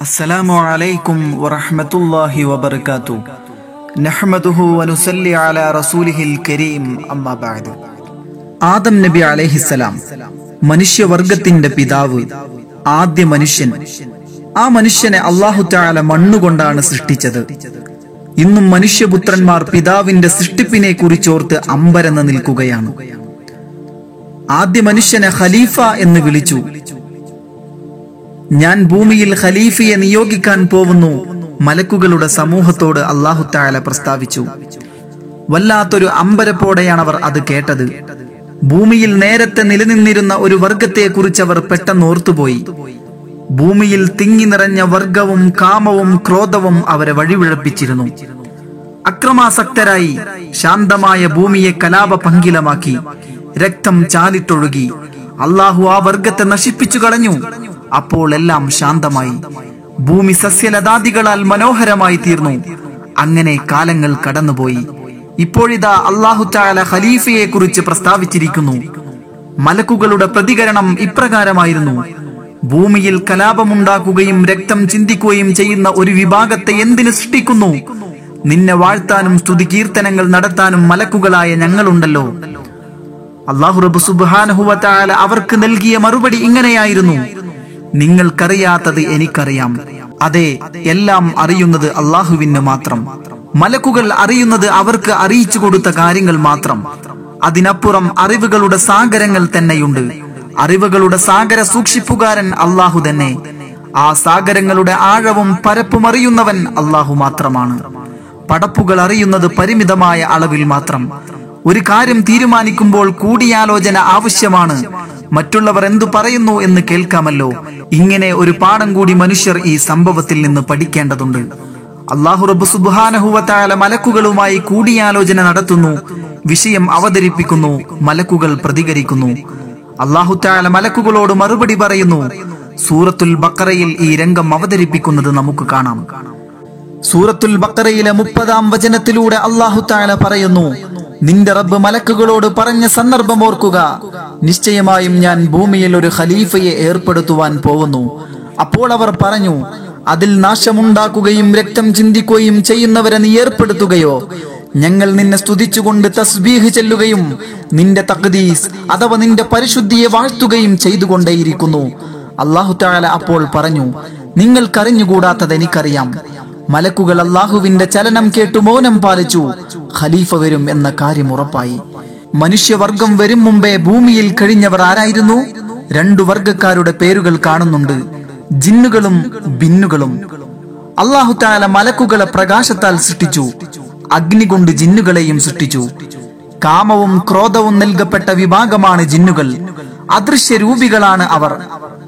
അസ്സലാമു അലൈക്കും വറഹ്മത്തുള്ളാഹി നഹ്മദുഹു റസൂലിഹിൽ കരീം. അമ്മാ ആദം നബി അലൈഹിസ്സലാം മനുഷ്യവർഗത്തിന്റെ പിതാവ് ആദ്യ മനുഷ്യൻ. ആ മനുഷ്യനെ അള്ളാഹു തആല മണ്ണുകൊണ്ടാണ് സൃഷ്ടിച്ചത്. ഇന്നും മനുഷ്യപുത്രന്മാർ പിതാവിന്റെ സൃഷ്ടിപ്പിനെ കുറിച്ചോർത്ത് അമ്പരന്ന് നിൽക്കുകയാണ്. ആദ്യ മനുഷ്യനെ ഖലീഫ എന്ന് വിളിച്ചു. ഞാൻ ഭൂമിയിൽ ഖലീഫയെ നിയോഗിക്കാൻ പോവുന്നു മലക്കുകളുടെ സമൂഹത്തോട് അള്ളാഹു താല പ്രസ്താവിച്ചു. വല്ലാത്തൊരു അമ്പരപ്പോടെയാണ് അവർ അത് കേട്ടത്. ഭൂമിയിൽ നേരത്തെ നിലനിന്നിരുന്ന ഒരു വർഗത്തെ കുറിച്ച് അവർ പെട്ടെന്ന് ഓർത്തുപോയി. ഭൂമിയിൽ തിങ്ങി നിറഞ്ഞ വർഗവും കാമവും ക്രോധവും അവരെ വഴിവിഴപ്പിച്ചിരുന്നു. അക്രമാസക്തരായി ശാന്തമായ ഭൂമിയെ കലാപ പങ്കിലമാക്കി രക്തം ചാലിട്ടൊഴുകി. അള്ളാഹു ആ വർഗത്തെ നശിപ്പിച്ചു കളഞ്ഞു. അപ്പോൾ എല്ലാം ശാന്തമായി. ഭൂമി സസ്യലതാദികളാൽ മനോഹരമായി തീർന്നു. അങ്ങനെ കാലങ്ങൾ കടന്നുപോയി. ഇപ്പോഴിതാ അള്ളാഹു ചാല ഖലീഫയെ കുറിച്ച് പ്രസ്താവിച്ചിരിക്കുന്നു. മലക്കുകളുടെ പ്രതികരണം ഇപ്രകാരമായിരുന്നു. ഭൂമിയിൽ കലാപമുണ്ടാക്കുകയും രക്തം ചിന്തിക്കുകയും ചെയ്യുന്ന ഒരു വിഭാഗത്തെ എന്തിനു സൃഷ്ടിക്കുന്നു? നിന്നെ വാഴ്ത്താനും സ്തുതി കീർത്തനങ്ങൾ നടത്താനും മലക്കുകളായ ഞങ്ങളുണ്ടല്ലോ. അള്ളാഹു റബ്ബ് സുബ്ഹാനഹു തആല അവർക്ക് നൽകിയ മറുപടി ഇങ്ങനെയായിരുന്നു. നിങ്ങൾക്കറിയാത്തത് എനിക്കറിയാം. അതെ എല്ലാം അറിയുന്നത് അള്ളാഹുവിന് മാത്രം. മലക്കുകൾ അറിയുന്നത് അവർക്ക് അറിയിച്ചു കൊടുത്ത കാര്യങ്ങൾ മാത്രം. അതിനപ്പുറം അറിവുകളുടെ സാഗരങ്ങൾ തന്നെയുണ്ട്. അറിവുകളുടെ സാഗര സൂക്ഷിപ്പുകാരൻ അള്ളാഹു തന്നെ. ആ സാഗരങ്ങളുടെ ആഴവും പരപ്പും അറിയുന്നവൻ അള്ളാഹു മാത്രമാണ്. പടപ്പുകൾ അറിയുന്നത് പരിമിതമായ അളവിൽ മാത്രം. ഒരു കാര്യം തീരുമാനിക്കുമ്പോൾ കൂടിയാലോചന ആവശ്യമാണ്. മറ്റുള്ളവർ എന്തു പറയുന്നു എന്ന് കേൾക്കാമല്ലോ. ഇങ്ങനെ ഒരു പാഠം കൂടി മനുഷ്യർ ഈ സംഭവത്തിൽ നിന്ന് പഠിക്കേണ്ടതുണ്ട്. അള്ളാഹു റബ്ബ് സുബാനഹുവത്തായ മലക്കുകളുമായി കൂടിയാലോചന നടത്തുന്നു. വിഷയം അവതരിപ്പിക്കുന്നു. മലക്കുകൾ പ്രതികരിക്കുന്നു. അള്ളാഹുത്തായ മലക്കുകളോട് മറുപടി പറയുന്നു. സൂറത്തുൽ ബക്കറയിൽ ഈ രംഗം അവതരിപ്പിക്കുന്നത് നമുക്ക് കാണാം. സൂറത്തുൽ ബക്കറയിലെ മുപ്പതാം വചനത്തിലൂടെ അള്ളാഹുത്തായ പറയുന്നു നിന്റെ റബ്ബ് മലക്കുകളോട് പറഞ്ഞ സന്ദർഭം ഓർക്കുക. നിശ്ചയമായും ഞാൻ ഭൂമിയിൽ ഒരു ഖലീഫയെ ഏർപ്പെടുത്തുവാൻ പോകുന്നു. അപ്പോൾ അവർ പറഞ്ഞു അതിൽ നാശമുണ്ടാക്കുകയും രക്തം ചിന്തിക്കുകയും ചെയ്യുന്നവരെ നീ ഏർപ്പെടുത്തുകയോ? ഞങ്ങൾ നിന്നെ സ്തുതിച്ചുകൊണ്ട് തസ്ബീഹ് ചെല്ലുകയും നിന്റെ തഖദീസ് അഥവാ നിന്റെ പരിശുദ്ധിയെ വാഴ്ത്തുകയും ചെയ്തുകൊണ്ടേയിരിക്കുന്നു. അള്ളാഹു താല അപ്പോൾ പറഞ്ഞു നിങ്ങൾക്കറിഞ്ഞുകൂടാത്തത് എനിക്കറിയാം. മലക്കുകൾ അള്ളാഹുവിന്റെ ചലനം കേട്ടു മൗനം പാലിച്ചു. ഖലീഫ വരും എന്ന കാര്യം ഉറപ്പായി. മനുഷ്യവർഗം വരും മുമ്പേ ഭൂമിയിൽ കഴിഞ്ഞവർ ആരായിരുന്നു? രണ്ടു വർഗക്കാരുടെ പേരുകൾ കാണുന്നുണ്ട്. ജിന്നുകളും ബിന്നുകളും. അള്ളാഹു താല മലക്കുകളെ പ്രകാശത്താൽ സൃഷ്ടിച്ചു. അഗ്നി കൊണ്ട് ജിന്നുകളെയും സൃഷ്ടിച്ചു. കാമവും ക്രോധവും നൽകപ്പെട്ട വിഭാഗമാണ് ജിന്നുകൾ. അദൃശ്യ രൂപികളാണ് അവർ.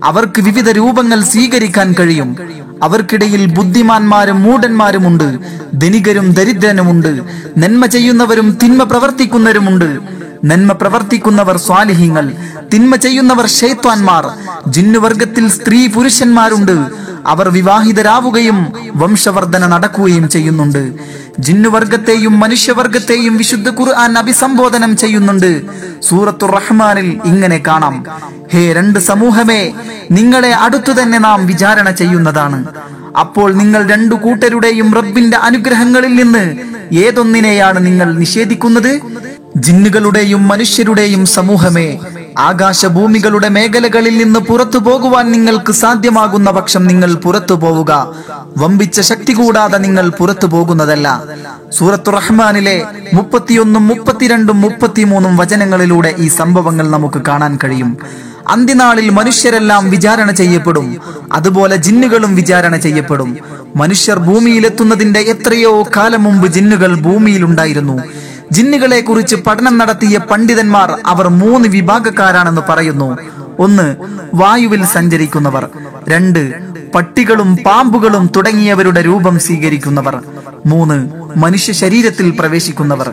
അവർക്ക് വിവിധ രൂപങ്ങൾ സ്വീകരിക്കാൻ കഴിയും. അവർക്കിടയിൽ ബുദ്ധിമാന്മാരും മൂഢന്മാരുമുണ്ട്. ധനികരും ദരിദ്രനുമുണ്ട്. നന്മ ചെയ്യുന്നവരും തിന്മ പ്രവർത്തിക്കുന്നവരുമുണ്ട്. നന്മ പ്രവർത്തിക്കുന്നവർ സ്വാലിഹ്യങ്ങൾ തിന്മ ചെയ്യുന്നവർ ഷെയ്ത്വാൻമാർ ജിന്നുവർഗത്തിൽ സ്ത്രീ പുരുഷന്മാരുണ്ട്. അവർ വിവാഹിതരാവുകയും വംശവർദ്ധന നടക്കുകയും ചെയ്യുന്നുണ്ട്. ജിന്നുവർഗത്തെയും മനുഷ്യവർഗത്തെയും വിശുദ്ധ ഖുർആൻ അഭിസംബോധനം ചെയ്യുന്നുണ്ട്. സൂറത്തു റഹ്മാനിൽ ഇങ്ങനെ കാണാം. ഹേ രണ്ട് സമൂഹമേ നിങ്ങളെ അടുത്തു തന്നെ നാം വിചാരണ ചെയ്യുന്നതാണ്. അപ്പോൾ നിങ്ങൾ രണ്ടു കൂട്ടരുടെയും റബ്ബിന്റെ അനുഗ്രഹങ്ങളിൽ നിന്ന് ഏതൊന്നിനെയാണ് നിങ്ങൾ നിഷേധിക്കുന്നത്? ജിന്നുകളുടെയും മനുഷ്യരുടെയും സമൂഹമേ ആകാശഭൂമികളുടെ മേഖലകളിൽ നിന്ന് പുറത്തു പോകുവാൻ നിങ്ങൾക്ക് സാധ്യമാകുന്ന പക്ഷം നിങ്ങൾ പുറത്തു പോവുക. വമ്പിച്ച ശക്തി കൂടാതെ നിങ്ങൾ പുറത്തു പോകുന്നതല്ല. സൂറത്തു റഹ്മാനിലെ മുപ്പത്തിയൊന്നും മുപ്പത്തിരണ്ടും മുപ്പത്തിമൂന്നും വചനങ്ങളിലൂടെ ഈ സംഭവങ്ങൾ നമുക്ക് കാണാൻ കഴിയും. അന്തിനാളിൽ മനുഷ്യരെല്ലാം വിചാരണ ചെയ്യപ്പെടും. അതുപോലെ ജിന്നുകളും വിചാരണ ചെയ്യപ്പെടും. മനുഷ്യർ ഭൂമിയിലെത്തുന്നതിന്റെ എത്രയോ കാലം മുമ്പ് ജിന്നുകൾ ഭൂമിയിലുണ്ടായിരുന്നു. ജിന്നുകളെ കുറിച്ച് പഠനം നടത്തിയ പണ്ഡിതന്മാർ അവർ മൂന്ന് വിഭാഗക്കാരാണെന്ന് പറയുന്നു. ഒന്ന് വായുവിൽ സഞ്ചരിക്കുന്നവർ. രണ്ട് പട്ടികളും പാമ്പുകളും തുടങ്ങിയവരുടെ രൂപം സ്വീകരിക്കുന്നവർ. മൂന്ന് മനുഷ്യ ശരീരത്തിൽ പ്രവേശിക്കുന്നവർ.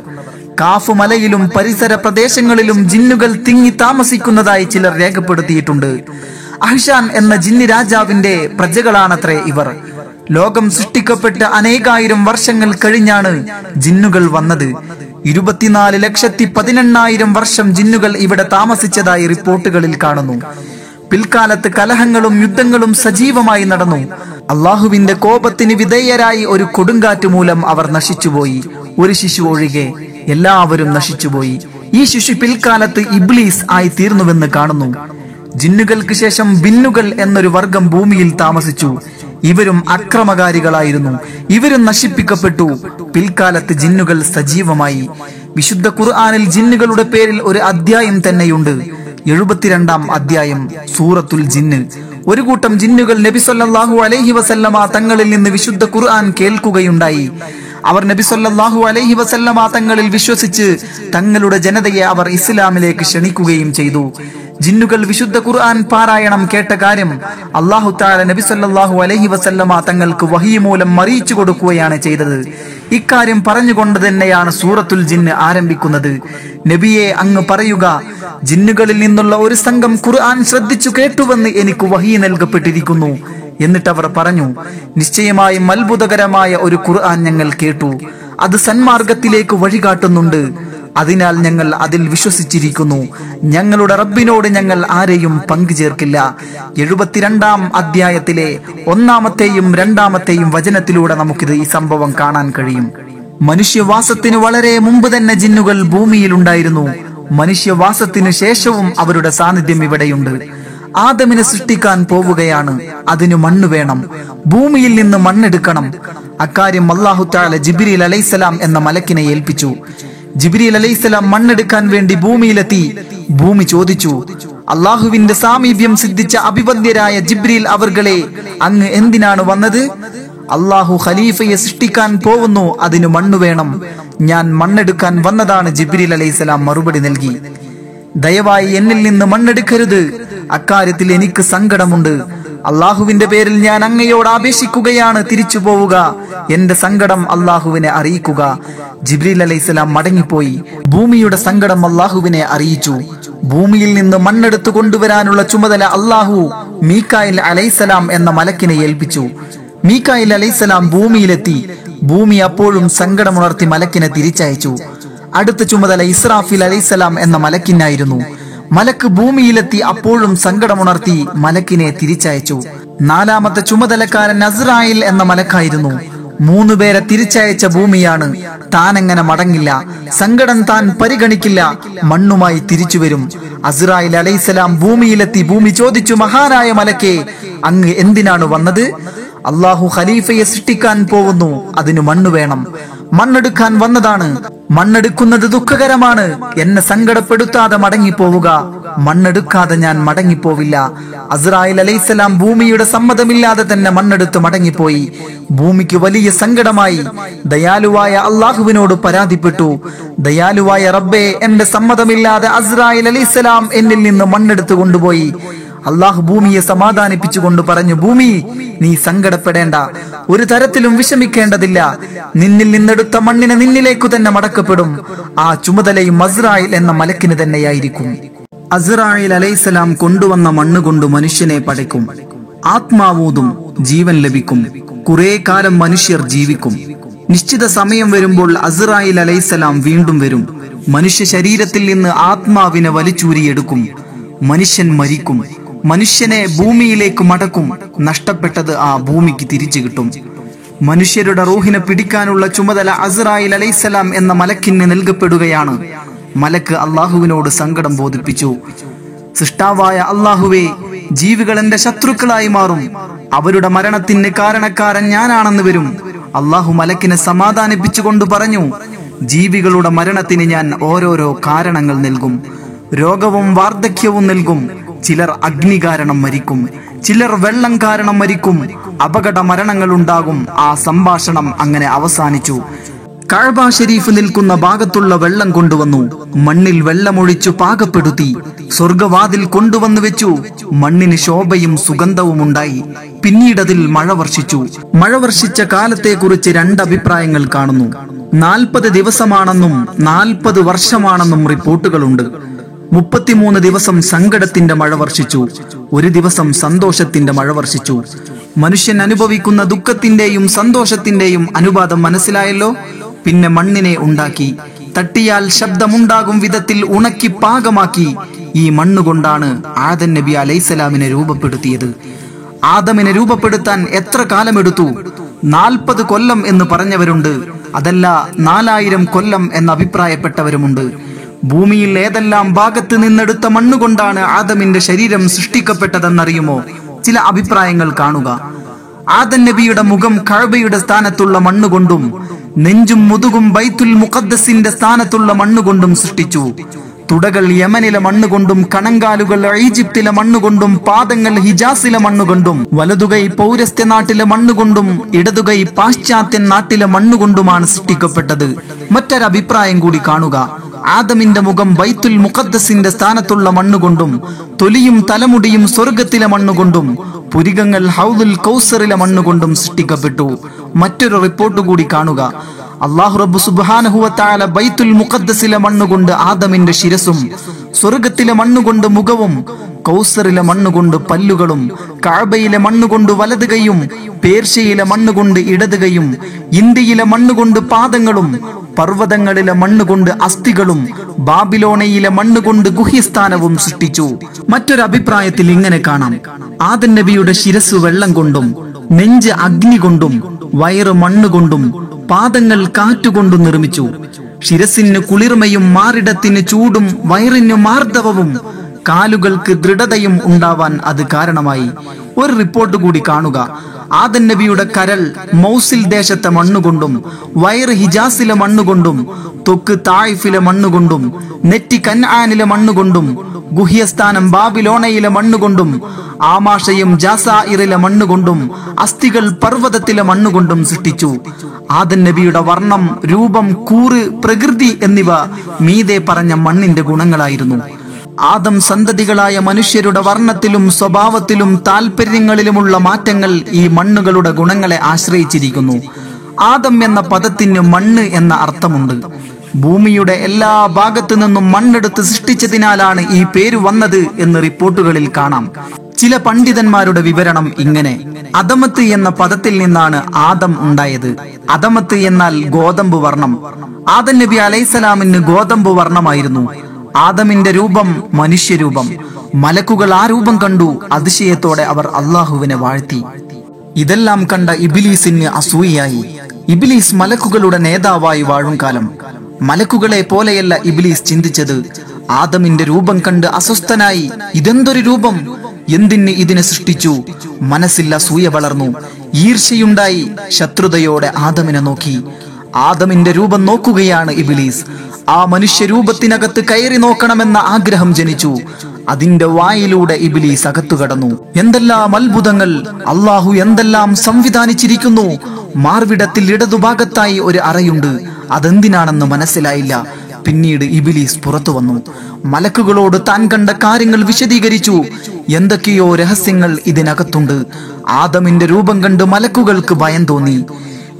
കാഫുമലയിലും പരിസര പ്രദേശങ്ങളിലും ജിന്നുകൾ തിങ്ങി താമസിക്കുന്നതായി ചിലർ രേഖപ്പെടുത്തിയിട്ടുണ്ട്. അഹിഷാൻ എന്ന ജിന്നി രാജാവിന്റെ പ്രജകളാണത്രേ ഇവർ. ലോകം സൃഷ്ടിക്കപ്പെട്ട് അനേകായിരം വർഷങ്ങൾ കഴിഞ്ഞാണ് ജിന്നുകൾ വന്നത്. ഇരുപത്തിനാല് ലക്ഷത്തി പതിനെണ്ണായിരം വർഷം ജിന്നുകൾ ഇവിടെ താമസിച്ചതായി റിപ്പോർട്ടുകളിൽ കാണുന്നു. പിൽക്കാലത്ത് കലഹങ്ങളും യുദ്ധങ്ങളും സജീവമായി നടന്നു. അള്ളാഹുവിന്റെ കോപത്തിന് വിധേയരായി ഒരു കൊടുങ്കാറ്റ് മൂലം അവർ നശിച്ചുപോയി. ഒരു ശിശു ഒഴികെ എല്ലാവരും നശിച്ചുപോയി. ഈ ശിശു പിൽക്കാലത്ത് ഇബ്ലീസ് ആയി തീർന്നുവെന്ന് കാണുന്നു. ജിന്നുകൾക്ക് ശേഷം ബിന്നുകൾ എന്നൊരു വർഗം ഭൂമിയിൽ താമസിച്ചു. ഇവരും അക്രമകാരികളായിരുന്നു. ഇവരും നശിപ്പിക്കപ്പെട്ടു. പിൽക്കാലത്ത് ജിന്നുകൾ സജീവമായി. വിശുദ്ധ ഖുർആാനിൽ ജിന്നുകളുടെ പേരിൽ ഒരു അധ്യായം തന്നെയുണ്ട്. എഴുപത്തിരണ്ടാം അധ്യായം സൂറത്തുൽ ജിന്ന്. ഒരു കൂട്ടം ജിന്നുകൾ നബി സല്ലല്ലാഹു അലൈഹി വസല്ലമ തങ്ങളിൽ നിന്ന് വിശുദ്ധ ഖുർആൻ കേൾക്കുകയുണ്ടായി. അവർ നബി സല്ലല്ലാഹു അലൈഹി വസല്ലമ തങ്ങളിൽ വിശ്വസിച്ച് തങ്ങളുടെ ജനതയെ അവർ ഇസ്ലാമിലേക്ക് ക്ഷണിക്കുകയും ചെയ്തു. ജിന്നുകൾ വിശുദ്ധ ഖുർആൻ പാരായണം കേട്ട കാര്യം അള്ളാഹു താല നബി സല്ലല്ലാഹു അലൈഹി വസല്ലമ തങ്ങൾക്ക് വഹി മൂലം അറിയിച്ചു കൊടുക്കുകയാണ് ചെയ്തത്. ഇക്കാര്യം പറഞ്ഞുകൊണ്ട് തന്നെയാണ് സൂറത്തുൽ ജിന്ന് ആരംഭിക്കുന്നത്. നബിയെ അങ്ങ് പറയുക ജിന്നുകളിൽ നിന്നുള്ള ഒരു സംഘം ഖുർആൻ ശ്രദ്ധിച്ചു കേട്ടുവെന്ന് എനിക്ക് വഹി നൽകപ്പെട്ടിരിക്കുന്നു. എന്നിട്ട് അവർ പറഞ്ഞു നിശ്ചയമായും അത്ഭുതകരമായ ഒരു ഖുർആൻ ഞങ്ങൾ കേട്ടു. അത് സന്മാർഗത്തിലേക്ക് വഴികാട്ടുന്നുണ്ട്. അതിനാൽ ഞങ്ങൾ അതിൽ വിശ്വസിച്ചിരിക്കുന്നു. ഞങ്ങളുടെ റബ്ബിനോട് ഞങ്ങൾ ആരെയും പങ്കുചേർക്കില്ല. എഴുപത്തിരണ്ടാം അധ്യായത്തിലെ ഒന്നാമത്തെയും രണ്ടാമത്തെയും വചനത്തിലൂടെ നമുക്കിത് ഈ സംഭവം കാണാൻ കഴിയും. മനുഷ്യവാസത്തിന് വളരെ മുമ്പ് തന്നെ ജിന്നുകൾ ഭൂമിയിൽ ഉണ്ടായിരുന്നു. മനുഷ്യവാസത്തിനു ശേഷവും അവരുടെ സാന്നിധ്യം ഇവിടെയുണ്ട്. ആദമിനെ സൃഷ്ടിക്കാൻ പോവുകയാണ്. അതിനു മണ്ണ് വേണം. ഭൂമിയിൽ നിന്ന് മണ്ണെടുക്കണം. അക്കാര്യം അള്ളാഹു താല ജിബിരിൽ അലൈസലാം എന്ന മലക്കിനെ ഏൽപ്പിച്ചു. ജിബ്രീൽ അലൈഹിസ്സലാം മണ്ണെടുക്കാൻ വേണ്ടി ഭൂമിയിലെത്തി. ഭൂമി ചോദിച്ചു അള്ളാഹുവിന്റെ സാമീപ്യം സിദ്ധിച്ച അഭിവന്ദ്യരായ ജിബ്രീൽ അവർകളെ അങ്ങ് എന്തിനാണ് വന്നത്? അള്ളാഹു ഖലീഫയെ സൃഷ്ടിക്കാൻ പോവുന്നു അതിന് മണ്ണ് വേണം. ഞാൻ മണ്ണെടുക്കാൻ വന്നതാണ് ജിബ്രീൽ അലൈഹിസ്സലാം മറുപടി നൽകി. ദയവായി എന്നിൽ നിന്ന് മണ്ണെടുക്കരുത്. അക്കാര്യത്തിൽ എനിക്ക് സങ്കടമുണ്ട്. അള്ളാഹുവിന്റെ പേരിൽ ഞാൻ അങ്ങയോട് അപേക്ഷിക്കുകയാണ് തിരിച്ചു പോവുക. എന്റെ സങ്കടം അള്ളാഹുവിനെ അറിയിക്കുക. ജിബ്രീൽ അലൈഹിസ്സലാം മടങ്ങിപ്പോയി. ഭൂമിയുടെ സങ്കടം അള്ളാഹുവിനെ അറിയിച്ചു. ഭൂമിയിൽ നിന്ന് മണ്ണെടുത്തു കൊണ്ടുവരാനുള്ള ചുമതല അള്ളാഹു മീക്കായിൽ അലൈസലാം എന്ന മലക്കിനെ ഏൽപ്പിച്ചു. മീക്കായിൽ അലൈസലാം ഭൂമിയിലെത്തി. ഭൂമി അപ്പോഴും സങ്കടമുണർത്തി മലക്കിനെ തിരിച്ചയച്ചു. അടുത്ത ചുമതല ഇസ്രാഫിൽ അലൈസലാം എന്ന മലക്കിനായിരുന്നു. മലക്ക് ഭൂമിയിലെത്തി അപ്പോഴും സങ്കടമുണർത്തി മലക്കിനെ തിരിച്ചയച്ചു. നാലാമത്തെ ചുമതലക്കാരൻ നസ്രായിൽ എന്ന മലക്കായിരുന്നു. മൂന്നു പേരെ തിരിച്ചയച്ച ഭൂമിയാണ്. താൻ എങ്ങനെ മടങ്ങില്ല. സങ്കടം താൻ പരിഗണിക്കില്ല. മണ്ണുമായി തിരിച്ചു വരും. അസ്രായിൽ അലൈസലാം ഭൂമിയിലെത്തി. ഭൂമി ചോദിച്ചു മഹാനായ മലക്കെ അങ്ങ് എന്തിനാണ് വന്നത്? അള്ളാഹു ഖലീഫയെ സൃഷ്ടിക്കാൻ പോകുന്നു. അതിന് മണ്ണ് വേണം. മണ്ണെടുക്കാൻ വന്നതാണ്. മണ്ണെടുക്കുന്നത് ദുഃഖകരമാണ്. എന്നെ സങ്കടപ്പെടുത്താതെ മടങ്ങിപ്പോവുക. മണ്ണെടുക്കാതെ ഞാൻ മടങ്ങിപ്പോവില്ല. അസ്രായിൽ അലൈസലാം ഭൂമിയുടെ സമ്മതമില്ലാതെ തന്നെ മണ്ണെടുത്ത് മടങ്ങിപ്പോയി. ഭൂമിക്ക് വലിയ സങ്കടമായി. ദയാലുവായ അള്ളാഹുവിനോട് പരാതിപ്പെട്ടു. ദയാലുവായ റബ്ബെ എന്റെ സമ്മതമില്ലാതെ അസ്രായിൽ അലൈസലാം എന്നിൽ നിന്ന് മണ്ണെടുത്ത് കൊണ്ടുപോയി. അള്ളാഹു ഭൂമിയെ സമാധാനിപ്പിച്ചു കൊണ്ട് പറഞ്ഞു ഭൂമി നീ സങ്കടപ്പെടേണ്ട. ഒരു തരത്തിലും വിഷമിക്കേണ്ടതില്ല. നിന്നിൽ നിന്നെടുത്ത മണ്ണിനെ നിന്നിലേക്കു തന്നെ മടക്കപ്പെടും. ആ ചുമതലയും മസ്രായിൽ എന്ന മലക്കിന് തന്നെയായിരിക്കും. അസ്രായിൽ അലൈസലാം കൊണ്ടുവന്ന മണ്ണ് കൊണ്ട് മനുഷ്യനെ പടയ്ക്കും. ആത്മാവൂതും ജീവൻ ലഭിക്കും. കുറെ കാലം മനുഷ്യർ ജീവിക്കും. നിശ്ചിത സമയം വരുമ്പോൾ അസ്രായിൽ അലൈസലാം വീണ്ടും വരും. മനുഷ്യ ശരീരത്തിൽ നിന്ന് ആത്മാവിനെ വലിച്ചൂരിയെടുക്കും. മനുഷ്യൻ മരിക്കും. മനുഷ്യനെ ഭൂമിയിലേക്ക് മടക്കും. നഷ്ടപ്പെട്ടത് ആ ഭൂമിക്ക് തിരിച്ചു കിട്ടും. മനുഷ്യരുടെ റൂഹിനെ പിടിക്കാനുള്ള ചുമതല അസ്രായിൽ അലൈസലാം എന്ന മലക്കിന് നൽകപ്പെടുകയാണ്. മലക്ക് അള്ളാഹുവിനോട് സങ്കടം ബോധിപ്പിച്ചു. സൃഷ്ടാവായ അള്ളാഹുവെ ജീവികൾ എന്റെ ശത്രുക്കളായി മാറും. അവരുടെ മരണത്തിന് കാരണക്കാരൻ ഞാനാണെന്ന് വരും. അള്ളാഹു മലക്കിനെ സമാധാനിപ്പിച്ചുകൊണ്ട് പറഞ്ഞു ജീവികളുടെ മരണത്തിന് ഞാൻ ഓരോരോ കാരണങ്ങൾ നൽകും. രോഗവും വാർദ്ധക്യവും നൽകും. ചിലർ അഗ്നി കാരണം മരിക്കും. ചിലർ വെള്ളം കാരണം മരിക്കും. അപകട മരണങ്ങൾ ഉണ്ടാകും. ആ സംഭാഷണം അങ്ങനെ അവസാനിച്ചു. കഴബ ഷെരീഫ് നിൽക്കുന്ന ഭാഗത്തുള്ള വെള്ളം കൊണ്ടുവന്നു. മണ്ണിൽ വെള്ളമൊഴിച്ചു പാകപ്പെടുത്തി. സ്വർഗവാതിൽ കൊണ്ടുവന്നു വെച്ചു. മണ്ണിന് ശോഭയും സുഗന്ധവും ഉണ്ടായി. പിന്നീടതിൽ മഴ വർഷിച്ചു. മഴ വർഷിച്ച കാലത്തെക്കുറിച്ച് രണ്ട് അഭിപ്രായങ്ങൾ കാണുന്നു. നാൽപ്പത് ദിവസമാണെന്നും നാൽപ്പത് വർഷമാണെന്നും റിപ്പോർട്ടുകളുണ്ട്. മുപ്പത്തിമൂന്ന് ദിവസം സങ്കടത്തിന്റെ മഴ വർഷിച്ചു. ഒരു ദിവസം സന്തോഷത്തിന്റെ മഴ വർഷിച്ചു. മനുഷ്യൻ അനുഭവിക്കുന്ന ദുഃഖത്തിന്റെയും സന്തോഷത്തിന്റെയും അനുപാതം മനസ്സിലായല്ലോ? പിന്നെ മണ്ണിനെ ഉണ്ടാക്കി. തട്ടിയാൽ ശബ്ദമുണ്ടാകും വിധത്തിൽ ഉണക്കി പാകമാക്കി. ഈ മണ്ണുകൊണ്ടാണ് ആദൻ നബി അലൈസലാമിനെ രൂപപ്പെടുത്തിയത്. ആദമിനെ രൂപപ്പെടുത്താൻ എത്ര കാലമെടുത്തു? നാൽപ്പത് കൊല്ലം എന്ന് പറഞ്ഞവരുണ്ട്. അതല്ല നാലായിരം കൊല്ലം എന്ന് അഭിപ്രായപ്പെട്ടവരുമുണ്ട്. ഭൂമിയിൽ ഏതെല്ലാം ഭാഗത്ത് നിന്നെടുത്ത മണ്ണുകൊണ്ടാണ് ആദമിന്റെ ശരീരം സൃഷ്ടിക്കപ്പെട്ടതെന്നറിയുമോ? ചില അഭിപ്രായങ്ങൾ കാണുക. ആദൻ നബിയുടെ മുഖം കഴബയുടെ സ്ഥാനത്തുള്ള മണ്ണുകൊണ്ടും നെഞ്ചും മുതുകും ബൈത്തുൽ മുഖദ്സിന്റെ സ്ഥാനത്തുള്ള മണ്ണുകൊണ്ടും സൃഷ്ടിച്ചു. തുടകൾ യമനിലെ മണ്ണുകൊണ്ടും കണങ്കാലുകൾ ഈജിപ്തിലെ മണ്ണുകൊണ്ടും പാദങ്ങൾ ഹിജാസിലെ മണ്ണുകൊണ്ടും വലതുകൈ പൗരസ്ത്യ നാട്ടിലെ മണ്ണുകൊണ്ടും ഇടതുകൈ പാശ്ചാത്യൻ നാട്ടിലെ മണ്ണുകൊണ്ടുമാണ് സൃഷ്ടിക്കപ്പെട്ടത്. മറ്റൊരഭിപ്രായം കൂടി കാണുക. ആദമിന്റെ മുഖം ബൈത്തുൽ മുഖദ്ദസിന്റെ സ്ഥാനത്തുള്ള മണ്ണുകൊണ്ടും തൊലിയും തലമുടിയും സ്വർഗത്തിലെ മണ്ണുകൊണ്ടും പുരികങ്ങൾ ഹൗദുൽ കൗസറിലെ മണ്ണുകൊണ്ടും സൃഷ്ടിക്കപ്പെട്ടു. മറ്റൊരു റിപ്പോർട്ട് കൂടി കാണുക. അള്ളാഹു റബ്ബു സുബ്ഹാനഹുവത്താല ബൈത്തുൽ മുഖദ്ദസിലെ മണ്ണുകൊണ്ട് ആദമിന്റെ ശിരസും സ്വർഗത്തിലെ മണ്ണുകൊണ്ട് മുഖവും കൗസറിലെ മണ്ണുകൊണ്ട് പല്ലുകളും കാബയിലെ മണ്ണുകൊണ്ട് വലത് പേർഷ്യയിലെ മണ്ണുകൊണ്ട് ഇടത് ഇന്ത്യയിലെ മണ്ണുകൊണ്ട് പാദങ്ങളും പർവതങ്ങളിലെ മണ്ണുകൊണ്ട് അസ്ഥികളും ബാബിലോണയിലെ മണ്ണുകൊണ്ട് ഗുഹ്യസ്ഥാനവും സൃഷ്ടിച്ചു. മറ്റൊരു അഭിപ്രായത്തിൽ ഇങ്ങനെ കാണാം. ആദൻ നബിയുടെ ശിരസ് വെള്ളം കൊണ്ടും നെഞ്ച് അഗ്നി കൊണ്ടും വയറ് മണ്ണുകൊണ്ടും പാദങ്ങൾ കാറ്റുകൊണ്ടും നിർമ്മിച്ചു. ശിരസിന് കുളിർമയും മാറിടത്തിന് ചൂടും വയറിന് മാർദ്ദവവും കാലുകൾക്ക് ദൃഢതയും ഉണ്ടാവാൻ അത് കാരണമായി. ഒരു റിപ്പോർട്ട് കൂടി കാണുക. ആദൻ നബിയുടെ കരൾ മൗസിൽ ദേശത്തെ മണ്ണുകൊണ്ടും വയറ് ഹിജാസിലെ മണ്ണുകൊണ്ടും തൊക്ക് തായിഫിലെ മണ്ണുകൊണ്ടും നെറ്റി കൻആനിലെ മണ്ണുകൊണ്ടും ഗുഹ്യസ്ഥാനം ബാബിലോണയിലെ മണ്ണുകൊണ്ടും ആമാശയം ജാസായിറിലെ മണ്ണുകൊണ്ടും അസ്ഥികൾ പർവതത്തിലെ മണ്ണുകൊണ്ടും സൃഷ്ടിച്ചു. ആദൻ നബിയുടെ വർണം രൂപം കൂറ് പ്രകൃതി എന്നിവ മീതെ പറഞ്ഞ മണ്ണിന്റെ ഗുണങ്ങളായിരുന്നു. ആദം സന്തതികളായ മനുഷ്യരുടെ വർണത്തിലും സ്വഭാവത്തിലും താല്പര്യങ്ങളിലുമുള്ള മാറ്റങ്ങൾ ഈ മണ്ണുകളുടെ ഗുണങ്ങളെ ആശ്രയിച്ചിരിക്കുന്നു. ആദം എന്ന പദത്തിന് മണ്ണ് എന്ന അർത്ഥമുണ്ട്. ഭൂമിയുടെ എല്ലാ ഭാഗത്തു നിന്നും മണ്ണെടുത്ത് സൃഷ്ടിച്ചതിനാലാണ് ഈ പേര് വന്നത് എന്ന് റിപ്പോർട്ടുകളിൽ കാണാം. ചില പണ്ഡിതന്മാരുടെ വിവരണം ഇങ്ങനെ. അദമത്ത് എന്ന പദത്തിൽ നിന്നാണ് ആദം ഉണ്ടായത്. അദമത്ത് എന്നാൽ ഗോതമ്പ് വർണം. ആദം നബി അലൈസലാമിന് ഗോതമ്പ് വർണമായിരുന്നു. ആദമിന്റെ രൂപം മനുഷ്യരൂപം. മലക്കുകൾ ആ രൂപം കണ്ടു. അതിശയത്തോടെ അവർ അള്ളാഹുവിനെ വാഴ്ത്തി. ഇതെല്ലാം കണ്ട ഇബിലീസിന് അസൂയയായി. ഇബിലീസ് മലക്കുകളുടെ നേതാവായി വാഴും കാലം. മലക്കുകളെ പോലെയല്ല ഇബിലീസ് ചിന്തിച്ചത്. ആദമിന്റെ രൂപം കണ്ട് അസ്വസ്ഥനായി. ഇതെന്തൊരു രൂപം? എന്തിന് ഇതിനെ സൃഷ്ടിച്ചു? മനസ്സിൽ സൂയ വളർന്നു. ഈർഷ്യയുണ്ടായി ശത്രുതയോടെ ആദമിനെ നോക്കി. ആദമിന്റെ രൂപം നോക്കുകയാണ് ഇബിലീസ്. ആ മനുഷ്യരൂപത്തിനകത്ത് കയറി നോക്കണമെന്ന ആഗ്രഹം ജനിച്ചു. അതിന്റെ വായിലൂടെ ഇബിലീസ് അകത്തു കടന്നു. എന്തെല്ലാം അത്ഭുതങ്ങൾ അള്ളാഹു എന്തെല്ലാം സംവിധാനിച്ചിരിക്കുന്നു. മാർവിടത്തിൽ ഇടതുഭാഗത്തായി ഒരു അറയുണ്ട്. അതെന്തിനാണെന്ന് മനസ്സിലായില്ല. പിന്നീട് ഇബിലീസ് പുറത്തു വന്നു. മലക്കുകളോട് താൻ കണ്ട കാര്യങ്ങൾ വിശദീകരിച്ചു. എന്തൊക്കെയോ രഹസ്യങ്ങൾ ഇതിനകത്തുണ്ട്. ആദമിന്റെ രൂപം കണ്ട് മലക്കുകൾക്ക് ഭയം തോന്നി.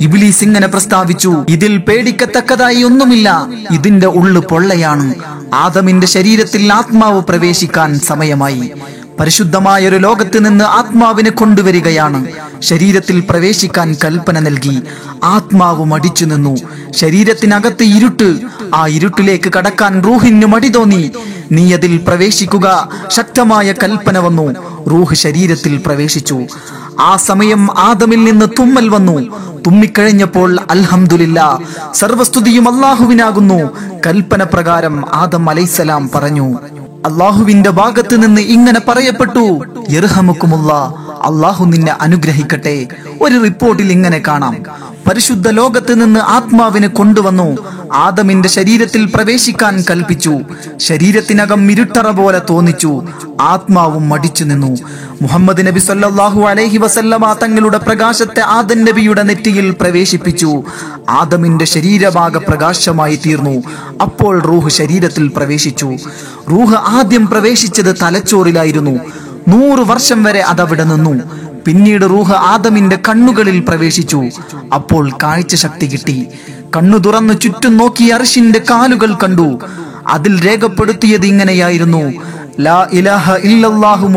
ഇബിലീസ് ഇങ്ങനെ പ്രസ്താവിച്ചു ഇതിൽ പേടിക്കത്തക്കതായി ഒന്നുമില്ല. ഇതിന്റെ ഉള്ളു പൊള്ളയാണ്. ആദമിന്റെ ശരീരത്തിൽ ആത്മാവ് പ്രവേശിക്കാൻ സമയമായി. പരിശുദ്ധമായ ഒരു ലോകത്ത് നിന്ന് ആത്മാവിനെ കൊണ്ടുവരികയാണ്. ശരീരത്തിൽ പ്രവേശിക്കാൻ കൽപ്പന നൽകി. ആത്മാവ് മടിച്ചു നിന്നു. ശരീരത്തിനകത്ത് ഇരുട്ട്. ആ ഇരുട്ടിലേക്ക് കടക്കാൻ റൂഹിന് മടി തോന്നി. നീ അതിൽ പ്രവേശിക്കുക. ശക്തമായ കൽപ്പന വന്നു. റൂഹ് ശരീരത്തിൽ പ്രവേശിച്ചു. ആ സമയം ആദമിൽ നിന്ന് തുമ്മൽ വന്നു. തുമ്മിക്കഴിഞ്ഞപ്പോൾ അൽഹംദുലില്ല സർവസ്തുതിയും അള്ളാഹുവിനാകുന്നു കൽപ്പന പ്രകാരം ആദം അലൈസലാം പറഞ്ഞു അള്ളാഹുവിന്റെ ഭാഗത്ത് നിന്ന് ഇങ്ങനെ പറയപ്പെട്ടു. യർഹമുക്കുമുള്ള അള്ളാഹു നിന്നെ അനുഗ്രഹിക്കട്ടെ. ഒരു റിപ്പോർട്ടിൽ ഇങ്ങനെ കാണാം. പരിശുദ്ധ ലോകത്ത് നിന്ന് ആത്മാവിനെ കൊണ്ടുവന്നു. ആദമിന്റെ ശരീരത്തിൽ പ്രവേശിക്കാൻ കൽപ്പിച്ചു. ശരീരത്തിനകം ഇരുട്ടറ പോലെ തോന്നിച്ചു. ആത്മാവും മടിച്ചു നിന്നു. മുഹമ്മദ് നബി സല്ലാഹു അലൈഹി വസല്ലമ തങ്ങളുടെ പ്രകാശത്തെ ആദൻ നബിയുടെ നെറ്റിയിൽ പ്രവേശിപ്പിച്ചു. ആദമിന്റെ ശരീരഭാഗ പ്രകാശമായി തീർന്നു. അപ്പോൾ റൂഹ് ശരീരത്തിൽ പ്രവേശിച്ചു. റൂഹ് ആദ്യം പ്രവേശിച്ചത് തലച്ചോറിലായിരുന്നു. നൂറ് വർഷം വരെ അതവിടെ നിന്നു. പിന്നീട് റൂഹ് ആദമിന്റെ കണ്ണുകളിൽ പ്രവേശിച്ചു. അപ്പോൾ കാഴ്ച ശക്തി കിട്ടി. കണ്ണു തുറന്ന് ചുറ്റും നോക്കി അർഷിന്റെ കാലുകൾ കണ്ടു. അതിൽ രേഖപ്പെടുത്തിയത് ഇങ്ങനെയായിരുന്നു. ലാ ഇലാഹ ഇല്ലല്ലാഹു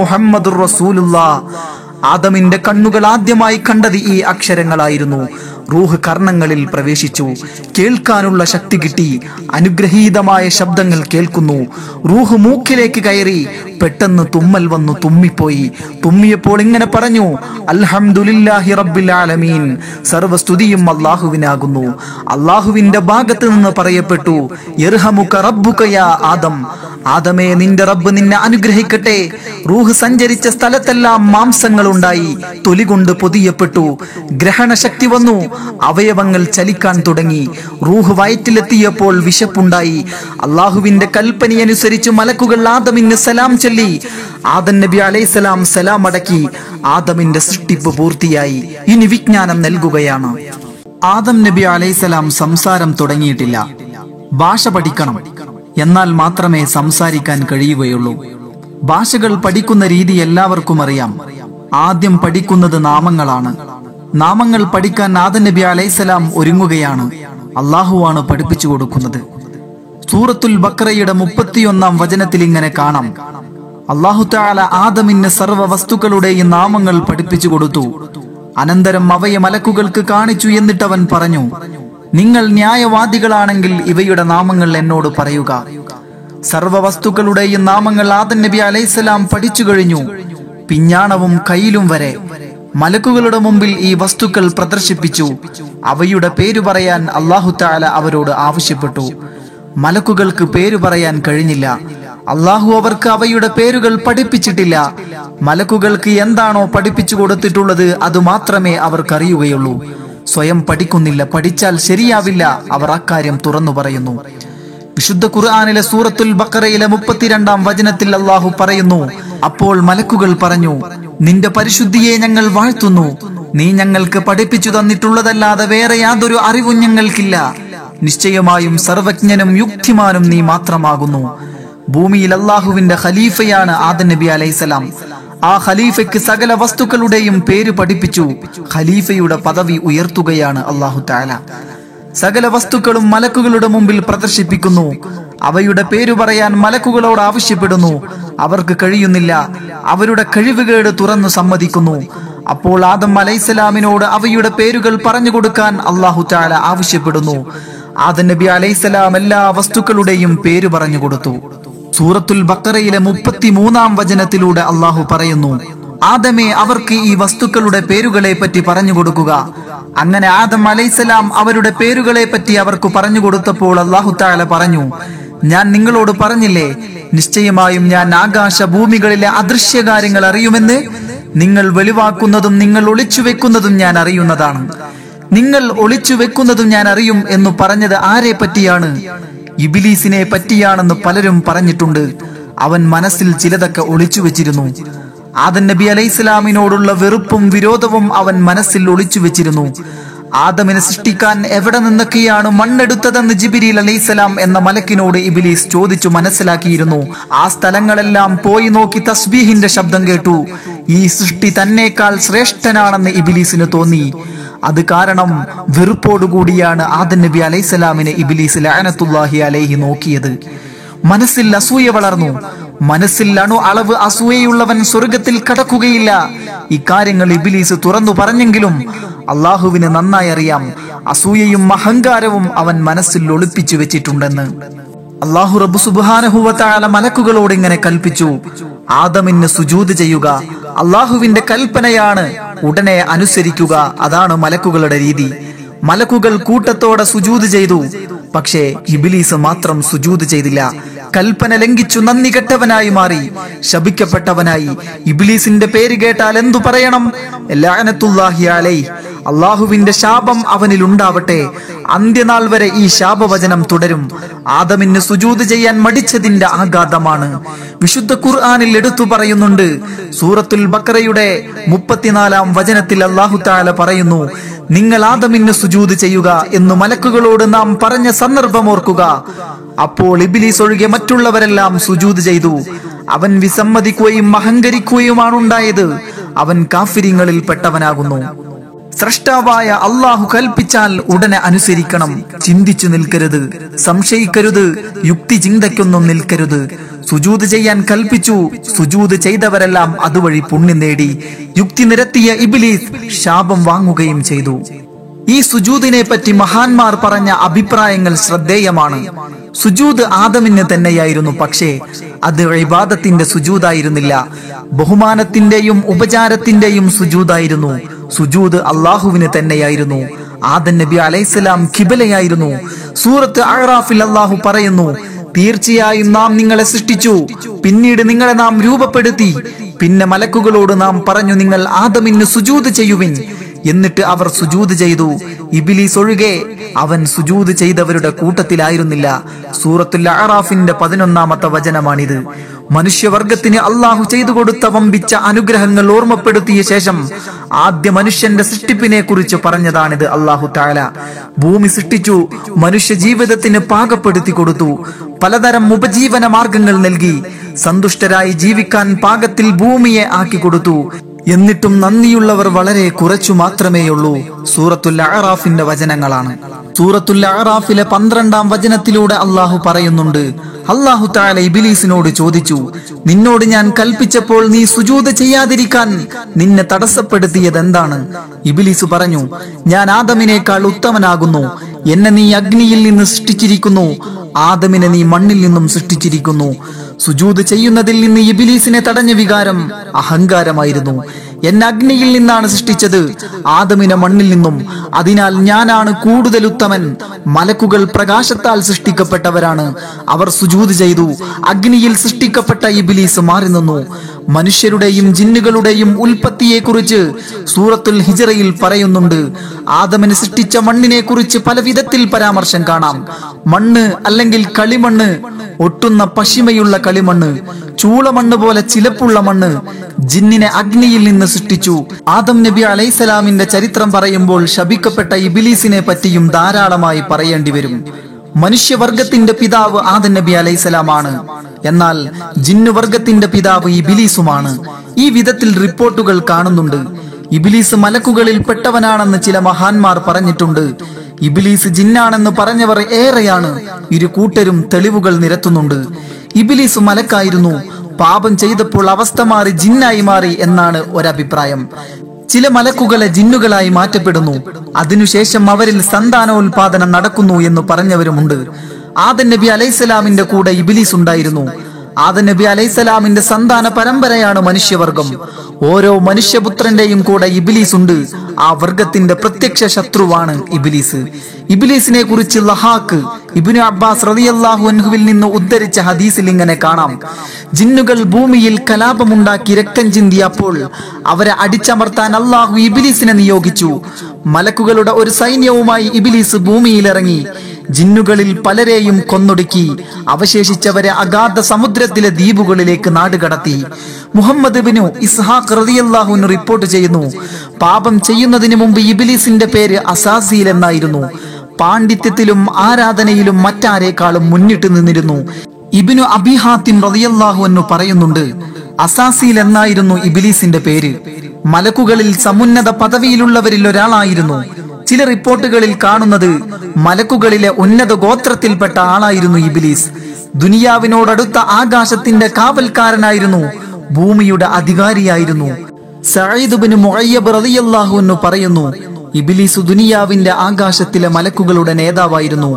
ആദമിന്റെ കണ്ണുകൾ ആദ്യമായി കണ്ടത് ഈ അക്ഷരങ്ങളായിരുന്നു. റൂഹ് കർണങ്ങളിൽ പ്രവേശിച്ചു. കേൾക്കാനുള്ള ശക്തി കിട്ടി. അനുഗ്രഹീതമായ ശബ്ദങ്ങൾ കേൾക്കുന്നു. റൂഹ് മൂക്കിലേക്ക് കയറി പെട്ടെന്ന് തുമ്മൽ വന്നു തുമ്മിപ്പോയി. തുമ്മിയപ്പോൾ ഇങ്ങനെ പറഞ്ഞു അൽഹംദുലില്ലാഹി റബ്ബിൽ ആലമീൻ. സർവസ്തുതിയും അള്ളാഹുവിനാകുന്നു അള്ളാഹുവിന്റെ ഭാഗത്ത് നിന്ന് പറയപ്പെട്ടു ഇർഹമുക റബ്ബുക യാ ആദം. ആദമേ നിന്റെ റബ്ബ് നിന്നെ അനുഗ്രഹിക്കട്ടെ. റൂഹ് സഞ്ചരിച്ച സ്ഥലത്തെല്ലാം മാംസങ്ങൾ ഉണ്ടായി തൊലി കൊണ്ട് പൊതിയപ്പെട്ടു. ഗ്രഹണശക്തി വന്നു അവയവങ്ങൾ ചലിക്കാൻ തുടങ്ങി. റൂഹ് വയറ്റിലെത്തിയപ്പോൾ വിശപ്പുണ്ടായി. അള്ളാഹുവിന്റെ കൽപ്പനയനുസരിച്ച് മലക്കുകൾ ആദമിന് സലാം ചൊല്ലി. ആദം നബി അലൈസലാം സലാം അടക്കി ആദമിന്റെ സൃഷ്ടിപ്പ് പൂർത്തിയായി. ഇനി വിജ്ഞാനം നൽകുകയാണ്. ആദം നബി അലൈസലാം സംസാരം തുടങ്ങിയിട്ടില്ല. ഭാഷ പഠിക്കണം. എന്നാൽ മാത്രമേ സംസാരിക്കാൻ കഴിയുകയുള്ളൂ. ഭാഷകൾ പഠിക്കുന്ന രീതി എല്ലാവർക്കും അറിയാം. ആദ്യം പഠിക്കുന്നത് നാമങ്ങളാണ്. നാമങ്ങൾ പഠിക്കാൻ ആദൻ നബി അലൈസലാം ഒരുങ്ങുകയാണ്. അള്ളാഹുവാണ് പഠിപ്പിച്ചു കൊടുക്കുന്നത്. സൂറത്തുൽ ബക്രയുടെ മുപ്പത്തിയൊന്നാം വചനത്തിൽ ഇങ്ങനെ കാണാം. അള്ളാഹു താല ആദമിന് സർവ വസ്തുക്കളുടെയും നാമങ്ങൾ പഠിപ്പിച്ചു കൊടുത്തു. അനന്തരം അവയെ മലക്കുകൾക്ക് കാണിച്ചു എന്നിട്ടവൻ പറഞ്ഞു നിങ്ങൾ ന്യായവാദികളാണെങ്കിൽ ഇവയുടെ നാമങ്ങൾ എന്നോട് പറയുക. സർവ വസ്തുക്കളുടെയും നാമങ്ങൾ ആദൻ നബി അലൈഹിസ്സലാം പഠിച്ചു കഴിഞ്ഞു. പിഞ്ഞാണവും കയ്യിലും വരെ. മലക്കുകളുടെ മുമ്പിൽ ഈ വസ്തുക്കൾ പ്രദർശിപ്പിച്ചു. അവയുടെ പേരു പറയാൻ അള്ളാഹു താല അവരോട് ആവശ്യപ്പെട്ടു. മലക്കുകൾക്ക് പേരു പറയാൻ കഴിഞ്ഞില്ല. അള്ളാഹു അവർക്ക് അവയുടെ പേരുകൾ പഠിപ്പിച്ചിട്ടില്ല. മലക്കുകൾക്ക് എന്താണോ പഠിപ്പിച്ചു കൊടുത്തിട്ടുള്ളത് അത് മാത്രമേ അവർക്കറിയുകയുള്ളൂ. സ്വയം പഠിക്കുന്നില്ല പഠിച്ചാൽ ശരിയാവില്ല അവർ അക്കാര്യം തുറന്നു പറയുന്നു. വിശുദ്ധ ഖുർആാനിലെ സൂറത്തുൽ ബക്കറയിലെ മുപ്പത്തിരണ്ടാം വചനത്തിൽ അള്ളാഹു പറയുന്നു അപ്പോൾ മലക്കുകൾ പറഞ്ഞു നിന്റെ പരിശുദ്ധിയെ ഞങ്ങൾ വാഴ്ത്തുന്നു. നീ ഞങ്ങൾക്ക് പഠിപ്പിച്ചു തന്നിട്ടുള്ളതല്ലാതെ വേറെ യാതൊരു അറിവും ഞങ്ങൾക്കില്ല. നിശ്ചയമായും സർവജ്ഞനും യുക്തിമാനും നീ മാത്രമാകുന്നു. ഭൂമിയിൽ അള്ളാഹുവിന്റെ ഖലീഫയാണ് ആദൻ നബി അലൈസലാം ആ ഖലീഫയ്ക്ക് സകല വസ്തുക്കളുടെയും പേര് പഠിപ്പിച്ചു. ഖലീഫയുടെ പദവി ഉയർത്തുകയാണ് അള്ളാഹു താല സകല വസ്തുക്കളും മലക്കുകളുടെ മുമ്പിൽ പ്രദർശിപ്പിക്കുന്നു. അവയുടെ പേരു പറയാൻ മലക്കുകളോട് ആവശ്യപ്പെടുന്നു. അവർക്ക് കഴിയുന്നില്ല. അവരുടെ കഴിവുകേട് തുറന്നു സമ്മതിക്കുന്നു. അപ്പോൾ ആദം അലൈസലാമിനോട് അവയുടെ പേരുകൾ പറഞ്ഞു കൊടുക്കാൻ അള്ളാഹു താല ആവശ്യപ്പെടുന്നു. ആദം നബി അലൈസലാം എല്ലാ വസ്തുക്കളുടെയും പേര് പറഞ്ഞു കൊടുത്തു. സൂറത്തുൽ ബക്കറയിലെ മുപ്പത്തി മൂന്നാം വചനത്തിലൂടെ അള്ളാഹു പറയുന്നു ആദമേ അവർക്ക് ഈ വസ്തുക്കളുടെ പേരുകളെ പറ്റി പറഞ്ഞു കൊടുക്കുക. അങ്ങനെ ആദം അലൈസലാം അവരുടെ പേരുകളെ പറ്റി അവർക്ക് പറഞ്ഞു കൊടുത്തപ്പോൾ അള്ളാഹു താല പറഞ്ഞു ഞാൻ നിങ്ങളോട് പറഞ്ഞില്ലേ നിശ്ചയമായും ഞാൻ ആകാശ ഭൂമികളിലെ അദൃശ്യ കാര്യങ്ങൾ അറിയുമെന്ന്? നിങ്ങൾ വെളിവാക്കുന്നതും നിങ്ങൾ ഒളിച്ചു വെക്കുന്നതും ഞാൻ അറിയുന്നതാണ്. നിങ്ങൾ ഒളിച്ചു വെക്കുന്നതും ഞാൻ അറിയും എന്ന് പറഞ്ഞത് ആരെ പറ്റിയാണ്? ഇബിലീസിനെ പറ്റിയാണെന്ന് പലരും പറഞ്ഞിട്ടുണ്ട്. അവൻ മനസ്സിൽ ചിലതൊക്കെ ഒളിച്ചു വെച്ചിരുന്നു. ആദൻ നബി അലൈഹി ഇസ്ലാമിനോടുള്ള വെറുപ്പും വിരോധവും അവൻ മനസ്സിൽ ഒളിച്ചു വെച്ചിരുന്നു. ആദമിനെ സൃഷ്ടിക്കാൻ എവിടെ നിന്നൊക്കെയാണ് മണ്ണെടുത്തതെന്ന് ജിബിരിൽ അലൈസലാം എന്ന മലക്കിനോട് ഇബിലീസ് ചോദിച്ചു മനസ്സിലാക്കിയിരുന്നു. ആ സ്ഥലങ്ങളെല്ലാം പോയി നോക്കി തസ്ബീഹിന്റെ ശബ്ദം കേട്ടു. ഈ സൃഷ്ടി തന്നേക്കാൾ ശ്രേഷ്ഠനാണെന്ന് ഇബിലീസിന് തോന്നി. അത് കാരണം വെറുപ്പോടുകൂടിയാണ് ആദൻ നബി അലൈഹിസ്സലാമിനെ ഇബിലീസ് ലഅനത്തുല്ലാഹി അലൈഹി നോക്കിയത്. മനസ്സിൽ അസൂയ വളർന്നു. മനസ്സിൽ അണു അളവ് അസൂയയുള്ളവൻ സ്വർഗത്തിൽ കടക്കുകയില്ല. ഇക്കാര്യങ്ങൾ ഇബിലീസ് തുറന്നു പറഞ്ഞെങ്കിലും അള്ളാഹുവിന് നന്നായി അറിയാം. അസൂയയും അഹങ്കാരവും അവൻ മനസ്സിൽ ഒളിപ്പിച്ചു വെച്ചിട്ടുണ്ടെന്ന്. അള്ളാഹു റബ്ബു സുബാനഹുവത്തായ മലക്കുകളോട് ഇങ്ങനെ കൽപ്പിച്ചു. ആദമിന് സുജൂത് ചെയ്യുക അള്ളാഹുവിന്റെ കൽപ്പനയാണ്. ഉടനെ അനുസരിക്കുക അതാണ് മലക്കുകളുടെ രീതി. മലക്കുകൾ കൂട്ടത്തോടെ സുജൂത് ചെയ്തു. പക്ഷേ ഇബിലീസ് മാത്രം സുജൂത് ചെയ്തില്ല. കൽപ്പന ലംഘിച്ചു നന്ദി കെട്ടവനായി മാറി. ശപിക്കപ്പെട്ടവനായി. ഇബിലീസിന്റെ പേര് കേട്ടാൽ എന്തു പറയണം? അള്ളാഹുവിന്റെ ശാപം അവനിൽ ഉണ്ടാവട്ടെ. അന്ത്യനാൾ വരെ ഈ ശാപവചനം തുടരും. ആദമിന് സുജൂത് ചെയ്യാൻ മടിച്ചതിന്റെ ആഘാതമാണ്. വിശുദ്ധ ഖുർആാനിൽ എടുത്തു പറയുന്നുണ്ട്. സൂറത്തുൽ ബക്കറയുടെ മുപ്പത്തിനാലാം വചനത്തിൽ അള്ളാഹു താല പറയുന്നു നിങ്ങൾ ആദമിന് സുജൂത് ചെയ്യുക എന്ന് മലക്കുകളോട് നാം പറഞ്ഞ സന്ദർഭം ഓർക്കുക. അപ്പോൾ ഇബിലീസ് ഒഴികെ മറ്റുള്ളവരെല്ലാം സുജൂത് ചെയ്തു. അവൻ വിസമ്മതിക്കുകയും അഹങ്കരിക്കുകയുമാണ് ഉണ്ടായത്. അവൻ കാഫിരിങ്ങളിൽ പെട്ടവനാകുന്നു. സ്രഷ്ടാവായ അള്ളാഹു കൽപ്പിച്ചാൽ ഉടനെ അനുസരിക്കണം. ചിന്തിച്ചു നിൽക്കരുത്. സംശയിക്കരുത്. യുക്തി ചിന്തയ്ക്കൊന്നും നിൽക്കരുത്. സുജൂത് ചെയ്യാൻ കൽപ്പിച്ചു. സുജൂത് ചെയ്തവരെല്ലാം അതുവഴി പുണ്യം നേടി. യുക്തി നിരത്തിയ ഇബിലീസ് ശാപം വാങ്ങുകയും ചെയ്തു. ഈ സുജൂദിനെ പറ്റി മഹാന്മാർ പറഞ്ഞ അഭിപ്രായങ്ങൾ ശ്രദ്ധേയമാണ്. സുജൂദ് ആദമിന് തന്നെയായിരുന്നു പക്ഷേ അത് ഇബാദത്തിന്റെ സുജൂദായിരുന്നില്ല. ബഹുമാനത്തിന്റെയും ഉപചാരത്തിന്റെയും സുജൂദായിരുന്നു. സുജൂദ് അള്ളാഹുവിന് തന്നെയായിരുന്നു. ആദൻ നബി അലൈഹിസ്സലാം ഖിബലയായിരുന്നു സൂറത്ത് അഹ്റാഫിൽ അള്ളാഹു പറയുന്നു തീർച്ചയായും നാം നിങ്ങളെ സൃഷ്ടിച്ചു. പിന്നീട് നിങ്ങളെ നാം രൂപപ്പെടുത്തി. പിന്നെ മലക്കുകളോട് നാം പറഞ്ഞു നിങ്ങൾ ആദമിന് സുജൂത് ചെയ്യുവിൻ. എന്നിട്ട് അവർ സുജൂത് ചെയ്തു. ഇബിലീസ് ഒഴികെ അവൻ സുജൂത് ചെയ്തവരുടെ കൂട്ടത്തിലായിരുന്നില്ല. സൂറത്തുൽ അറാഫിന്റെ പതിനൊന്നാമത്തെ വചനമാണിത്. മനുഷ്യവർഗത്തിന് അള്ളാഹു ചെയ്തു കൊടുത്ത വമ്പിച്ച അനുഗ്രഹങ്ങൾ ഓർമ്മപ്പെടുത്തിയ ശേഷം ആദ്യ മനുഷ്യന്റെ സൃഷ്ടിപ്പിനെ കുറിച്ച് പറഞ്ഞതാണിത് അള്ളാഹു താല ഭൂമി സൃഷ്ടിച്ചു മനുഷ്യ ജീവിതത്തിന് പാകപ്പെടുത്തി കൊടുത്തു പലതരം ഉപജീവന മാർഗങ്ങൾ നൽകി സന്തുഷ്ടരായി ജീവിക്കാൻ പാകത്തിൽ ഭൂമിയെ ആക്കി കൊടുത്തു. എന്നിട്ടും നന്ദിയുള്ളവർ വളരെ കുറച്ചു മാത്രമേയുള്ളൂ. സൂറത്തുൽ അറാഫിന്റെ വചനങ്ങളാണ്. സൂറത്തുൽ അറാഫിലെ പന്ത്രണ്ടാം വചനത്തിലൂടെ അള്ളാഹു പറയുന്നുണ്ട്. അള്ളാഹു താല ഇബിലീസിനോട് ചോദിച്ചു നിന്നോട് ഞാൻ കൽപ്പിച്ചപ്പോൾ നീ സുജൂത ചെയ്യാതിരിക്കാൻ നിന്നെ തടസ്സപ്പെടുത്തിയത് എന്താണ് ഇബിലീസ് പറഞ്ഞു ഞാൻ ആദമിനേക്കാൾ ഉത്തമനാകുന്നു. എന്നെ നീ അഗ്നിയിൽ നിന്ന് സൃഷ്ടിച്ചിരിക്കുന്നു. ആദമിനെ നീ മണ്ണിൽ നിന്നും സൃഷ്ടിച്ചിരിക്കുന്നു. സുജൂത് ചെയ്യുന്നതിൽ നിന്ന് ഇബിലീസിനെ തടഞ്ഞ വികാരം അഹങ്കാരമായിരുന്നു. എന്നെ അഗ്നിയിൽ നിന്നാണ് സൃഷ്ടിച്ചത്. ആദമിനെ മണ്ണിൽ നിന്നും. അതിനാൽ ഞാനാണ് കൂടുതൽ ഉത്തമൻ. മലക്കുകൾ പ്രകാശത്താൽ സൃഷ്ടിക്കപ്പെട്ടവരാണ്. അവർ സുജൂത് ചെയ്തു. അഗ്നിയിൽ സൃഷ്ടിക്കപ്പെട്ട ഇബിലീസ് മാറി നിന്നു. മനുഷ്യരുടെയും ജിന്നുകളുടെയും ഉൽപ്പത്തിയെ കുറിച്ച് സൂറത്തുൽ ഹിജറയിൽ പറയുന്നുണ്ട്. ആദമിനെ സൃഷ്ടിച്ച മണ്ണിനെ കുറിച്ച് പല വിധത്തിൽ പരാമർശം കാണാം. മണ്ണ് അല്ലെങ്കിൽ കളിമണ്ണ് ഒട്ടുന്ന പശിമയുള്ള കളിമണ്ണ് ചൂളമണ്ണ് പോലെ ചിലപ്പുള്ള മണ്ണ് ജിന്നിനെ അഗ്നിയിൽ നിന്ന് സൃഷ്ടിച്ചു. ആദം നബി അലൈസലാമിന്റെ ചരിത്രം പറയുമ്പോൾ ശപിക്കപ്പെട്ട ഇബിലീസിനെ പറ്റിയും ധാരാളമായി പറയേണ്ടി വരും. മനുഷ്യവർഗത്തിന്റെ പിതാവ് ആദം നബി അലൈസലാമാണ് എന്നാൽ ജിന്നുവർഗത്തിന്റെ പിതാവ് ഇബിലീസുമാണ്. ഈ വിധത്തിൽ റിപ്പോർട്ടുകൾ കാണുന്നുണ്ട്. ഇബിലീസ് മലക്കുകളിൽ പെട്ടവനാണെന്ന് ചില മഹാന്മാർ പറഞ്ഞിട്ടുണ്ട്. ഇബിലീസ് ജിന്നാണെന്ന് പറഞ്ഞവർ ഏറെയാണ്. ഇരു കൂട്ടരും തെളിവുകൾ നിരത്തുന്നുണ്ട്. ഇബിലീസ് മലക്കായിരുന്നു. പാപം ചെയ്തപ്പോൾ അവസ്ഥ മാറി ജിന്നായി മാറി എന്നാണ് ഒരഭിപ്രായം. ചില മലക്കുകളെ ജിന്നുകളായി മാറ്റപ്പെടുന്നു. അതിനുശേഷം അവരിൽ സന്താനോൽപാദനം നടക്കുന്നു എന്ന് പറഞ്ഞവരുമുണ്ട്. ആദൻ നബി അലൈഹിസ്സലാമിന്റെ കൂടെ ഇബിലീസ് ഉണ്ടായിരുന്നു. ആദൻ നബി അലൈസലാമിന്റെ സന്താന പരമ്പരയാണ് മനുഷ്യവർഗം. ഓരോ മനുഷ്യപുത്രന്റെയും കൂടെ ഇബിലീസ് ഉണ്ട് ആ വർഗത്തിന്റെ പ്രത്യക്ഷ ശത്രുവാണ് ഇബിലീസ്. ഇബിലീസിനെ കുറിച്ച് ലഹാക്ക് ഇബിനു അബ്ബാസ് റളിയല്ലാഹു അൻഹുവിൽ നിന്ന് ഉദ്ധരിച്ച ഹദീസിൽ ഇങ്ങനെ കാണാം. ജിന്നുകൾ ഭൂമിയിൽ കലാപമുണ്ടാക്കി രക്തം ചിന്തിയപ്പോൾ അവരെ അടിച്ചമർത്താൻ അള്ളാഹു ഇബിലീസിനെ നിയോഗിച്ചു. മലക്കുകളുടെ ഒരു സൈന്യവുമായി ഇബിലീസ് ഭൂമിയിലിറങ്ങി. ജിന്നുകളിൽ പലരെയും കൊന്നൊടുക്കി അവശേഷിച്ചവരെ അഗാധ സമുദ്രത്തിലെ ദ്വീപുകളിലേക്ക് നാടുകടത്തി മുഹമ്മദ് ബിനു ഇസ്ഹാഖ് റതിയല്ലാഹുവിന് റിപ്പോർട്ട് ചെയ്യുന്നു പാപം ചെയ്യുന്നതിന് മുമ്പ് ഇബിലിസിന്റെ പേര് അസാസീൽ എന്നായിരുന്നു. പാണ്ഡിത്യത്തിലും ആരാധനയിലും മറ്റാരേക്കാളും മുന്നിട്ട് നിന്നിരുന്നു. ഇബിനു അബിഹാത്തിം റളിയല്ലാഹു എന്ന് പറയുന്നുണ്ട് അസാസീൽ എന്നായിരുന്നു ഇബിലീസിന്റെ പേര്. മലക്കുകളിൽ സമുന്നത പദവിയിലുള്ളവരിൽ ഒരാളായിരുന്നു. ചില റിപ്പോർട്ടുകളിൽ കാണുന്നത് മലക്കുകളിലെ ഉന്നത ഗോത്രത്തിൽപ്പെട്ട ആളായിരുന്നു ഇബിലീസ്. ദുനിയാവിനോടടുത്ത ആകാശത്തിന്റെ കാവൽക്കാരനായിരുന്നു ഭൂമിയുടെ അധികാരിയായിരുന്നു. സഈദുബിന് മുഅയ്യബ് റളിയല്ലാഹു അൻഹു പറയുന്നു ഇബിലീസ് ദുനിയാവിന്റെ ആകാശത്തിലെ മലക്കുകളുടെ നേതാവായിരുന്നു.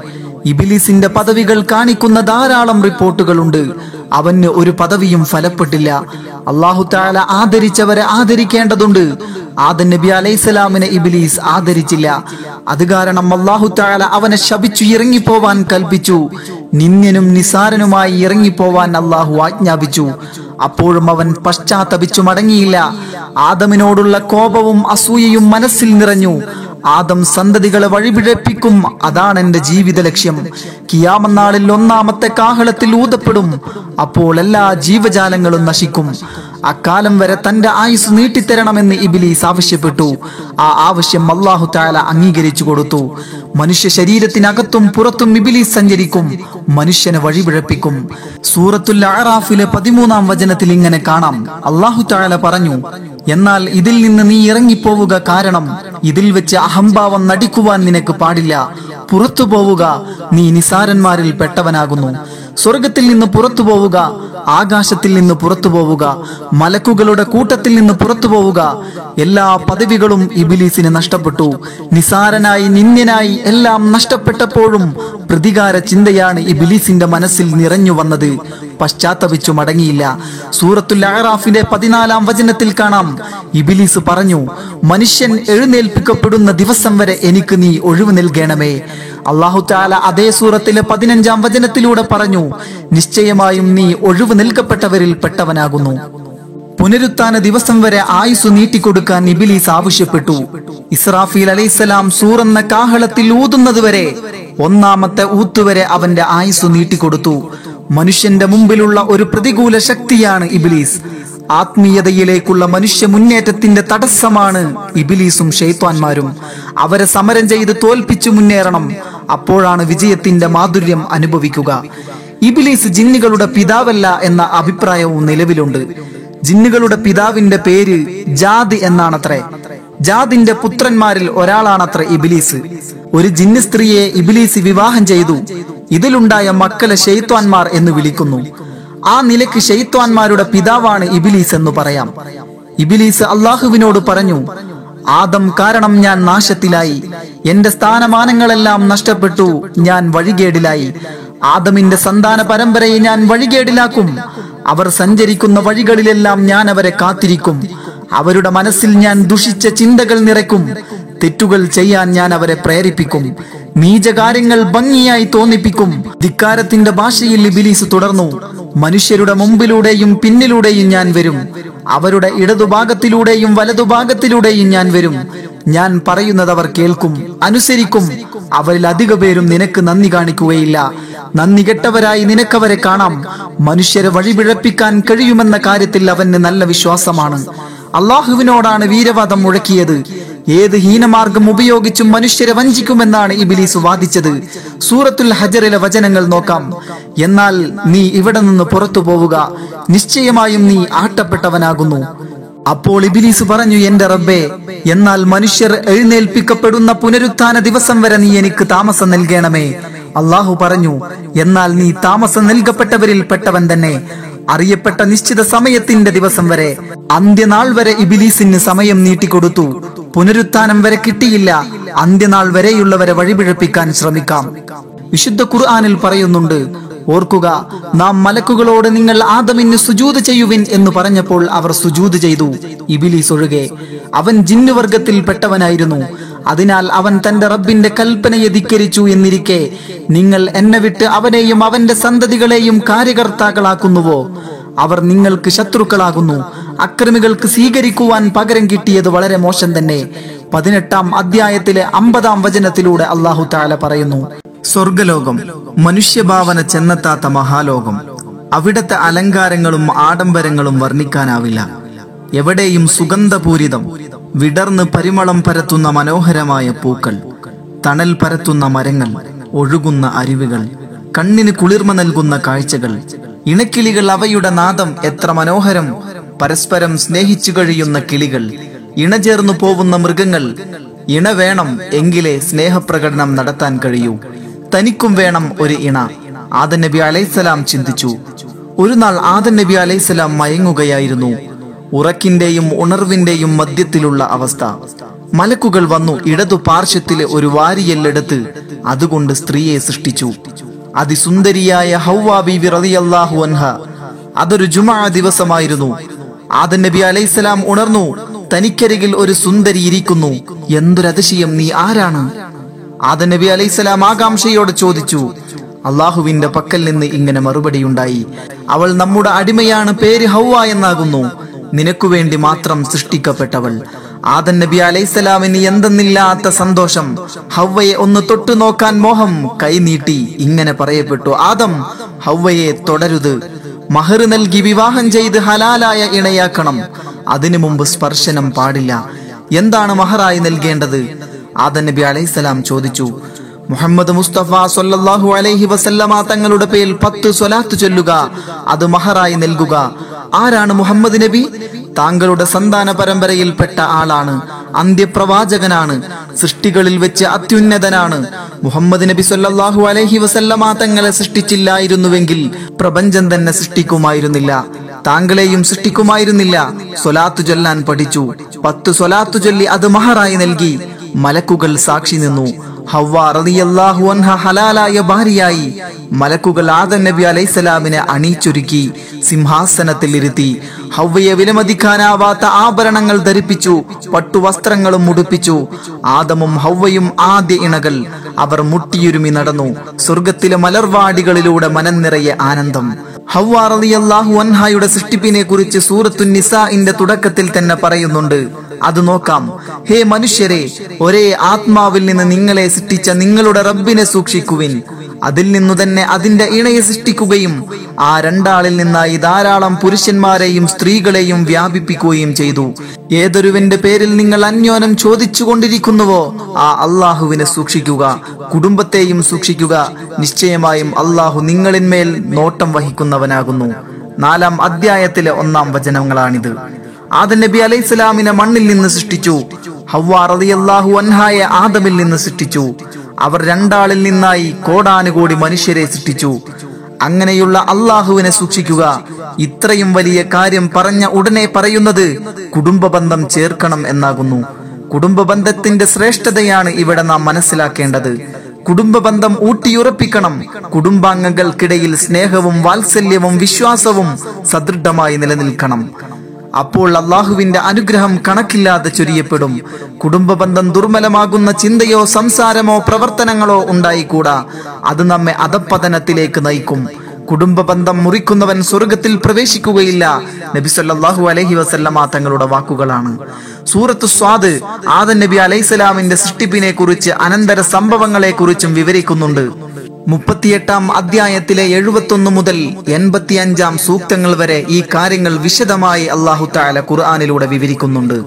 ഇബിലിസിന്റെ പദവികൾ കാണിക്കുന്ന ധാരാളം റിപ്പോർട്ടുകളുണ്ട്. അവന് ഒരു പദവിയും ഫലപ്പെട്ടില്ല. അള്ളാഹു താല ആദരിച്ചവരെ ആദരിക്കേണ്ടതുണ്ട്. ആദൻ നബി അലൈസലാമിനെ ഇബിലീസ് ആദരിച്ചില്ല. അത് കാരണം അള്ളാഹു താല അവനെ ശപിച്ചു ഇറങ്ങിപ്പോവാൻ കൽപ്പിച്ചു. നിന്യനും നിസാരനുമായി ഇറങ്ങിപ്പോവാൻ അള്ളാഹു ആജ്ഞാപിച്ചു. അപ്പോഴും അവൻ പശ്ചാത്തപിച്ചു മടങ്ങിയില്ല. ആദമിനോടുള്ള കോപവും അസൂയയും മനസ്സിൽ നിറഞ്ഞു. ആദം സന്തതികളെ വഴിപിഴപ്പിക്കും. അതാണ് എന്റെ ജീവിത ലക്ഷ്യം. കിയാമന്നാളിൽ ഒന്നാമത്തെ കാഹളത്തിൽ ഊതപ്പെടും. അപ്പോൾ എല്ലാ ജീവജാലങ്ങളും നശിക്കും. അക്കാലം വരെ തന്റെ ആയുസ് നീട്ടിത്തരണമെന്ന് ഇബിലീസ് ആവശ്യപ്പെട്ടു. ആ ആവശ്യം അള്ളാഹു താല അംഗീകരിച്ചു കൊടുത്തു. മനുഷ്യ ശരീരത്തിനകത്തും പുറത്തും ഇബിലീസ് സഞ്ചരിക്കും. മനുഷ്യനെ വഴിപിഴപ്പിക്കും. സൂറത്തുൽ അറാഫിലെ പതിമൂന്നാം വചനത്തിൽ ഇങ്ങനെ കാണാം. അള്ളാഹു താല പറഞ്ഞു എന്നാൽ ഇതിൽ നിന്ന് നീ ഇറങ്ങിപ്പോവുക കാരണം ഇതിൽ വെച്ച് അഹംഭാവം നടിക്കുവാൻ നിനക്ക് പാടില്ല. പുറത്തു പോവുക നീ നിസാരന്മാരിൽ പെട്ടവനാകുന്നു. സ്വർഗത്തിൽ നിന്ന് പുറത്തു പോവുക ആകാശത്തിൽ നിന്ന് പുറത്തു പോവുക മലക്കുകളുടെ കൂട്ടത്തിൽ നിന്ന് പുറത്തു പോവുക എല്ലാ പദവികളും ഇബിലീസിന് നഷ്ടപ്പെട്ടു. നിസാരനായി നിന്ദ്യനായി എല്ലാം നഷ്ടപ്പെട്ടപ്പോഴും പ്രതികാര ചിന്തയാണ് ഇബിലീസിന്റെ മനസ്സിൽ നിറഞ്ഞു വന്നത്. പശ്ചാത്തപിച്ചു മടങ്ങിയില്ല. സൂറത്തുൽ അഹറാഫിന്റെ പതിനാലാം വചനത്തിൽ കാണാം. ഇബിലീസ് പറഞ്ഞു മനുഷ്യൻ എഴുന്നേൽപ്പിക്കപ്പെടുന്ന ദിവസം വരെ എനിക്ക് നീ ഒഴിവ് നൽകണമേ. അള്ളാഹു താല അതേ സൂറത്തിലെ പതിനഞ്ചാം വചനത്തിലൂടെ പറഞ്ഞു നിശ്ചയമായും നീ ഒഴിവ് നിൽക്കപ്പെട്ടവരിൽ പെട്ടവനാകുന്നു. പുനരുത്ഥാന ദിവസം വരെ ആയുസ് നീട്ടിക്കൊടുക്കാൻ ഇബിലീസ് ആവശ്യപ്പെട്ടു. ഇസ്രാഫീൽ അലൈഹിസ്സലാം സൂറെന്ന കാഹളത്തിൽ ഊതുന്നതുവരെ ഒന്നാമത്തെ ഊത്തുവരെ അവന്റെ ആയുസ് നീട്ടിക്കൊടുത്തു. മനുഷ്യന്റെ മുമ്പിലുള്ള ഒരു പ്രതികൂല ശക്തിയാണ് ഇബിലീസ്. ആത്മീയതയിലേക്കുള്ള മനുഷ്യ മുന്നേറ്റത്തിന്റെ തടസ്സമാണ് ഇബിലീസും ഷെയ്ത്വാന്മാരും അവരെ സമരം ചെയ്ത് തോൽപ്പിച്ചു മുന്നേറണം. അപ്പോഴാണ് വിജയത്തിന്റെ മാധുര്യം അനുഭവിക്കുക. ഇബിലീസ് ജിന്നുകളുടെ പിതാവല്ല എന്ന അഭിപ്രായവും നിലവിലുണ്ട്. ജിന്നുകളുടെ പിതാവിന്റെ പേര് ജാദ് എന്നാണത്രേ. ജാദിന്റെ പുത്രന്മാരിൽ ഒരാളാണത്ര ഇബിലീസ്. ഒരു ജിന്ന് സ്ത്രീയെ ഇബിലീസ് വിവാഹം ചെയ്തു. ഇതിലുണ്ടായ മക്കളെ ഷെയ്ത്വാൻമാർ എന്ന് വിളിക്കുന്നു. ആ നിലയ്ക്ക് ഷെയ്ത്വാൻമാരുടെ പിതാവാണ് ഇബിലീസ് എന്ന് പറയാം. ഇബിലീസ് അള്ളാഹുവിനോട് പറഞ്ഞു ആദം കാരണം ഞാൻ നാശത്തിലായി. എന്റെ സ്ഥാനമാനങ്ങളെല്ലാം നഷ്ടപ്പെട്ടു ഞാൻ വഴികേടിലായി. ആദമിന്റെ സന്താന പരമ്പരയെ ഞാൻ വഴികേടിലാക്കും. അവർ സഞ്ചരിക്കുന്ന വഴികളിലെല്ലാം ഞാൻ അവരെ കാത്തിരിക്കും. അവരുടെ മനസ്സിൽ ഞാൻ ദുഷിച്ച ചിന്തകൾ നിറയ്ക്കും. തെറ്റുകൾ ചെയ്യാൻ ഞാൻ അവരെ പ്രേരിപ്പിക്കും. നീചകാര്യങ്ങൾ ഭംഗിയായി തോന്നിപ്പിക്കും. ധിക്കാരത്തിന്റെ ഭാഷയിൽ ഇബിലീസ് തുടർന്നു. മനുഷ്യരുടെ മുമ്പിലൂടെയും പിന്നിലൂടെയും ഞാൻ വരും. അവരുടെ ഇടതുഭാഗത്തിലൂടെയും വലതുഭാഗത്തിലൂടെയും ഞാൻ വരും. ഞാൻ പറയുന്നത് അവർ കേൾക്കും അനുസരിക്കും. അവരിൽ അധിക പേരും നിനക്ക് നന്ദി കാണിക്കുകയില്ല. നന്ദി കെട്ടവരായി നിനക്കവരെ കാണാം. മനുഷ്യരെ വഴിപിഴപ്പിക്കാൻ കഴിയുമെന്ന കാര്യത്തിൽ അവന് നല്ല വിശ്വാസമാണ്. അള്ളാഹുവിനോടാണ് വീരവാദം മുഴക്കിയത്. ഏത് ഹീനമാർഗം ഉപയോഗിച്ചും മനുഷ്യരെ വഞ്ചിക്കുമെന്നാണ് ഇബിലീസ് വാദിച്ചത്. സൂറത്തുൽ ഹജറിലെ വചനങ്ങൾ നോക്കാം. എന്നാൽ നീ ഇവിടെ നിന്ന് പുറത്തു പോവുക. നിശ്ചയമായും നീ ആട്ടപ്പെട്ടവനാകുന്നു. അപ്പോൾ ഇബിലീസ് പറഞ്ഞു എന്റെ റബ്ബേ എന്നാൽ മനുഷ്യർ എഴുന്നേൽപ്പിക്കപ്പെടുന്ന പുനരുത്ഥാന ദിവസം വരെ നീ എനിക്ക് താമസം നൽകണമേ. അള്ളാഹു പറഞ്ഞു എന്നാൽ നീ താമസം നൽകപ്പെട്ടവരിൽ പെട്ടവൻ തന്നെ. അറിയപ്പെട്ട നിശ്ചിത സമയത്തിന്റെ ദിവസം വരെ അന്ത്യനാൾ വരെ ഇബിലീസിന് സമയം നീട്ടിക്കൊടുത്തു. പുനരുത്ഥാനം വരെ കിട്ടിയില്ല. അന്ത്യനാൾ വരെയുള്ളവരെ വഴിപിഴപ്പിക്കാൻ ശ്രമിക്കാം. വിശുദ്ധ ഖുർആാനിൽ പറയുന്നുണ്ട് ഓർക്കുക നാം മലക്കുകളോട് നിങ്ങൾ ആദമിന് സുജൂത് ചെയ്യുവിൻ എന്ന് പറഞ്ഞപ്പോൾ അവർ സുജൂത് ചെയ്തു. ഇബിലീസ് ഒഴികെ അവൻ ജിന്നുവർഗത്തിൽ പെട്ടവനായിരുന്നു. അതിനാൽ അവൻ തന്റെ റബ്ബിന്റെ കൽപ്പനയെ ധിക്കരിച്ചു എന്നിരിക്കെ നിങ്ങൾ എന്നെ വിട്ട് അവനെയും അവന്റെ സന്തതികളെയും കാര്യകർത്താക്കളാക്കുന്നുവോ? അവർ നിങ്ങൾക്ക് ശത്രുക്കളാകുന്നു. അക്രമികൾക്ക് സ്വീകരിക്കുവാൻ പകരം കിട്ടിയത് വളരെ മോശം തന്നെ. പതിനെട്ടാം അധ്യായത്തിലെ അമ്പതാം വചനത്തിലൂടെ അള്ളാഹു താല പറയുന്നു സ്വർഗലോകം മനുഷ്യഭാവന ചെന്നെത്താത്ത മഹാലോകം. അവിടത്തെ അലങ്കാരങ്ങളും ആഡംബരങ്ങളും വർണിക്കാനാവില്ല. എവിടെയും സുഗന്ധപൂരിതം വിടർന്ന് പരിമളം പരത്തുന്ന മനോഹരമായ പൂക്കൾ തണൽ പരത്തുന്ന മരങ്ങൾ ഒഴുകുന്ന അരുവികൾ കണ്ണിന് കുളിർമ നൽകുന്ന കാഴ്ചകൾ ഇണക്കിളികൾ അവയുടെ നാദം എത്ര മനോഹരം. പരസ്പരം സ്നേഹിച്ചു കഴിയുന്ന കിളികൾ. ഇണചേർന്നു പോവുന്ന മൃഗങ്ങൾ. ഇണ വേണം എങ്കിലേ സ്നേഹപ്രകടനം നടത്താൻ കഴിയൂ. തനിക്കും വേണം ഒരു ഇണ. ആദൻ നബി അലൈസലാം ചിന്തിച്ചു. ഒരു നാൾ ആദൻ നബി അലൈസലാം മയങ്ങുകയായിരുന്നു. ഉറക്കിന്റെയും ഉണർവിന്റെയും മധ്യത്തിലുള്ള അവസ്ഥ. മലക്കുകൾ വന്നു ഇടതു പാർശ്വത്തിലെ ഒരു വാരിയെല്ലെടുത്ത് അതുകൊണ്ട് സ്ത്രീയെ സൃഷ്ടിച്ചു. അതിസുന്ദരിയായ ഹൗവാ ബീവി റളിയല്ലാഹു അൻഹ. അതൊരു ജുമാ ദിവസമായിരുന്നു. ആദ നബി അലൈഹിസ്സലാം ഉണർന്നു തനിക്കരികിൽ ഒരു സുന്ദരി ഇരിക്കുന്നു. എന്തൊരതിശയം നീ ആരാണ്? ആദ നബി അലൈഹിസ്സലാം ആകാംക്ഷയോടെ ചോദിച്ചു അള്ളാഹുവിന്റെ പക്കൽ നിന്ന് ഇങ്ങനെ മറുപടിയുണ്ടായി അവൾ നമ്മുടെ അടിമയാണ് പേര് ഹൗവ എന്നാകുന്നു. നിനക്കു വേണ്ടി മാത്രം സൃഷ്ടിക്കപ്പെട്ടവൾ. ആദൻ നബി അലൈസലാമിന് എന്തെന്നില്ലാത്ത സന്തോഷം. ഹൗവയെ ഒന്ന് തൊട്ടു നോക്കാൻ മോഹം കൈനീട്ടി ഇങ്ങനെ പറയപ്പെട്ടു ആദം ഹൗവയെ തുടരുത്. മഹർ നൽകി വിവാഹം ചെയ്ത് ഹലാലായ ഇണയാക്കണം. അതിനു മുമ്പ് സ്പർശനം പാടില്ല. എന്താണ് മഹറായി നൽകേണ്ടത്? ആദൻ നബി അലൈസലാം ചോദിച്ചു മുഹമ്മദ് മുസ്തഫ സല്ലല്ലാഹു അലൈഹി വസല്ലമ തങ്ങളുടെ പേരിൽ പത്ത് സ്വലാത്ത് ചൊല്ലുക. അത് മഹറായി നൽകുക. ആരാണ് മുഹമ്മദ് നബി? താങ്കളുടെ സന്താന പരമ്പരയിൽപ്പെട്ട ആളാണ്. അന്ത്യപ്രവാചകനാണ്. സൃഷ്ടികളിൽ വെച്ച് അത്യുന്നതനാണ്. മുഹമ്മദ് നബി സല്ലാഹു അലഹി വസല്ലമ തങ്ങളെ സൃഷ്ടിച്ചില്ലായിരുന്നുവെങ്കിൽ പ്രപഞ്ചം തന്നെ സൃഷ്ടിക്കുമായിരുന്നില്ല. താങ്കളെയും സൃഷ്ടിക്കുമായിരുന്നില്ല. സ്വലാത്തു ചൊല്ലാൻ പഠിച്ചു. പത്ത് സ്വലാത്തു ചൊല്ലി അത് മഹറായി നൽകി. മലക്കുകൾ സാക്ഷി നിന്നു. ഹവ്വ റളിയല്ലാഹു അൻഹ ഹലാലായ ഭാര്യയായി മലക്കുകൾ ആദം നബി അലൈസലാമിനെ അണിയിച്ചൊരുക്കി സിംഹാസനത്തിൽ ഇരുത്തി ഹവ്വയെ വിലമതിക്കാനാവാത്ത ആഭരണങ്ങൾ ധരിപ്പിച്ചു പട്ടുവസ്ത്രങ്ങളും ഉടുപ്പിച്ചു. ആദമും ഹവ്വയും ആദ്യ ഇണകൾ അവർ മുട്ടിയുരുമി നടന്നു. സ്വർഗത്തിലെ മലർവാടികളിലൂടെ മനം നിറയെ ആനന്ദം. ഹവ്വ റളിയല്ലാഹു അൻഹായുടെ സൃഷ്ടിപ്പിനെ കുറിച്ച് സൂറത്തു നിസാഇന്റെ തുടക്കത്തിൽ തന്നെ പറയുന്നുണ്ട്. അത് നോക്കാം. ഹേ മനുഷ്യരെ ഒരേ ആത്മാവിൽ നിന്ന് നിങ്ങളെ സൃഷ്ടിച്ച നിങ്ങളുടെ റബ്ബിനെ സൂക്ഷിക്കുവിൻ. അതിൽ നിന്നു തന്നെ അതിന്റെ ഇണയെ സൃഷ്ടിക്കുകയും ആ രണ്ടാളിൽ നിന്നായി ധാരാളം പുരുഷന്മാരെയും സ്ത്രീകളെയും വ്യാപിപ്പിക്കുകയും ചെയ്തു. ഏതൊരുവന്റെ പേരിൽ നിങ്ങൾ അന്യോനം ചോദിച്ചു കൊണ്ടിരിക്കുന്നുവോ ആ അള്ളാഹുവിനെ സൂക്ഷിക്കുക കുടുംബത്തെയും സൂക്ഷിക്കുക. നിശ്ചയമായും അള്ളാഹു നിങ്ങളിന്മേൽ നോട്ടം വഹിക്കുന്നവനാകുന്നു. നാലാം അധ്യായത്തിലെ ഒന്നാം വചനങ്ങളാണിത്. ആദം നബി അലൈഹി സ്വലാമിനെ മണ്ണിൽ നിന്ന് സൃഷ്ടിച്ചു. ഹവ്വ റളിയല്ലാഹു അൻഹായെ ആദമിൽ നിന്ന് സൃഷ്ടിച്ചു. അവർ രണ്ടാളിൽ നിന്നായി കോടാനുകോടി മനുഷ്യരെ സൃഷ്ടിച്ചു. അങ്ങനെയുള്ള അള്ളാഹുവിനെ സൂക്ഷിക്കുക. ഇത്രയും വലിയ കാര്യം പറഞ്ഞ ഉടനെ പറയുന്നത് കുടുംബ ബന്ധം ചേർക്കണം എന്നാകുന്നു. കുടുംബ ബന്ധത്തിന്റെ ശ്രേഷ്ഠതയാണ് ഇവിടെ നാം മനസ്സിലാക്കേണ്ടത്. കുടുംബ ബന്ധം ഊട്ടിയുറപ്പിക്കണം. കുടുംബാംഗങ്ങൾക്കിടയിൽ സ്നേഹവും വാത്സല്യവും വിശ്വാസവും സദൃഢമായി നിലനിൽക്കണം. അപ്പോൾ അള്ളാഹുവിന്റെ അനുഗ്രഹം കണക്കില്ലാതെ ചൊരിയപ്പെടും. കുടുംബ ബന്ധം ദുർബലമാകുന്ന ചിന്തയോ സംസാരമോ പ്രവർത്തനങ്ങളോ ഉണ്ടായിക്കൂടാ. അത് നമ്മെ അധപ്പതനത്തിലേക്ക് നയിക്കും. കുടുംബ ബന്ധം മുറിക്കുന്നവൻ സ്വർഗത്തിൽ പ്രവേശിക്കുകയില്ല. നബി അലഹി അലൈഹി വസല്ലമ തങ്ങളുടെ വാക്കുകളാണ്. സൂറത്ത് സ്വാദ് ആദൻ നബി അലൈഹിസ്സലാമിന്റെ സൃഷ്ടിപ്പിനെ കുറിച്ച് അനന്തര സംഭവങ്ങളെ കുറിച്ചും വിവരിക്കുന്നുണ്ട്. മുപ്പത്തിയെട്ടാം അധ്യായത്തിലെ എഴുപത്തൊന്ന് മുതൽ എൺപത്തിയഞ്ചാം സൂക്തങ്ങൾ വരെ ഈ കാര്യങ്ങൾ വിശദമായി അള്ളാഹു താല ഖുർആാനിലൂടെ വിവരിക്കുന്നുണ്ട്.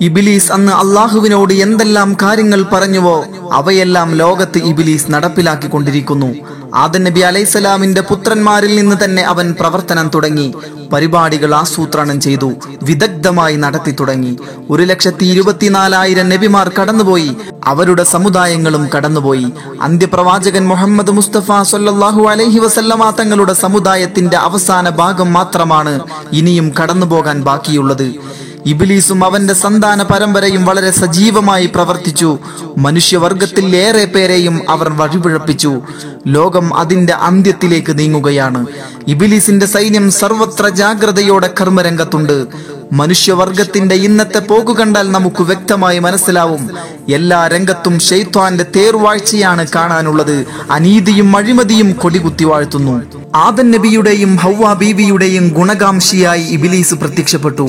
ഇബിലീസ് അന്ന് അള്ളാഹുവിനോട് എന്തെല്ലാം കാര്യങ്ങൾ പറഞ്ഞുവോ അവയെല്ലാം ലോകത്ത് ഇബിലീസ് നടപ്പിലാക്കിക്കൊണ്ടിരിക്കുന്നു. ആദൻ നബി അലൈസലാമിന്റെ പുത്രന്മാരിൽ നിന്ന് തന്നെ അവൻ പ്രവർത്തനം തുടങ്ങി. പരിപാടികൾ ആസൂത്രണം ചെയ്തു. വിദഗ്ധമായി നടത്തി തുടങ്ങി. ഒരു ലക്ഷത്തി ഇരുപത്തിനാലായിരം നബിമാർ കടന്നുപോയി. അവരുടെ സമുദായങ്ങളും കടന്നുപോയി. അന്ത്യപ്രവാചകൻ മുഹമ്മദ് മുസ്തഫ സല്ലല്ലാഹു അലൈഹി വസല്ലമ തങ്ങളുടെ സമുദായത്തിന്റെ അവസാന ഭാഗം മാത്രമാണ് ഇനിയും കടന്നുപോകാൻ ബാക്കിയുള്ളത്. ഇബിലീസും അവന്റെ സന്താന പരമ്പരയും വളരെ സജീവമായി പ്രവർത്തിച്ചു. മനുഷ്യവർഗത്തിൽ ഏറെ പേരെയും അവർ വഴിപിഴപ്പിച്ചു. ലോകം അതിന്റെ അന്ത്യത്തിലേക്ക് നീങ്ങുകയാണ്. ഇബിലീസിന്റെ സൈന്യം സർവത്ര ജാഗ്രതയോടെ കർമ്മരംഗത്തുണ്ട്. മനുഷ്യവർഗത്തിന്റെ ഇന്നത്തെ പോക്കു കണ്ടാൽ നമുക്ക് വ്യക്തമായി മനസ്സിലാവും. എല്ലാ രംഗത്തും ഷെയ്ത്വാന്റെ തേർവാഴ്ചയാണ് കാണാനുള്ളത്. അനീതിയും അഴിമതിയും കൊടികുത്തി വാഴ്ത്തുന്നു. ആദൻ നബിയുടെയും ഹൗവ ബീവിയുടെയും ഗുണകാംക്ഷിയായി ഇബിലീസ് പ്രത്യക്ഷപ്പെട്ടു.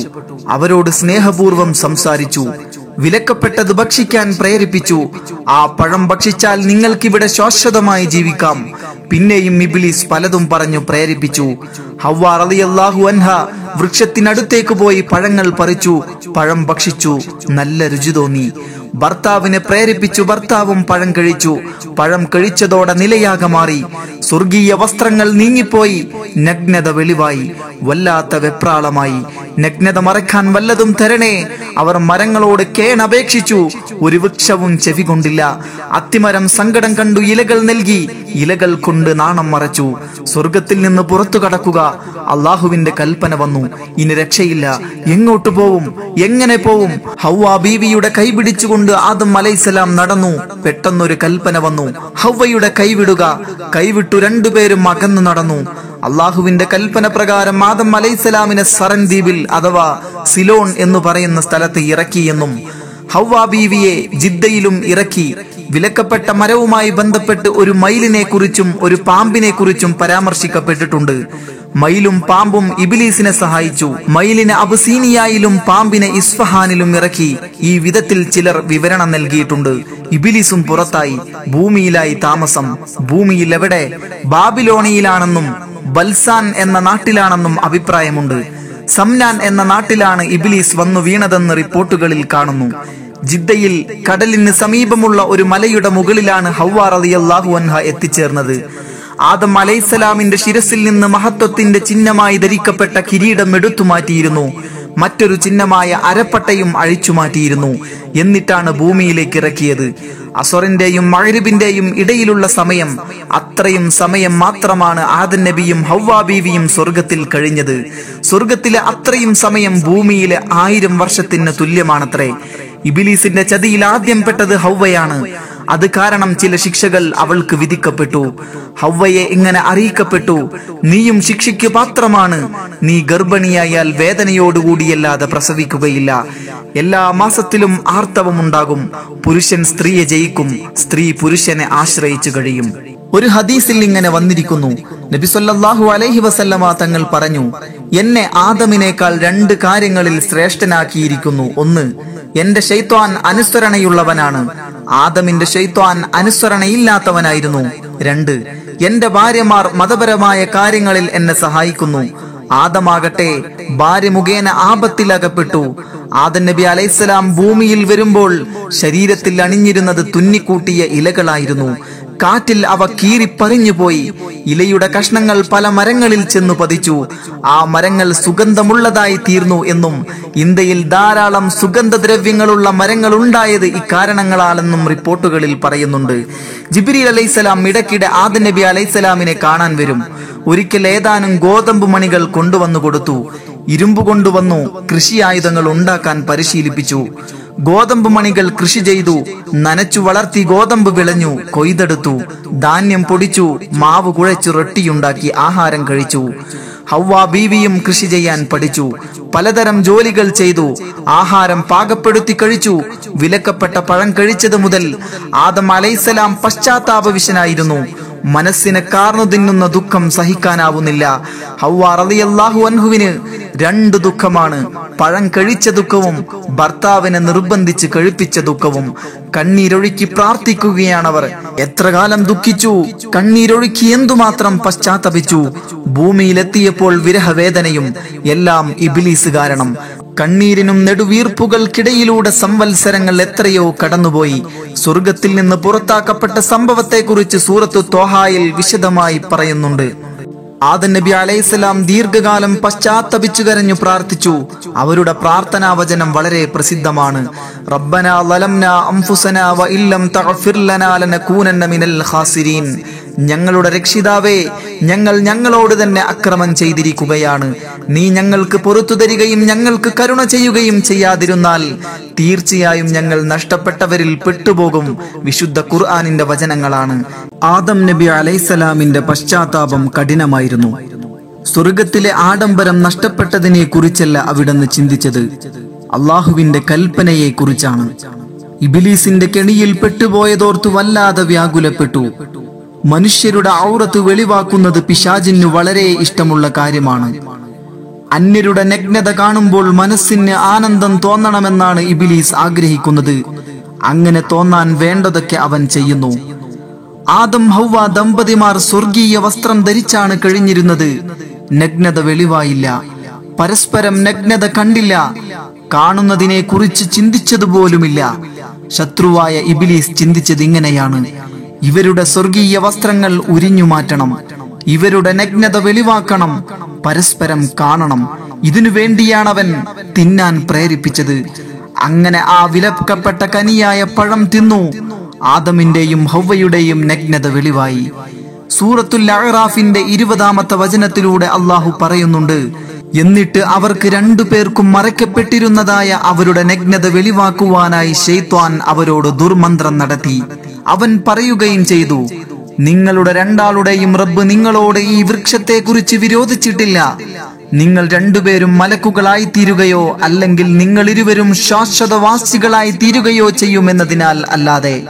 അവരോട് സ്നേഹപൂർവം സംസാരിച്ചു. വിലക്കപ്പെട്ടത് ഭക്ഷിക്കാൻ പ്രേരിപ്പിച്ചു. ആ പഴം ഭക്ഷിച്ചാൽ നിങ്ങൾക്കിവിടെ ശാശ്വതമായി ജീവിക്കാം. പിന്നെയും ഇബിലീസ് പലതും പറഞ്ഞു പ്രേരിപ്പിച്ചു. ഹവ്വ റളിയല്ലാഹു അൻഹ വൃക്ഷത്തിനടുത്തേക്ക് പോയി പഴങ്ങൾ പറിച്ചു. പഴം ഭക്ഷിച്ചു. നല്ല രുചി തോന്നി. ഭർത്താവിനെ പ്രേരിപ്പിച്ചു ഭർത്താവും പഴം കഴിച്ചു. പഴം കഴിച്ചതോടെ നിലയാകെ മാറി. സ്വർഗീയ വസ്ത്രങ്ങൾ നീങ്ങിപ്പോയി. നഗ്നത വെളിവായി. വല്ലാത്ത വെപ്രാളമായി. നഗ്നത മറക്കാൻ വല്ലതും തരണേ. അവർ മരങ്ങളോട് കേണപേക്ഷിച്ചു. ഒരു വൃക്ഷവും ചെവി കൊണ്ടില്ല. അത്തിമരം സങ്കടം കണ്ടു ഇലകൾ നൽകി. ഇലകൾ കൊണ്ട് നാണം മറച്ചു. സ്വർഗത്തിൽ നിന്ന് പുറത്തു കടക്കുക. അള്ളാഹുവിന്റെ കൽപ്പന വന്നു. ഇനി രക്ഷയില്ല. എങ്ങോട്ട് പോവും? എങ്ങനെ പോവും? ഹൗവ ബീവിയുടെ കൈ പിടിച്ചുകൊണ്ട് ആദം അലൈസലാം നടന്നു. പെട്ടെന്നൊരു കൽപ്പന വന്നു. ഹൗവയുടെ കൈവിടുക. കൈവിട്ടു രണ്ടുപേരും അകന്നു നടന്നു. അള്ളാഹുവിന്റെ കൽപ്പന പ്രകാരം ആദം അലൈസലാമിനെ സറൻ ദ്വീപിൽ അഥവാ സിലോൺ എന്ന് പറയുന്ന സ്ഥലത്ത് ഇറക്കിയെന്നും ഹവ്വ ബീവിയെ ജിദ്ദയിലും ഇറക്കി. വിലക്കപ്പെട്ട മരവുമായി ബന്ധപ്പെട്ട് ഒരു മയിലിനെ കുറിച്ചും ഒരു പാമ്പിനെ കുറിച്ചും പരാമർശിക്കപ്പെട്ടിട്ടുണ്ട്. മയിലും പാമ്പും ഇബിലീസിനെ സഹായിച്ചു. മയിലിനെ അബസീനിയായിലും പാമ്പിനെ ഇസ്ഫഹാനിലും ഇറക്കി ഈ വിധത്തിൽ ചിലർ വിവരണം നൽകിയിട്ടുണ്ട്. ഇബിലിസും പുറത്തായി. ഭൂമിയിലായി താമസം. ഭൂമിയിൽ എവിടെ ബാബിലോണിയിലാണെന്നും ബൽസാൻ എന്ന നാട്ടിലാണെന്നും അഭിപ്രായമുണ്ട്. സംനാൻ എന്ന നാട്ടിലാണ് ഇബിലീസ് വന്നു വീണതെന്ന് റിപ്പോർട്ടുകളിൽ കാണുന്നു. ജിദ്ദയിൽ കടലിന് സമീപമുള്ള ഒരു മലയുടെ മുകളിലാണ് ഹൗവാർ റളിയല്ലാഹു അൻഹ എത്തിച്ചേർന്നത്. ആദം അലൈസലാമിന്റെ ശിരസിൽ നിന്ന് മഹത്വത്തിന്റെ ചിഹ്നമായി ധരിക്കപ്പെട്ട കിരീടം എടുത്തു മാറ്റിയിരുന്നു. മറ്റൊരു ചിഹ്നമായ അരപ്പട്ടയും അഴിച്ചു മാറ്റിയിരുന്നു. എന്നിട്ടാണ് ഭൂമിയിലേക്ക് ഇറക്കിയത്. അസറിന്റെയും മഴരുബിന്റെയും ഇടയിലുള്ള സമയം അത്രയും സമയം മാത്രമാണ് ആദൻ നബിയും ഹൗവാ ബീവിയും സ്വർഗത്തിൽ കഴിഞ്ഞത്. സ്വർഗത്തിലെ അത്രയും സമയം ഭൂമിയിലെ ആയിരം വർഷത്തിന് തുല്യമാണത്രേ. ഇബിലീസിന്റെ ചതിയിൽ ആദ്യം പെട്ടത് ഹൗവയാണ്. അത് കാരണം ചില ശിക്ഷകൾ അവൾക്ക് വിധിക്കപ്പെട്ടു. ഹൗവയെ ഇങ്ങനെ അറിയിക്കപ്പെട്ടു. നീയും ശിക്ഷയ്ക്ക് പാത്രമാണ്. നീ ഗർഭിണിയായാൽ വേദനയോടുകൂടിയല്ലാതെ പ്രസവിക്കുകയില്ല. എല്ലാ മാസത്തിലും ആർത്തവമുണ്ടാകും പുരുഷൻ സ്ത്രീയെ ജയിക്കും. സ്ത്രീ പുരുഷനെ ആശ്രയിച്ചു കഴിയും. ഒരു ഹദീസിൽ ഇങ്ങനെ വന്നിരിക്കുന്നു. നബിസൊല്ലാഹു അലൈഹി വസല്ലമ തങ്ങൾ പറഞ്ഞു എന്നെ ആദമിനേക്കാൾ രണ്ട് കാര്യങ്ങളിൽ ശ്രേഷ്ഠനാക്കിയിരിക്കുന്നു. ഒന്ന് എന്റെ ഷെയ്ത്വാൻ അനുസരണയുള്ളവനാണ്. ആദമിന്റെ ഷെയ്ത്വാൻ അനുസരണയില്ലാത്തവനായിരുന്നു. രണ്ട് എന്റെ ഭാര്യമാർ മതപരമായ കാര്യങ്ങളിൽ എന്നെ സഹായിക്കുന്നു. ആദമാകട്ടെ ഭാര്യ മുഖേന ആപത്തിലകപ്പെട്ടു ആദൻ നബി അലൈഹിസ്സലാം ഭൂമിയിൽ വരുമ്പോൾ ശരീരത്തിൽ അണിഞ്ഞിരുന്നത് തുന്നിക്കൂട്ടിയ ഇലകളായിരുന്നു. കാറ്റിൽ അവ കീറിപ്പറിഞ്ഞുപോയി. ഇലയുടെ കഷ്ണങ്ങൾ പല മരങ്ങളിൽ ചെന്നു പതിച്ചു. ആ മരങ്ങൾ സുഗന്ധമുള്ളതായി തീർന്നു എന്നും ഇന്ത്യയിൽ ധാരാളം സുഗന്ധദ്രവ്യങ്ങളുള്ള മരങ്ങൾ ഉണ്ടായത് ഇക്കാരണങ്ങളാണെന്നും റിപ്പോർട്ടുകളിൽ പറയുന്നുണ്ട്. ജിബിരി അലൈസലാം ഇടയ്ക്കിടെ ആദ നബി അലൈസലാമിനെ കാണാൻ വരും. ഒരിക്കൽ ഏതാനും ഗോതമ്പ് മണികൾ കൊണ്ടുവന്നു കൊടുത്തു. ഇരുമ്പ് കൊണ്ടുവന്നു കൃഷിയായുധങ്ങൾ ഉണ്ടാക്കാൻ പരിശീലിപ്പിച്ചു. ഗോതമ്പ് മണികൾ കൃഷി ചെയ്തു. നനച്ചു വളർത്തി ഗോതമ്പ് വിളഞ്ഞു. കൊയ്തെടുത്തു. ധാന്യം പൊടിച്ചു. മാവ് കുഴച്ചു റൊട്ടിയുണ്ടാക്കി ആഹാരം കഴിച്ചു. ഹൗവ ബീവിയും കൃഷി ചെയ്യാൻ പഠിച്ചു. പലതരം ജോലികൾ ചെയ്തു. ആഹാരം പാകപ്പെടുത്തി കഴിച്ചു. വിലക്കപ്പെട്ട പഴം കഴിച്ചത് മുതൽ ആദം അലൈസലാം പശ്ചാത്താപവിശനായിരുന്നു. മനസ്സിനെ കാർന്നു തിന്നുന്ന ദുഃഖം സഹിക്കാനാവുന്നില്ല. ഹൗവാറിയാഹു റളിയല്ലാഹു അൻഹുവിന് രണ്ട് ദുഃഖമാണ്. പഴം കഴിച്ച ദുഃഖവും ഭർത്താവിനെ നിർബന്ധിച്ച് കഴിപ്പിച്ച ദുഃഖവും. കണ്ണീരൊഴുക്കി പ്രാർത്ഥിക്കുകയാണവർ. എത്ര കാലം ദുഃഖിച്ചു? കണ്ണീരൊഴുക്കി എന്തുമാത്രം പശ്ചാത്തപിച്ചു? ഭൂമിയിലെത്തിയപ്പോൾ വിരഹവേദനയും എല്ലാം ഇബിലീസ് കാരണം. കണ്ണീരിനും നെടുവീർപ്പുകൾക്കിടയിലൂടെ സംവത്സരങ്ങൾ എത്രയോ കടന്നുപോയി. സ്വർഗത്തിൽ നിന്ന് പുറത്താക്കപ്പെട്ട സംഭവത്തെക്കുറിച്ച് സൂറത്ത് തോഹായിൽ വിശദമായി പറയുന്നുണ്ട്. ആദൻ നബി അലൈഹിസ്സലാം ദീർഘകാലം പശ്ചാത്തപിച്ചു കരഞ്ഞു പ്രാർത്ഥിച്ചു. അവരുടെ പ്രാർത്ഥനാ വചനം വളരെ പ്രസിദ്ധമാണ്. റബ്ബന ലലംന അംഫുസന വ ഇല്ലം തഗ്ഫിർ ലനാ ലനകൂനന്ന മിനൽ ഖാസിരീൻ. ഞങ്ങളുടെ രക്ഷിതാവേ ഞങ്ങൾ ഞങ്ങളോട് തന്നെ അക്രമം ചെയ്തിരിക്കുകയാണ്. നീ ഞങ്ങൾക്ക് പുറത്തു തരികയും ഞങ്ങൾക്ക് കരുണ ചെയ്യുകയും ചെയ്യാതിരുന്നാൽ തീർച്ചയായും ഞങ്ങൾ നഷ്ടപ്പെട്ടവരിൽ പെട്ടുപോകും. വിശുദ്ധ ഖുർആാനിന്റെ വചനങ്ങളാണ്. ആദം നബി അലൈസലാമിന്റെ പശ്ചാത്താപം കഠിനമായിരുന്നു. സ്വർഗത്തിലെ ആഡംബരം നഷ്ടപ്പെട്ടതിനെ കുറിച്ചല്ല അവിടുന്ന് ചിന്തിച്ചത്. അള്ളാഹുവിന്റെ കൽപ്പനയെ കുറിച്ചാണ് ഇബിലീസിന്റെ കെണിയിൽ പെട്ടുപോയതോർത്തു വല്ലാതെ വ്യാകുലപ്പെട്ടു. മനുഷ്യരുടെ ഔറത്ത് വെളിവാക്കുന്നത് പിശാജിന് വളരെ ഇഷ്ടമുള്ള കാര്യമാണ്. അന്യരുടെ നഗ്നത കാണുമ്പോൾ മനസ്സിന് ആനന്ദം തോന്നണമെന്നാണ് ഇബിലീസ് ആഗ്രഹിക്കുന്നത്. അങ്ങനെ തോന്നാൻ വേണ്ടതൊക്കെ അവൻ ചെയ്യുന്നു. ആദം ഹൗവ ദമ്പതിമാർ സ്വർഗീയ വസ്ത്രം ധരിച്ചാണ് കഴിഞ്ഞിരുന്നത്. നഗ്നത വെളിവായില്ല. പരസ്പരം നഗ്നത കണ്ടില്ല. കാണുന്നതിനെ കുറിച്ച് ചിന്തിച്ചതുപോലുമില്ല. ശത്രുവായ ഇബിലീസ് ചിന്തിച്ചത് ഇങ്ങനെയാണ്. ഇവരുടെ സ്വർഗീയ വസ്ത്രങ്ങൾ ഉരിഞ്ഞു മാറ്റണം. ഇവരുടെ നഗ്നത വെളിവാക്കണം. പരസ്പരം കാണണം. ഇതിനു വേണ്ടിയാണ് അവൻ തിന്നാൻ പ്രേരിപ്പിച്ചത്. അങ്ങനെ ആ വിലക്കപ്പെട്ട കനിയായ പഴം തിന്നു. ആദമിന്റെയും ഹൗവയുടെയും നഗ്നത വെളിവായി. സൂറത്തുൽ അഹ്റാഫിന്റെ ഇരുപതാമത്തെ വചനത്തിലൂടെ അള്ളാഹു പറയുന്നുണ്ട് എന്നിട്ട് അവർക്ക് രണ്ടുപേർക്കും മറയ്ക്കപ്പെട്ടിരുന്നതായ അവരുടെ നഗ്നത വെളിവാക്കുവാനായി ഷെയ്ത്വാൻ അവരോട് ദുർമന്ത്രം നടത്തി. അവൻ പറയുകയും ചെയ്തു നിങ്ങളുടെ രണ്ടാളുടെയും റബ്ബ് നിങ്ങളോട് ഈ വൃക്ഷത്തെക്കുറിച്ച് വിരോധിച്ചിട്ടില്ല. നിങ്ങൾ രണ്ടുപേരും മലക്കുകളായി തീരുകയോ അല്ലെങ്കിൽ നിങ്ങൾ ഇരുവരും ശാശ്വതവാസികളായി തീരുകയോ ചെയ്യുമെന്നതിനാൽ അല്ലാതെ.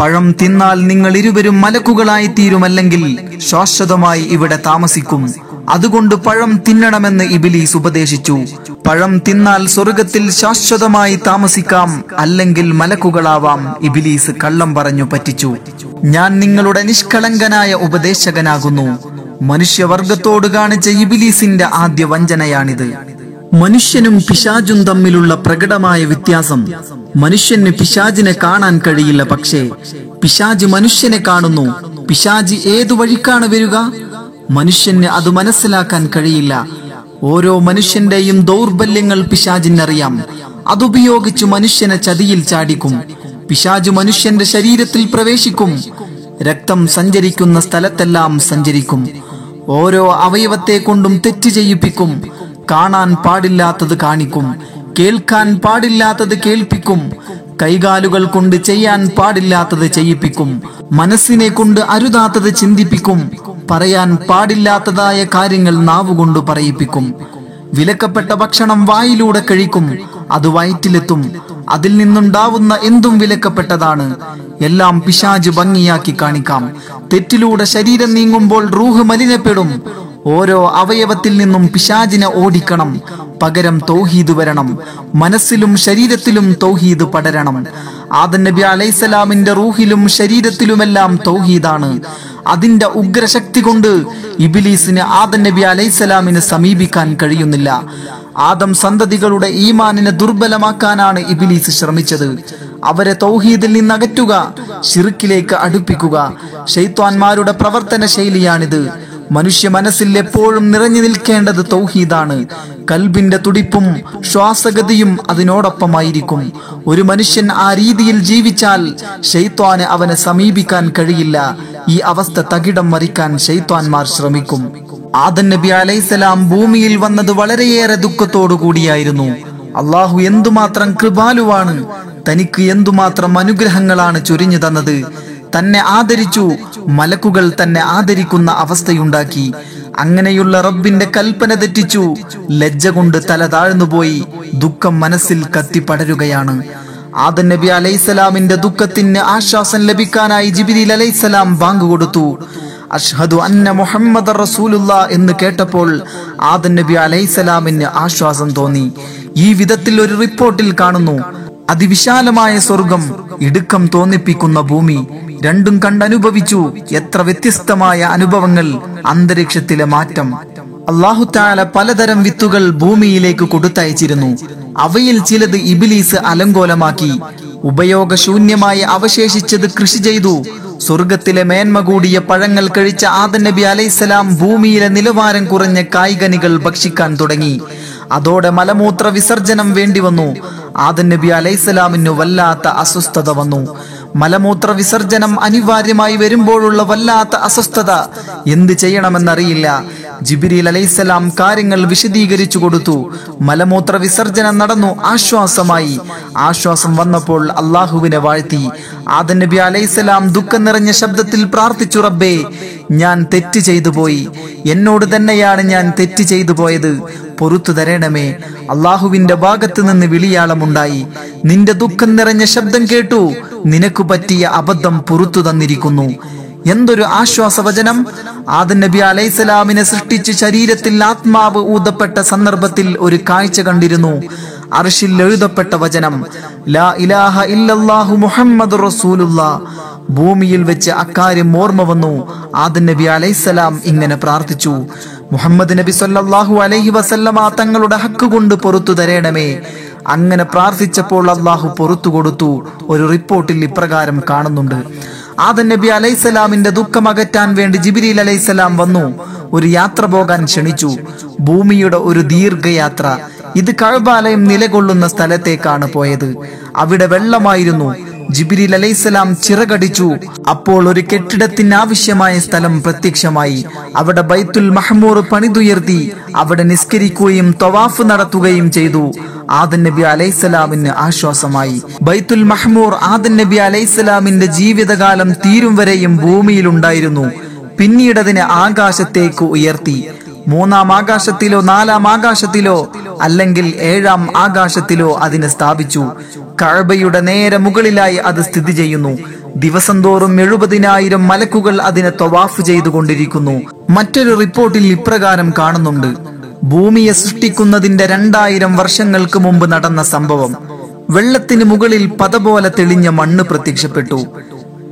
പഴം തിന്നാൽ നിങ്ങൾ ഇരുവരും മലക്കുകളായി തീരുമല്ലെങ്കിൽ ശാശ്വതമായി ഇവിടെ താമസിക്കും. അതുകൊണ്ട് പഴം തിന്നണമെന്ന് ഇബിലീസ് ഉപദേശിച്ചു. പഴം തിന്നാൽ സ്വർഗത്തിൽ ശാശ്വതമായി താമസിക്കാം അല്ലെങ്കിൽ മലക്കുകളാവാം ഇബിലീസ് കള്ളം പറഞ്ഞു പറ്റിച്ചു. ഞാൻ നിങ്ങളുടെ നിഷ്കളങ്കനായ ഉപദേശകനാകുന്നു. മനുഷ്യവർഗത്തോട് കാണിച്ച ഇബിലീസിന്റെ ആദ്യ വഞ്ചനയാണിത്. മനുഷ്യനും പിശാചും തമ്മിലുള്ള പ്രകടമായ വ്യത്യാസം. മനുഷ്യന് പിശാചിനെ കാണാൻ കഴിയില്ല പക്ഷേ പിശാജ് മനുഷ്യനെ കാണുന്നു. പിശാജ് ഏതു വഴിക്കാണ് വരിക? മനുഷ്യന് അത് മനസ്സിലാക്കാൻ കഴിയില്ല. ഓരോ മനുഷ്യന്റെയും ദൗർബല്യങ്ങൾ പിശാചിനറിയാം. അതുപയോഗിച്ച് മനുഷ്യനെ ചതിയിൽ ചാടിക്കും. പിശാജ് മനുഷ്യന്റെ ശരീരത്തിൽ പ്രവേശിക്കും. രക്തം സഞ്ചരിക്കുന്ന സ്ഥലത്തെല്ലാം സഞ്ചരിക്കും. ഓരോ അവയവത്തെ കൊണ്ടും തെറ്റ് ചെയ്യിപ്പിക്കും. കാണാൻ പാടില്ലാത്തത് കാണിക്കും. കേൾക്കാൻ പാടില്ലാത്തത് കേൾപ്പിക്കും. കൈകാലുകൾ കൊണ്ട് ചെയ്യാൻ പാടില്ലാത്തത് ചെയ്യിപ്പിക്കും. മനസ്സിനെ കൊണ്ട് അരുതാത്തത് ചിന്തിപ്പിക്കും. പറയാൻ പാടില്ലാത്തതായ കാര്യങ്ങൾ നാവുകൊണ്ട് പറയിപ്പിക്കും. വിലക്കപ്പെട്ട ഭക്ഷണം വായിലൂടെ കഴിക്കും അത് വയറ്റിലെത്തും. അതിൽ നിന്നുണ്ടാവുന്ന എന്തും വിലക്കപ്പെട്ടതാണ്. എല്ലാം പിശാജ് ഭംഗിയാക്കി കാണിക്കാം. തെറ്റിലൂടെ ശരീരം നീങ്ങുമ്പോൾ റൂഹ് മലിനപ്പെടും. ഓരോ അവയവത്തിൽ നിന്നും പിശാചിനെ ഓടിക്കണം. പകരം തൗഹീദ് വരണം. മനസ്സിലും ശരീരത്തിലും തൗഹീദ് പടരണം. ആദൻ നബി അലൈസലാമിന്റെ റൂഹിലും ശരീരത്തിലുമെല്ലാം തൗഹീദാണ്. അതിന്റെ ഉഗ്രശക്തി കൊണ്ട് ഇബിലീസിന് ആദൻ നബി അലൈസലാമിനെ സമീപിക്കാൻ കഴിയുന്നില്ല. ആദം സന്തതികളുടെ ഈമാനിനെ ദുർബലമാക്കാനാണ് ഇബിലീസ് ശ്രമിച്ചത്. അവരെ തൗഹീദിൽ നിന്ന് അകറ്റുക ഷിർക്കിലേക്ക് അടുപ്പിക്കുക. ഷെയ്ത്വാൻമാരുടെ പ്രവർത്തന ശൈലിയാണിത് മനുഷ്യ മനസ്സിൽ എപ്പോഴും നിറഞ്ഞു നിൽക്കേണ്ടത് തൗഹീദാണ്. കൽബിന്റെ തുടിപ്പും ശ്വാസഗതിയും അതിനോടൊപ്പമായിരിക്കും. ഒരു മനുഷ്യൻ ആ രീതിയിൽ ജീവിച്ചാൽ ഷെയ്ത്വാന് അവനെ സമീപിക്കാൻ കഴിയില്ല. ഈ അവസ്ഥ തകിടം മറിക്കാൻ ഷെയ്ത്വാൻമാർ ശ്രമിക്കും. ആദൻ നബി അലൈസലാം ഭൂമിയിൽ വന്നത് വളരെയേറെ ദുഃഖത്തോടു കൂടിയായിരുന്നു അള്ളാഹു എന്തുമാത്രം കൃപാലുവാണ് തനിക്ക് എന്തുമാത്രം അനുഗ്രഹങ്ങളാണ് ചൊരിഞ്ഞു തന്നത്. തന്നെ ആദരിച്ചു. മലക്കുകൾ തന്നെ ആദരിക്കുന്ന അവസ്ഥയുണ്ടാക്കി. അങ്ങനെയുള്ള റബ്ബിന്റെ കൽപ്പന തെറ്റിച്ചു. ലജ്ജ കൊണ്ട് തല താഴ്ന്നുപോയി. ദുഃഖം മനസ്സിൽ കത്തിപ്പടരുകയാണ്. ആദൻ നബി അലൈസലാമിന്റെ ദുഃഖത്തിന് ആശ്വാസം ലഭിക്കാനായി ജിബിരിൽ അലൈസലാം ബാങ്ക് കൊടുത്തു. അഷ്ഹദു അന്ന മുഹമ്മദ് റസൂലുള്ള എന്ന് കേട്ടപ്പോൾ ആദൻ നബി അലൈസലാമിന് ആശ്വാസം തോന്നി. ഈ വിധത്തിൽ ഒരു റിപ്പോർട്ടിൽ കാണുന്നു. അതിവിശാലമായ സ്വർഗം ഇടുക്കം തോന്നിപ്പിക്കുന്ന ഭൂമി രണ്ടും കണ്ടനുഭവിച്ചു. എത്ര വ്യത്യസ്തമായ അനുഭവങ്ങൾ. അന്തരീക്ഷത്തിലെ മാറ്റം. അള്ളാഹുത്താല പലതരം വിത്തുകൾ ഭൂമിയിലേക്ക് കൊടുത്തയച്ചിരുന്നു. അവയിൽ ചിലത് ഇബിലീസ് അലങ്കോലമാക്കി. ഉപയോഗശൂന്യമായി അവശേഷിച്ചത് കൃഷി ചെയ്തു. സ്വർഗത്തിലെ മേന്മ കൂടിയ പഴങ്ങൾ കഴിച്ച ആദൻ നബി അലൈസലാം ഭൂമിയിലെ നിലവാരം കുറഞ്ഞ കായ്കനികൾ ഭക്ഷിക്കാൻ തുടങ്ങി. അതോടെ മലമൂത്ര വിസർജനം വേണ്ടി വന്നു. ആദൻ നബി അലൈസലാമിനു വല്ലാത്ത അസ്വസ്ഥത വന്നു. മലമൂത്ര വിസർജനം അനിവാര്യമായി വരുമ്പോഴുള്ള വല്ലാത്ത അസ്വസ്ഥത എന്ത് ചെയ്യണമെന്നറിയില്ല. ജിബിരിൽ അലൈസലാം കാര്യങ്ങൾ വിശദീകരിച്ചു കൊടുത്തു. മലമൂത്ര വിസർജനം നടന്നു ആശ്വാസമായി. ആശ്വാസം വന്നപ്പോൾ അള്ളാഹുവിനെ വാഴ്ത്തി. ആദൻ നബി അലൈസലാം ദുഃഖം നിറഞ്ഞ ശബ്ദത്തിൽ പ്രാർത്ഥിച്ചു റബ്ബേ ഞാൻ തെറ്റ് ചെയ്തു പോയി. എന്നോട് തന്നെയാണ് ഞാൻ തെറ്റ് ചെയ്തു പോയത്. പൊറത്തു തരണമേ. അള്ളാഹുവിന്റെ ഭാഗത്ത് നിന്ന് വിളിയാളമുണ്ടായി നിന്റെ ദുഃഖം നിറഞ്ഞ ശബ്ദം കേട്ടു. നിനക്ക് പറ്റിയ അബദ്ധം പുറത്തു തന്നിരിക്കുന്നു. എന്തൊരു ആശ്വാസവചനം. ആദൻ നബി അലൈസലാമിനെ സൃഷ്ടിച്ച് ശരീരത്തിൽ ആത്മാവ് ഊതപ്പെട്ട സന്ദർഭത്തിൽ ഒരു കാഴ്ച കണ്ടിരുന്നു. അർഷിൽ എഴുതപ്പെട്ട വചനം ലാ ഇലാഹ ഇല്ലല്ലാഹു മുഹമ്മദ് റസൂലുള്ള. ഭൂമിയിൽ വെച്ച് അക്കാര്യം ഓർമ്മ വന്നു. ആദൻ നബി അലൈസലാം ഇങ്ങനെ പ്രാർത്ഥിച്ചു. മുഹമ്മദ് നബി സല്ലാഹു അലൈഹി വസല്ലമ തങ്ങളുടെ ഹക്ക് കൊണ്ട് പൊറത്തു തരേണമേ. അങ്ങനെ പ്രാർത്ഥിച്ചപ്പോൾ അള്ളാഹു പൊറത്തു കൊടുത്തു. ഒരു റിപ്പോർട്ടിൽ ഇപ്രകാരം കാണുന്നുണ്ട്. ആദൻ നബി അലൈസലാമിന്റെ ദുഃഖം അകറ്റാൻ വേണ്ടി ജിബിരിൽ അലൈസലാം വന്നു. ഒരു യാത്ര പോകാൻ ക്ഷണിച്ചു. ഭൂമിയുടെ ഒരു ദീർഘയാത്ര. ഇത് കഴബാലയം നിലകൊള്ളുന്ന സ്ഥലത്തേക്കാണ് പോയത്. അവിടെ വെള്ളമായിരുന്നു. ജിബിരിൽ അലൈസലാം ചിറകടിച്ചു. അപ്പോൾ ഒരു കെട്ടിടത്തിന് ആവശ്യമായ സ്ഥലം പ്രത്യക്ഷമായി. അവിടെ ബൈത്തുൽ മഹ്മൂർ പണിതുയർത്തി അവിടെ നിസ്കരിക്കുകയും തവാഫ് നടത്തുകയും ചെയ്തു. ആദൻ നബി അലൈസലാമിന് ആശ്വാസമായി. ബൈത്തുൽ മഹ്മൂർ ആദൻ നബി അലൈസലാമിന്റെ ജീവിതകാലം തീരും വരെയും ഭൂമിയിലുണ്ടായിരുന്നു. പിന്നീട് അതിനെ ആകാശത്തേക്ക് ഉയർത്തി. മൂന്നാം ആകാശത്തിലോ നാലാം ആകാശത്തിലോ അല്ലെങ്കിൽ ഏഴാം ആകാശത്തിലോ അതിനെ സ്ഥാപിച്ചു. കഴബയുടെ നേരെ മുകളിലായി അത് സ്ഥിതി ചെയ്യുന്നു. ദിവസം തോറും എഴുപതിനായിരം മലക്കുകൾ അതിനെ തൊവാഫ് ചെയ്തുകൊണ്ടിരിക്കുന്നു. മറ്റൊരു റിപ്പോർട്ടിൽ ഇപ്രകാരം കാണുന്നുണ്ട്. ഭൂമിയെ സൃഷ്ടിക്കുന്നതിന്റെ രണ്ടായിരം വർഷങ്ങൾക്ക് മുമ്പ് നടന്ന സംഭവം. വെള്ളത്തിന് മുകളിൽ പതപോലെ തെളിഞ്ഞ മണ്ണ് പ്രത്യക്ഷപ്പെട്ടു.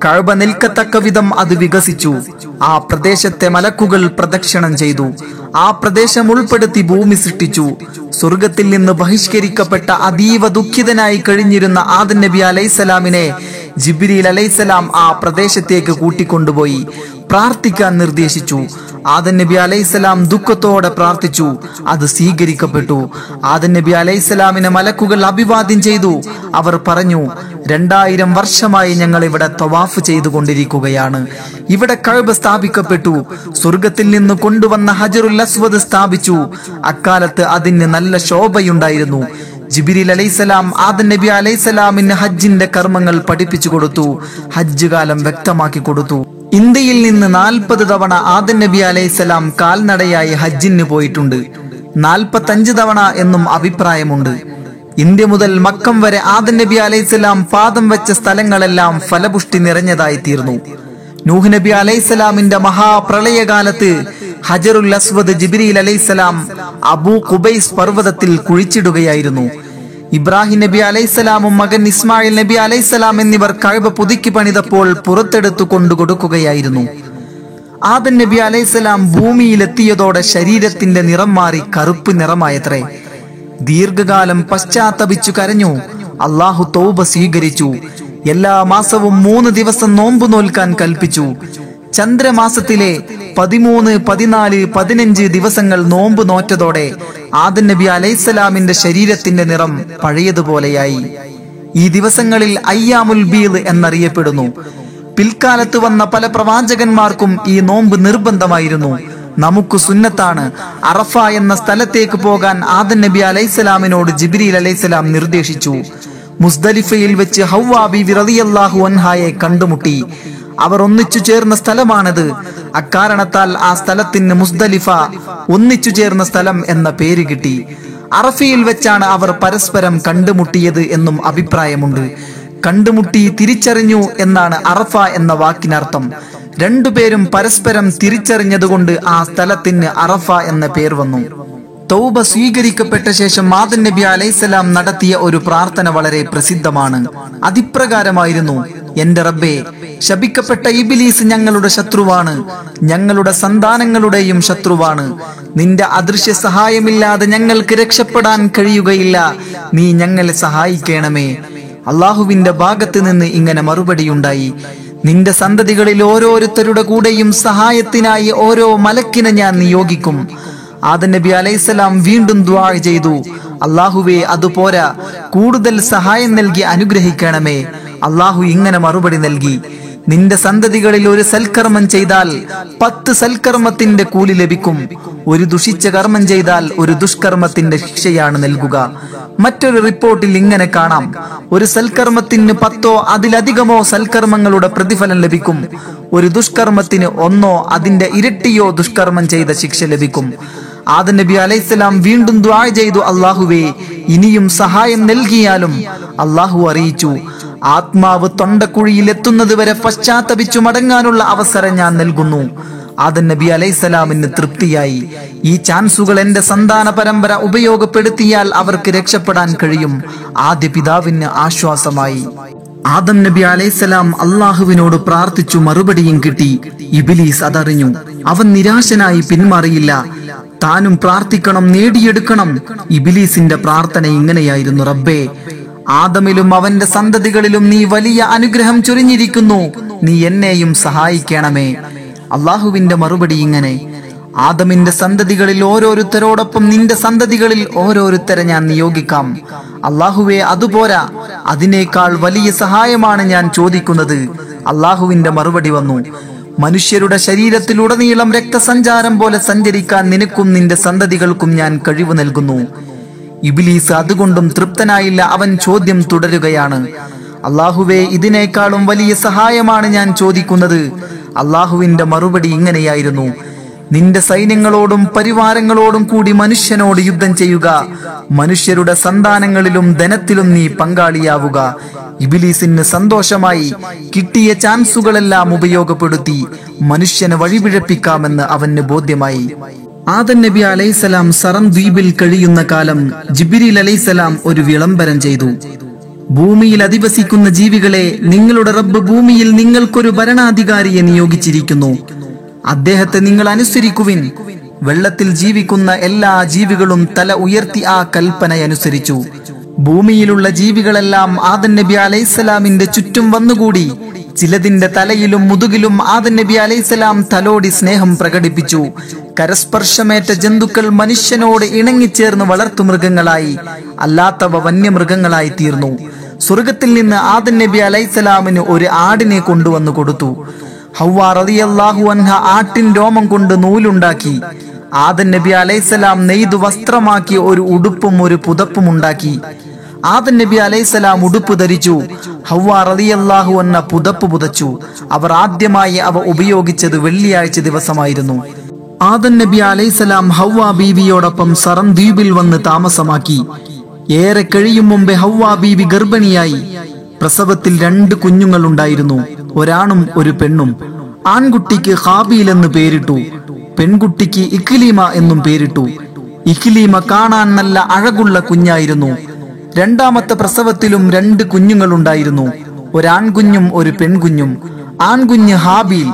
കഴബ നിൽക്കത്തക്ക വിധം അത് വികസിച്ചു. ആ പ്രദേശത്തെ മലക്കുകൾ പ്രദക്ഷിണം ചെയ്തു. ആ പ്രദേശം ഉൾപ്പെടുത്തി ഭൂമി സൃഷ്ടിച്ചു. സ്വർഗത്തിൽ നിന്ന് ബഹിഷ്കരിക്കപ്പെട്ട അതീവ ദുഃഖിതനായി കഴിഞ്ഞിരുന്ന ആദൻ നബി അലൈസലാമിനെ ജിബിരിൽ അലൈസലാം ആ പ്രദേശത്തേക്ക് കൂട്ടിക്കൊണ്ടുപോയി പ്രാർത്ഥിക്കാൻ നിർദ്ദേശിച്ചു. ആദൻ നബി അലൈഹിസ്സലാം ദുഃഖത്തോടെ പ്രാർത്ഥിച്ചു. അത് സ്വീകരിക്കപ്പെട്ടു. ആദൻ നബി അലൈഹിസ്സലാമിനെ മലക്കുകൾ അഭിവാദ്യം ചെയ്തു. അവർ പറഞ്ഞു രണ്ടായിരം വർഷമായി ഞങ്ങൾ ഇവിടെ തവാഫ് ചെയ്തുകൊണ്ടിരിക്കുകയാണ്. ഇവിടെ കഴിവ് സ്ഥാപിക്കപ്പെട്ടു. സ്വർഗത്തിൽ നിന്ന് കൊണ്ടുവന്ന ഹജറുൽ അസ്വദ് സ്ഥാപിച്ചു. അക്കാലത്ത് അതിന് നല്ല ശോഭയുണ്ടായിരുന്നു. ജിബിരിൽ അലൈസലാം ആദൻ നബി അലൈസലാമിന് ഹജ്ജിന്റെ കർമ്മങ്ങൾ പഠിപ്പിച്ചു കൊടുത്തു. ഹജ്ജ് കാലം വ്യക്തമാക്കി കൊടുത്തു. ഇന്ത്യയിൽ നിന്ന് നാൽപ്പത് തവണ ആദൻ നബി അലൈസലാം കാൽനടയായി ഹജ്ജിന് പോയിട്ടുണ്ട്. നാൽപ്പത്തഞ്ച് തവണ എന്നും അഭിപ്രായമുണ്ട്. ഇന്ത്യ മുതൽ മക്കം വരെ ആദൻ നബി അലൈസലാം പാദം വെച്ച സ്ഥലങ്ങളെല്ലാം ഫലപുഷ്ടി നിറഞ്ഞതായി തീർന്നു. നൂഹ് നബി അലൈസലാമിന്റെ മഹാപ്രളയകാലത്ത് ഹജറുൽ അസ്വദ് ജിബ്രീൽ അലൈസലാം അബൂ കുബൈസ് പർവതത്തിൽ കുഴിച്ചിടുകയായിരുന്നു. ഇബ്രാഹിം നബി അലൈസലാമും മകൻ ഇസ്മായിൽ നബി അലൈസലാം എന്നിവർ കഴിവ് പുതുക്കി പണിതപ്പോൾ പുറത്തെടുത്തു കൊണ്ടു കൊടുക്കുകയായിരുന്നു. ആദൻ നബി അലൈസലാം ഭൂമിയിലെത്തിയതോടെ ശരീരത്തിന്റെ നിറം മാറി കറുപ്പ് നിറമായത്രേ. ദീർഘകാലം പശ്ചാത്തപിച്ചു കരഞ്ഞു. അള്ളാഹു തൗബ സ്വീകരിച്ചു. എല്ലാ മാസവും മൂന്ന് ദിവസം നോമ്പ് നോൽക്കാൻ കൽപ്പിച്ചു. ചന്ദ്രമാസത്തിലെ പതിമൂന്ന് പതിനാല് പതിനഞ്ച് ദിവസങ്ങൾ നോമ്പ് നോറ്റതോടെ ആദൻ നബി അലൈസലാമിന്റെ ശരീരത്തിന്റെ നിറം പഴയതുപോലെയായി. ഈ ദിവസങ്ങളിൽ അയ്യാമുൽ ബീദ് എന്നറിയപ്പെടുന്നു. പിൽക്കാലത്ത് വന്ന പല പ്രവാചകന്മാർക്കും ഈ നോമ്പ് നിർബന്ധമായിരുന്നു. നമുക്ക് സുന്നത്താണ്. അറഫ എന്ന സ്ഥലത്തേക്ക് പോകാൻ ആദൻ നബി അലൈസലാമിനോട് ജിബ്രീൽ അലൈസലാം നിർദ്ദേശിച്ചു. മുസ്ദലിഫയിൽ വെച്ച് ഹൗവാബി വിറതിയല്ലാഹു അൻഹായെ കണ്ടുമുട്ടി. അവർ ഒന്നിച്ചു ചേർന്ന സ്ഥലമാണത്. അക്കാരണത്താൽ ആ സ്ഥലത്തിന് മുസ്ദലിഫ ഒന്നിച്ചു ചേർന്ന സ്ഥലം എന്ന പേര് കിട്ടി. അറഫയിൽ വെച്ചാണ് അവർ പരസ്പരം കണ്ടുമുട്ടിയത് എന്നും അഭിപ്രായമുണ്ട്. കണ്ടുമുട്ടി തിരിച്ചറിഞ്ഞു എന്നാണ് അറഫ എന്ന വാക്കിനർത്ഥം. രണ്ടുപേരും പരസ്പരം തിരിച്ചറിഞ്ഞതുകൊണ്ട് ആ സ്ഥലത്തിന് അറഫ എന്ന പേർ വന്നു. തൗബ സ്വീകരിക്കപ്പെട്ട ശേഷം മാതൻ നബി അലൈസലാം നടത്തിയ ഒരു പ്രാർത്ഥന വളരെ പ്രസിദ്ധമാണ്. അതിപ്രകാരമായിരുന്നു എന്റെ റബ്ബേ ശപിക്കപ്പെട്ട ഇബിലീസ് ഞങ്ങളുടെ ശത്രുവാണ്. ഞങ്ങളുടെ സന്താനങ്ങളുടെയും ശത്രുവാണ്. നിന്റെ അദൃശ്യ സഹായമില്ലാതെ ഞങ്ങൾക്ക് രക്ഷപ്പെടാൻ കഴിയുകയില്ല. നീ ഞങ്ങളെ സഹായിക്കണമേ. അള്ളാഹുവിന്റെ ഭാഗത്ത് നിന്ന് ഇങ്ങനെ മറുപടിയുണ്ടായി നിന്റെ സന്തതികളിൽ ഓരോരുത്തരുടെ കൂടെയും സഹായത്തിനായി ഓരോ മലക്കിനെ ഞാൻ നിയോഗിക്കും. ആദൻ നബി അലൈസലാം വീണ്ടും ദ്വാ ചെയ്തു. അള്ളാഹുവേ അതുപോരാ കൂടുതൽ സഹായം നൽകി അനുഗ്രഹിക്കണമേ. അള്ളാഹു ഇങ്ങനെ മറുപടി നൽകി. നിന്റെ സന്തതികളിൽ ഒരു സൽക്കർമ്മം ചെയ്താൽ പത്ത് സൽക്കർമ്മത്തിന്റെ കൂലി ലഭിക്കും. ഒരു ദുഷിച്ച കർമ്മം ചെയ്താൽ ഒരു ദുഷ്കർമ്മത്തിന്റെ ശിക്ഷയാണ് നൽകുക. മറ്റൊരു റിപ്പോർട്ടിൽ ഇങ്ങനെ കാണാം. ഒരു സൽക്കർമ്മത്തിന് പത്തോ അതിലധികമോ സൽക്കർമ്മങ്ങളുടെ പ്രതിഫലം ലഭിക്കും. ഒരു ദുഷ്കർമ്മത്തിന് ഒന്നോ അതിന്റെ ഇരട്ടിയോ ദുഷ്കർമ്മം ചെയ്ത ശിക്ഷ ലഭിക്കും. ആദൻ നബി അലൈഹിസ്സലാം വീണ്ടും ദ്വാ ചെയ്തു അള്ളാഹുവേ ഇനിയും സഹായം നൽകിയാലും അള്ളാഹു അറിയിച്ചു. ആത്മാവ് തൊണ്ടക്കുഴിയിൽ എത്തുന്നത് വരെ പശ്ചാത്തപിച്ചു മടങ്ങാനുള്ള അവസരം ഞാൻ നൽകുന്നു. ആദൻ നബി അലൈസലാമിന് തൃപ്തിയായി. ഈ ചാൻസുകൾ എന്റെ സന്താന പരമ്പര ഉപയോഗപ്പെടുത്തിയാൽ അവർക്ക് രക്ഷപ്പെടാൻ കഴിയും. ആദ്യ പിതാവിന് ആശ്വാസമായി. ആദം നബി അലൈസലാം അള്ളാഹുവിനോട് പ്രാർത്ഥിച്ചു മറുപടിയും കിട്ടി. ഇബിലീസ് അതറിഞ്ഞു. അവൻ നിരാശനായി പിന്മാറിയില്ല. താനും പ്രാർത്ഥിക്കണം നേടിയെടുക്കണം. ഇബിലീസിന്റെ പ്രാർത്ഥന ഇങ്ങനെയായിരുന്നു റബ്ബേ. ആദമിലും അവന്റെ സന്തതികളിലും നീ വലിയ അനുഗ്രഹം ചൊരിഞ്ഞിരിക്കുന്നു. നീ എന്നെയും സഹായിക്കണമേ. അള്ളാഹുവിന്റെ മറുപടി ഇങ്ങനെ ആദമിന്റെ സന്തതികളിൽ ഓരോരുത്തരോടൊപ്പം നിന്റെ സന്തതികളിൽ ഓരോരുത്തരെ ഞാൻ നിയോഗിക്കാം. അള്ളാഹുവെ അതുപോരാ. അതിനേക്കാൾ വലിയ സഹായമാണ് ഞാൻ ചോദിക്കുന്നത്. അള്ളാഹുവിന്റെ മറുപടി വന്നു മനുഷ്യരുടെ ശരീരത്തിലുടനീളം രക്തസഞ്ചാരം പോലെ സഞ്ചരിക്കാൻ നിനക്കും നിന്റെ സന്തതികൾക്കും ഞാൻ കഴിവ് നൽകുന്നു. ഇബിലീസ് അതുകൊണ്ടും തൃപ്തനായില്ല. അവൻ ചോദ്യം തുടരുകയാണ്. അള്ളാഹുവെ ഇതിനേക്കാളും വലിയ സഹായമാണ് ഞാൻ ചോദിക്കുന്നത്. അള്ളാഹുവിന്റെ മറുപടി ഇങ്ങനെയായിരുന്നു. നിന്റെ സൈന്യങ്ങളോടും പരിവാരങ്ങളോടും കൂടി മനുഷ്യനോട് യുദ്ധം ചെയ്യുക. മനുഷ്യരുടെ സന്താനങ്ങളിലും ധനത്തിലും നീ പങ്കാളിയാവുക. ഇബിലീസിന് സന്തോഷമായി കിട്ടിയ ചാൻസുകളെല്ലാം ഉപയോഗപ്പെടുത്തി മനുഷ്യനെ വഴിപിഴപ്പിക്കാമെന്ന് അവന് ബോധ്യമായി. ആദൻ നബി അലൈസലാം സറം ദ്വീപിൽ കഴിയുന്ന കാലം ജിബിരിൽ അലൈസലാം ഒരു വിളംബരം ചെയ്തു. ഭൂമിയിൽ അധിവസിക്കുന്ന ജീവികളെ നിങ്ങളുടെ റബ്ബ് ഭൂമിയിൽ നിങ്ങൾക്കൊരു ഭരണാധികാരിയെ നിയോഗിച്ചിരിക്കുന്നു. അദ്ദേഹത്തെ നിങ്ങൾ അനുസരിക്കുവിൻ. വെള്ളത്തിൽ ജീവിക്കുന്ന എല്ലാ ജീവികളും തല ഉയർത്തി ആ കൽപ്പനയനുസരിച്ചു ഭൂമിയിലുള്ള ജീവികളെല്ലാം ആദൻ നബി അലൈസലാമിന്റെ ചുറ്റും വന്നുകൂടി. ചിലതിന്റെ തലയിലും മുതുകിലും ആദൻ നബി അലൈസലാം തലോടി സ്നേഹം പ്രകടിപ്പിച്ചു. കരസ്പർശമേറ്റ ജന്തുക്കൾ മനുഷ്യനോട് ഇണങ്ങിച്ചേർന്ന് വളർത്തു മൃഗങ്ങളായി. അല്ലാത്തവ വന്യമൃഗങ്ങളായി തീർന്നു. സ്വർഗത്തിൽ നിന്ന് ആദൻ നബി അലൈസലാമിന് ഒരു ആടിനെ കൊണ്ടുവന്നു കൊടുത്തു. ഹൗവ റളിയല്ലാഹു അൻഹ ആട്ടിൻ രോമം കൊണ്ട് നൂലുണ്ടാക്കി. ആദൻ നബി അലൈസലാം നെയ്തു വസ്ത്രമാക്കി ഒരു ഉടുപ്പും ഒരു പുതപ്പും ഉണ്ടാക്കി. ആദൻ നബി അലൈസലാം ഉടുപ്പ് ധരിച്ചു. ഹൗവാറിയാഹു റളിയല്ലാഹു അന്ന പുതപ്പ് പുതച്ചു. അവർ ആദ്യമായി അവ ഉപയോഗിച്ചത് വെള്ളിയാഴ്ച ദിവസമായിരുന്നു. ആദൻ നബി അലൈസലാം ഹൗവ ബീവിയോടൊപ്പം സറം ദ്വീപിൽ വന്ന് താമസമാക്കി. ഏറെ കഴിയും മുമ്പേ ഹൗവ ബീവി ഗർഭിണിയായി. പ്രസവത്തിൽ രണ്ട് കുഞ്ഞുങ്ങൾ ഉണ്ടായിരുന്നു ഒരാണും ഒരു പെണ്ണും. ആൺകുട്ടിക്ക് ഹാബീൽ എന്ന് പേരിട്ടു. പെൺകുട്ടിക്ക് ഇഖ്ലീമ എന്നും പേരിട്ടു. ഇഖ്ലീമ കാണാൻ നല്ല അഴകുള്ള കുഞ്ഞായിരുന്നു. രണ്ടാമത്തെ പ്രസവത്തിലും രണ്ട് കുഞ്ഞുങ്ങളുണ്ടായിരുന്നു. ഒരാൺകുഞ്ഞും ഒരു പെൺകുഞ്ഞും. ആൺകുഞ്ഞ് ഹാബീൽ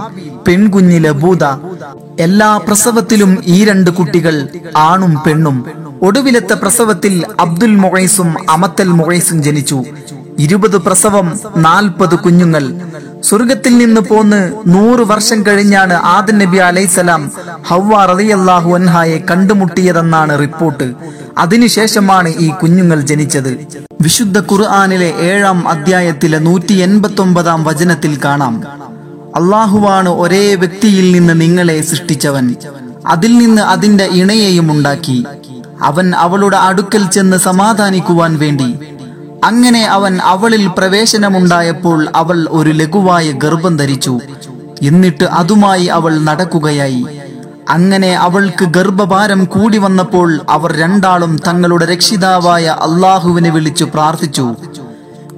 പെൺകുഞ്ഞ് ലബൂദ. എല്ലാ പ്രസവത്തിലും ഈ രണ്ട് കുട്ടികൾ ആണും പെണ്ണും. ഒടുവിലത്തെ പ്രസവത്തിൽ അബ്ദുൽ മൊഹൈസും അമത്തൽ മൊഹൈസും ജനിച്ചു. ഇരുപത് പ്രസവം നാൽപ്പത് കുഞ്ഞുങ്ങൾ. സ്വർഗത്തിൽ നിന്ന് പോന്ന് നൂറ് വർഷം കഴിഞ്ഞാണ് ആദൻ നബി അലൈസലാം ഹവ്വ റളിയല്ലാഹു അൻഹായെ കണ്ടുമുട്ടിയതെന്നാണ് റിപ്പോർട്ട്. അതിനുശേഷമാണ് ഈ കുഞ്ഞുങ്ങൾ ജനിച്ചത്. വിശുദ്ധ ഖുർആാനിലെ ഏഴാം അധ്യായത്തിലെ നൂറ്റി എൺപത്തി ഒമ്പതാം വചനത്തിൽ കാണാം. അള്ളാഹുവാണ് ഒരേ വ്യക്തിയിൽ നിന്ന് നിങ്ങളെ സൃഷ്ടിച്ചവൻ. അതിൽ നിന്ന് അതിന്റെ ഇണയെയും ഉണ്ടാക്കി. അവൻ അവളുടെ അടുക്കൽ ചെന്ന് സമാധാനിക്കുവാൻ വേണ്ടി അങ്ങനെ അവൻ അവളിൽ പ്രവേശനമുണ്ടായപ്പോൾ അവൾ ഒരു ലഘുവായ ഗർഭം ധരിച്ചു. എന്നിട്ട് അതുമായി അവൾ നടക്കുകയായി. അങ്ങനെ അവൾക്ക് ഗർഭഭാരം കൂടി വന്നപ്പോൾ അവർ രണ്ടാളും തങ്ങളുടെ രക്ഷിതാവായ അള്ളാഹുവിനെ വിളിച്ചു പ്രാർത്ഥിച്ചു.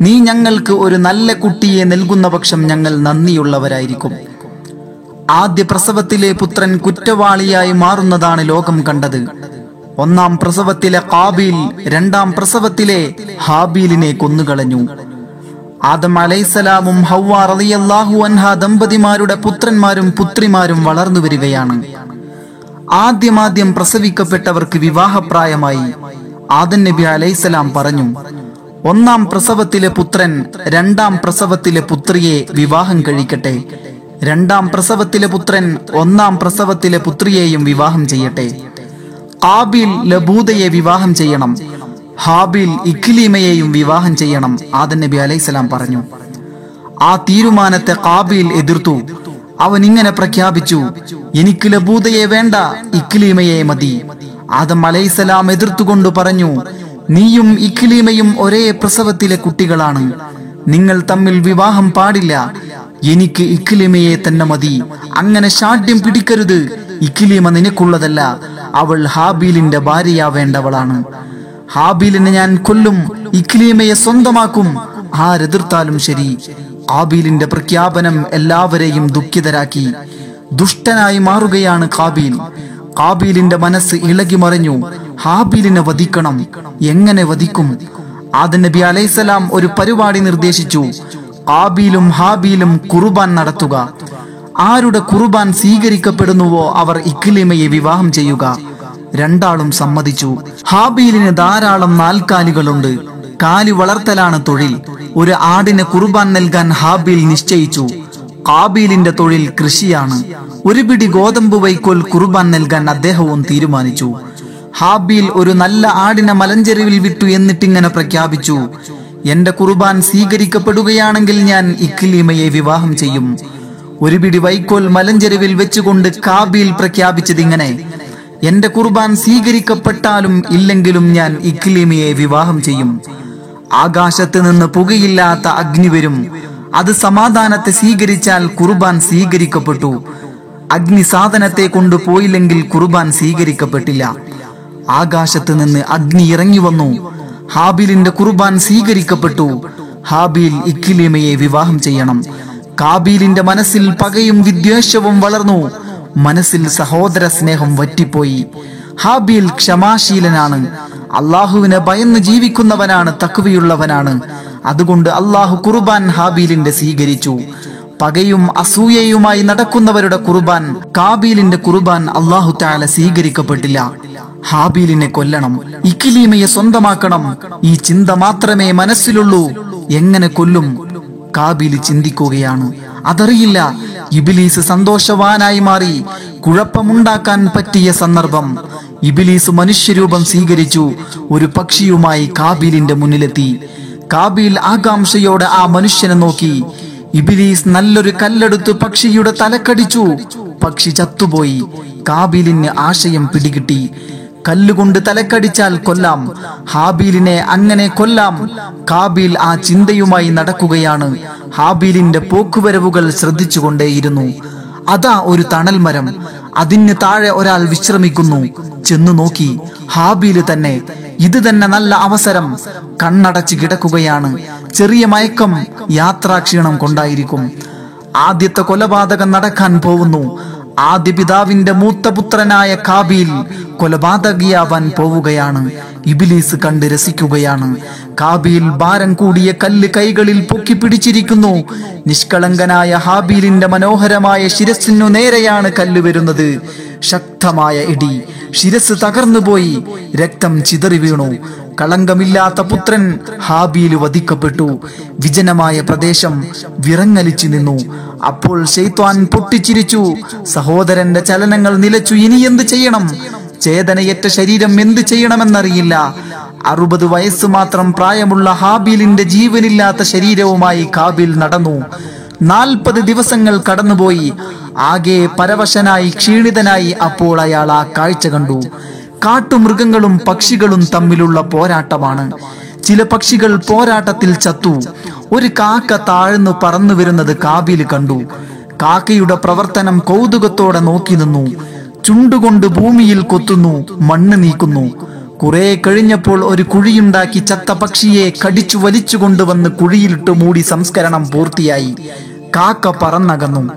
നീ ഞങ്ങൾക്ക് ഒരു നല്ല കുട്ടിയെ നൽകുന്ന പക്ഷം ഞങ്ങൾ നന്ദിയുള്ളവരായിരിക്കും. ആദ്യ പ്രസവത്തിലെ പുത്രൻ കുറ്റവാളിയായി മാറുന്നതാണ് ലോകം കണ്ടത്. ഒന്നാം പ്രസവത്തിലെ കാബീൽ രണ്ടാം പ്രസവത്തിലെ ഹാബീലിനെ കൊന്നുകളഞ്ഞു. ആദം അലൈസലാമും ഹൗവ റളിയല്ലാഹു അൻഹ ദമ്പതിമാരുടെ പുത്രന്മാരും പുത്രിമാരും വളർന്നു വരികയാണ്. ആദ്യമാദ്യം പ്രസവിക്കപ്പെട്ടവർക്ക് വിവാഹപ്രായമായി ആദൻ നബി അലൈസലാം പറഞ്ഞു ഒന്നാം പ്രസവത്തിലെ പുത്രൻ രണ്ടാം പ്രസവത്തിലെ പുത്രിയെ വിവാഹം കഴിക്കട്ടെ. രണ്ടാം പ്രസവത്തിലെ പുത്രൻ ഒന്നാം പ്രസവത്തിലെ പുത്രിയെയും വിവാഹം ചെയ്യട്ടെ. ആബിൽ ലബൂദയെ വിവാഹം ചെയ്യണം. ഹാബിൽ ഇഖ്ലീമയെയും വിവാഹം ചെയ്യണം. ആദൻ നബി അലൈഹിസ്സലാം പറഞ്ഞു. ആ തീരുമാനത്തെ കാബിൽ എതിർത്തു. അവൻ ഇങ്ങനെ പ്രഖ്യാപിച്ചു. എനിക്ക് ലബൂദയെ വേണ്ട ഇഖ്ലീമയെ മതി. ആദം അലൈഹിസ്സലാം എതിർത്തുകൊണ്ട് പറഞ്ഞു നീയും ഇഖ്ലീമയും ഒരേ പ്രസവത്തിലെ കുട്ടികളാണ്. നിങ്ങൾ തമ്മിൽ വിവാഹം പാടില്ല. എനിക്ക് ഇഖ്ലീമയെ തന്നെ മതി. അങ്ങനെ ഷാഠ്യം പിടിക്കരുത്. ഇഖ്ലീമ നിനക്കുള്ളതല്ല. അവൾ ഹാബീലിന്റെ ഭാര്യയാവേണ്ടവളാണ്. ഹാബീലിനെ ഞാൻ കൊല്ലും ഇക്ലീമയെ സ്വന്തമാക്കും. ആരെതിർത്താലും ശരി. കാബീലിന്റെ പ്രഖ്യാപനം എല്ലാവരെയും ദുഃഖിതരാക്കി. ദുഷ്ടനായി മാറുകയാണ് കാബീൽ കാബീലിന്റെ മനസ്സ് ഇളകി മറിഞ്ഞു. ഹാബീലിനെ വധിക്കണം. എങ്ങനെ വധിക്കും? ആദ നബി അലൈസലാം ഒരു പരിപാടി നിർദ്ദേശിച്ചു. കാബീലും ഹാബീലും കുർബാൻ നടത്തുക. ആരുടെ കുർബാൻ സ്വീകരിക്കപ്പെടുന്നുവോ അവർ ഇക്ലിമയെ വിവാഹം ചെയ്യുക. രണ്ടാളും സമ്മതിച്ചു. ഹാബീലിന് ധാരാളം നാൽക്കാലികളുണ്ട്. കാലി വളർത്തലാണ് തൊഴിൽ. ഒരു ആടിന് കുർബാൻ നൽകാൻ ഹാബീൽ നിശ്ചയിച്ചു. കാബീലിന്റെ തൊഴിൽ കൃഷിയാണ്. ഒരു പിടി ഗോതമ്പ് വൈക്കോൽ കുർബാൻ നൽകാൻ അദ്ദേഹവും തീരുമാനിച്ചു. ഹാബീൽ ഒരു നല്ല ആടിനെ മലഞ്ചെരുവിൽ വിട്ടു എന്നിട്ടിങ്ങനെ പ്രഖ്യാപിച്ചു. എന്റെ കുർബാൻ സ്വീകരിക്കപ്പെടുകയാണെങ്കിൽ ഞാൻ ഇക്ലീമയെ വിവാഹം ചെയ്യും. ഒരു പിടി വൈക്കോൽ മലഞ്ചെരുവിൽ വെച്ചുകൊണ്ട് കാബിയിൽ പ്രഖ്യാപിച്ചത് ഇങ്ങനെ എന്റെ കുർബാൻ സ്വീകരിക്കപ്പെട്ടാലും ഇല്ലെങ്കിലും ഞാൻ ഇക്ലീമയെ വിവാഹം ചെയ്യും. ആകാശത്ത് നിന്ന് പുകയില്ലാത്ത അഗ്നി വരും. അത് സമാധാനത്തെ സ്വീകരിച്ചാൽ കുർബാൻ സ്വീകരിക്കപ്പെട്ടു. അഗ്നി സാധനത്തെ കൊണ്ടുപോയില്ലെങ്കിൽ കുർബാൻ സ്വീകരിക്കപ്പെട്ടില്ല. ആകാശത്ത് നിന്ന് അഗ്നി ഇറങ്ങി വന്നു. ഹാബിലിന്റെ കുർബാൻ സ്വീകരിക്കപ്പെട്ടു. ഹാബിൽ ഇക്കിലിമയെ വിവാഹം ചെയ്യണം. കാബീലിന്റെ മനസ്സിൽ പകയും വിദ്വേഷവും വളർന്നു. മനസ്സിൽ സഹോദര സ്നേഹം വറ്റിപ്പോയി. ഹാബീൽ ക്ഷമാശീലനാണ്. അള്ളാഹുവിനെ ഭയന്ന് ജീവിക്കുന്നവനാണ് തക്കുവയുള്ളവനാണ് അതുകൊണ്ട് അള്ളാഹു കുർബാൻ ഹാബീലിന്റെ സ്വീകരിച്ചു. പകയും അസൂയയുമായി നടക്കുന്നവരുടെ കുർബാൻ കാബീലിന്റെ കുർബാൻ അള്ളാഹു താല സ്വീകരിക്കപ്പെട്ടില്ല. ഹാബീലിനെ കൊല്ലണം. ഇക്കിലീമയെ സ്വന്തമാക്കണം. ഈ ചിന്ത മാത്രമേ മനസ്സിലുള്ളൂ. എങ്ങനെ കൊല്ലും? കാബിൽ ചിന്തിക്കുകയാണ്. അതറിയില്ല ഇബിലീസ് സന്തോഷവാനായി മാറി. കുഴപ്പമുണ്ടാക്കാൻ പറ്റിയ സന്ദർഭം. ഇബിലീസ് മനുഷ്യരൂപം സ്വീകരിച്ചു ഒരു പക്ഷിയുമായി കാബിലിന്റെ മുന്നിലെത്തി. കാബിൽ ആകാംക്ഷയോടെ ആ മനുഷ്യനെ നോക്കി. ഇബിലീസ് നല്ലൊരു കല്ലെടുത്ത് പക്ഷിയുടെ തലക്കടിച്ചു. പക്ഷി ചത്തുപോയി. കാബിലിന് ആശയം പിടികിട്ടി. കല്ലുകൊണ്ട് തലക്കടിച്ചാൽ കൊല്ലാം. ഹാബീലിനെ അങ്ങനെ കൊല്ലാം. കാബീൽ ആ ചിന്തയുമായി നടക്കുകയാണ്. ഹാബീലിന്റെ പോക്കുവരവുകൾ ശ്രദ്ധിച്ചുകൊണ്ടേയിരുന്നു. അതാ ഒരു തണൽ മരം. അതിന് താഴെ ഒരാൾ വിശ്രമിക്കുന്നു. ചെന്നു നോക്കി. ഹാബീൽ തന്നെ ഇത് തന്നെ നല്ല അവസരം. കണ്ണടച്ച് കിടക്കുകയാണ്. ചെറിയ മയക്കം യാത്രാക്ഷീണം കൊണ്ടായിരിക്കും. ആദ്യത്തെ കൊലപാതകം നടക്കാൻ പോകുന്നു. ആദ്യ പിതാവിന്റെ മൂത്ത പുത്രനായ കാബീൽ കൊലപാതകിയാവാൻ പോവുകയാണ്. ഇബിലീസ് കണ്ട് രസിക്കുകയാണ്. കാബീൽ ഭാരം കൂടിയ കല്ല് കൈകളിൽ പൊക്കി പിടിച്ചിരിക്കുന്നു. നിഷ്കളങ്കനായ ഹാബീലിന്റെ മനോഹരമായ ശിരസിനു നേരെയാണ് കല്ല് വരുന്നത്. ശക്തമായ ഇടി. ശിരസ് തകർന്നുപോയി. രക്തം ചിതറി വീണു. കളങ്കമില്ലാത്ത പുത്രൻ ഹാബീൽ വധിക്കപ്പെട്ടു. വിജനമായ പ്രദേശം വിറങ്ങലിച്ചു നിന്നു. അപ്പോൾ ഷെയ്ത്വാൻ പൊട്ടിച്ചിരിച്ചു. സഹോദരന്റെ ചലനങ്ങൾ നിലച്ചു. ഇനി എന്ത് ചെയ്യണം? ചേതനയറ്റ ശരീരം എന്ത് ചെയ്യണമെന്നറിയില്ല. അറുപത് വയസ്സ് മാത്രം പ്രായമുള്ള ഹാബീലിന്റെ ജീവനില്ലാത്ത ശരീരവുമായി കാബിൽ നടന്നു. നാൽപ്പത് ദിവസങ്ങൾ കടന്നുപോയി. ആകെ പരവശനായി ക്ഷീണിതനായി അപ്പോൾ അയാൾ ആ കാഴ്ച കണ്ടു. കാട്ടുമൃഗങ്ങളും പക്ഷികളും തമ്മിലുള്ള പോരാട്ടമാണ്. ചില പക്ഷികൾ പോരാട്ടത്തിൽ ചത്തു. ഒരു കാക്ക താഴ്ന്നു പറന്നു വരുന്നത് കാബിൽ കണ്ടു. കാക്കയുടെ പ്രവർത്തനം കൗതുകത്തോടെ നോക്കി നിന്നു. ചുണ്ടുകൊണ്ട് ഭൂമിയിൽ കൊത്തുന്നു മണ്ണ് നീക്കുന്നു. കുറെ കഴിഞ്ഞപ്പോൾ ഒരു കുഴിയുണ്ടാക്കി ചത്ത പക്ഷിയെ കടിച്ചു വലിച്ചു കൊണ്ടുവന്ന് കുഴിയിലിട്ട് മൂടി സംസ്കരണം പൂർത്തിയായി. കാക്ക പറന്നകന്നു.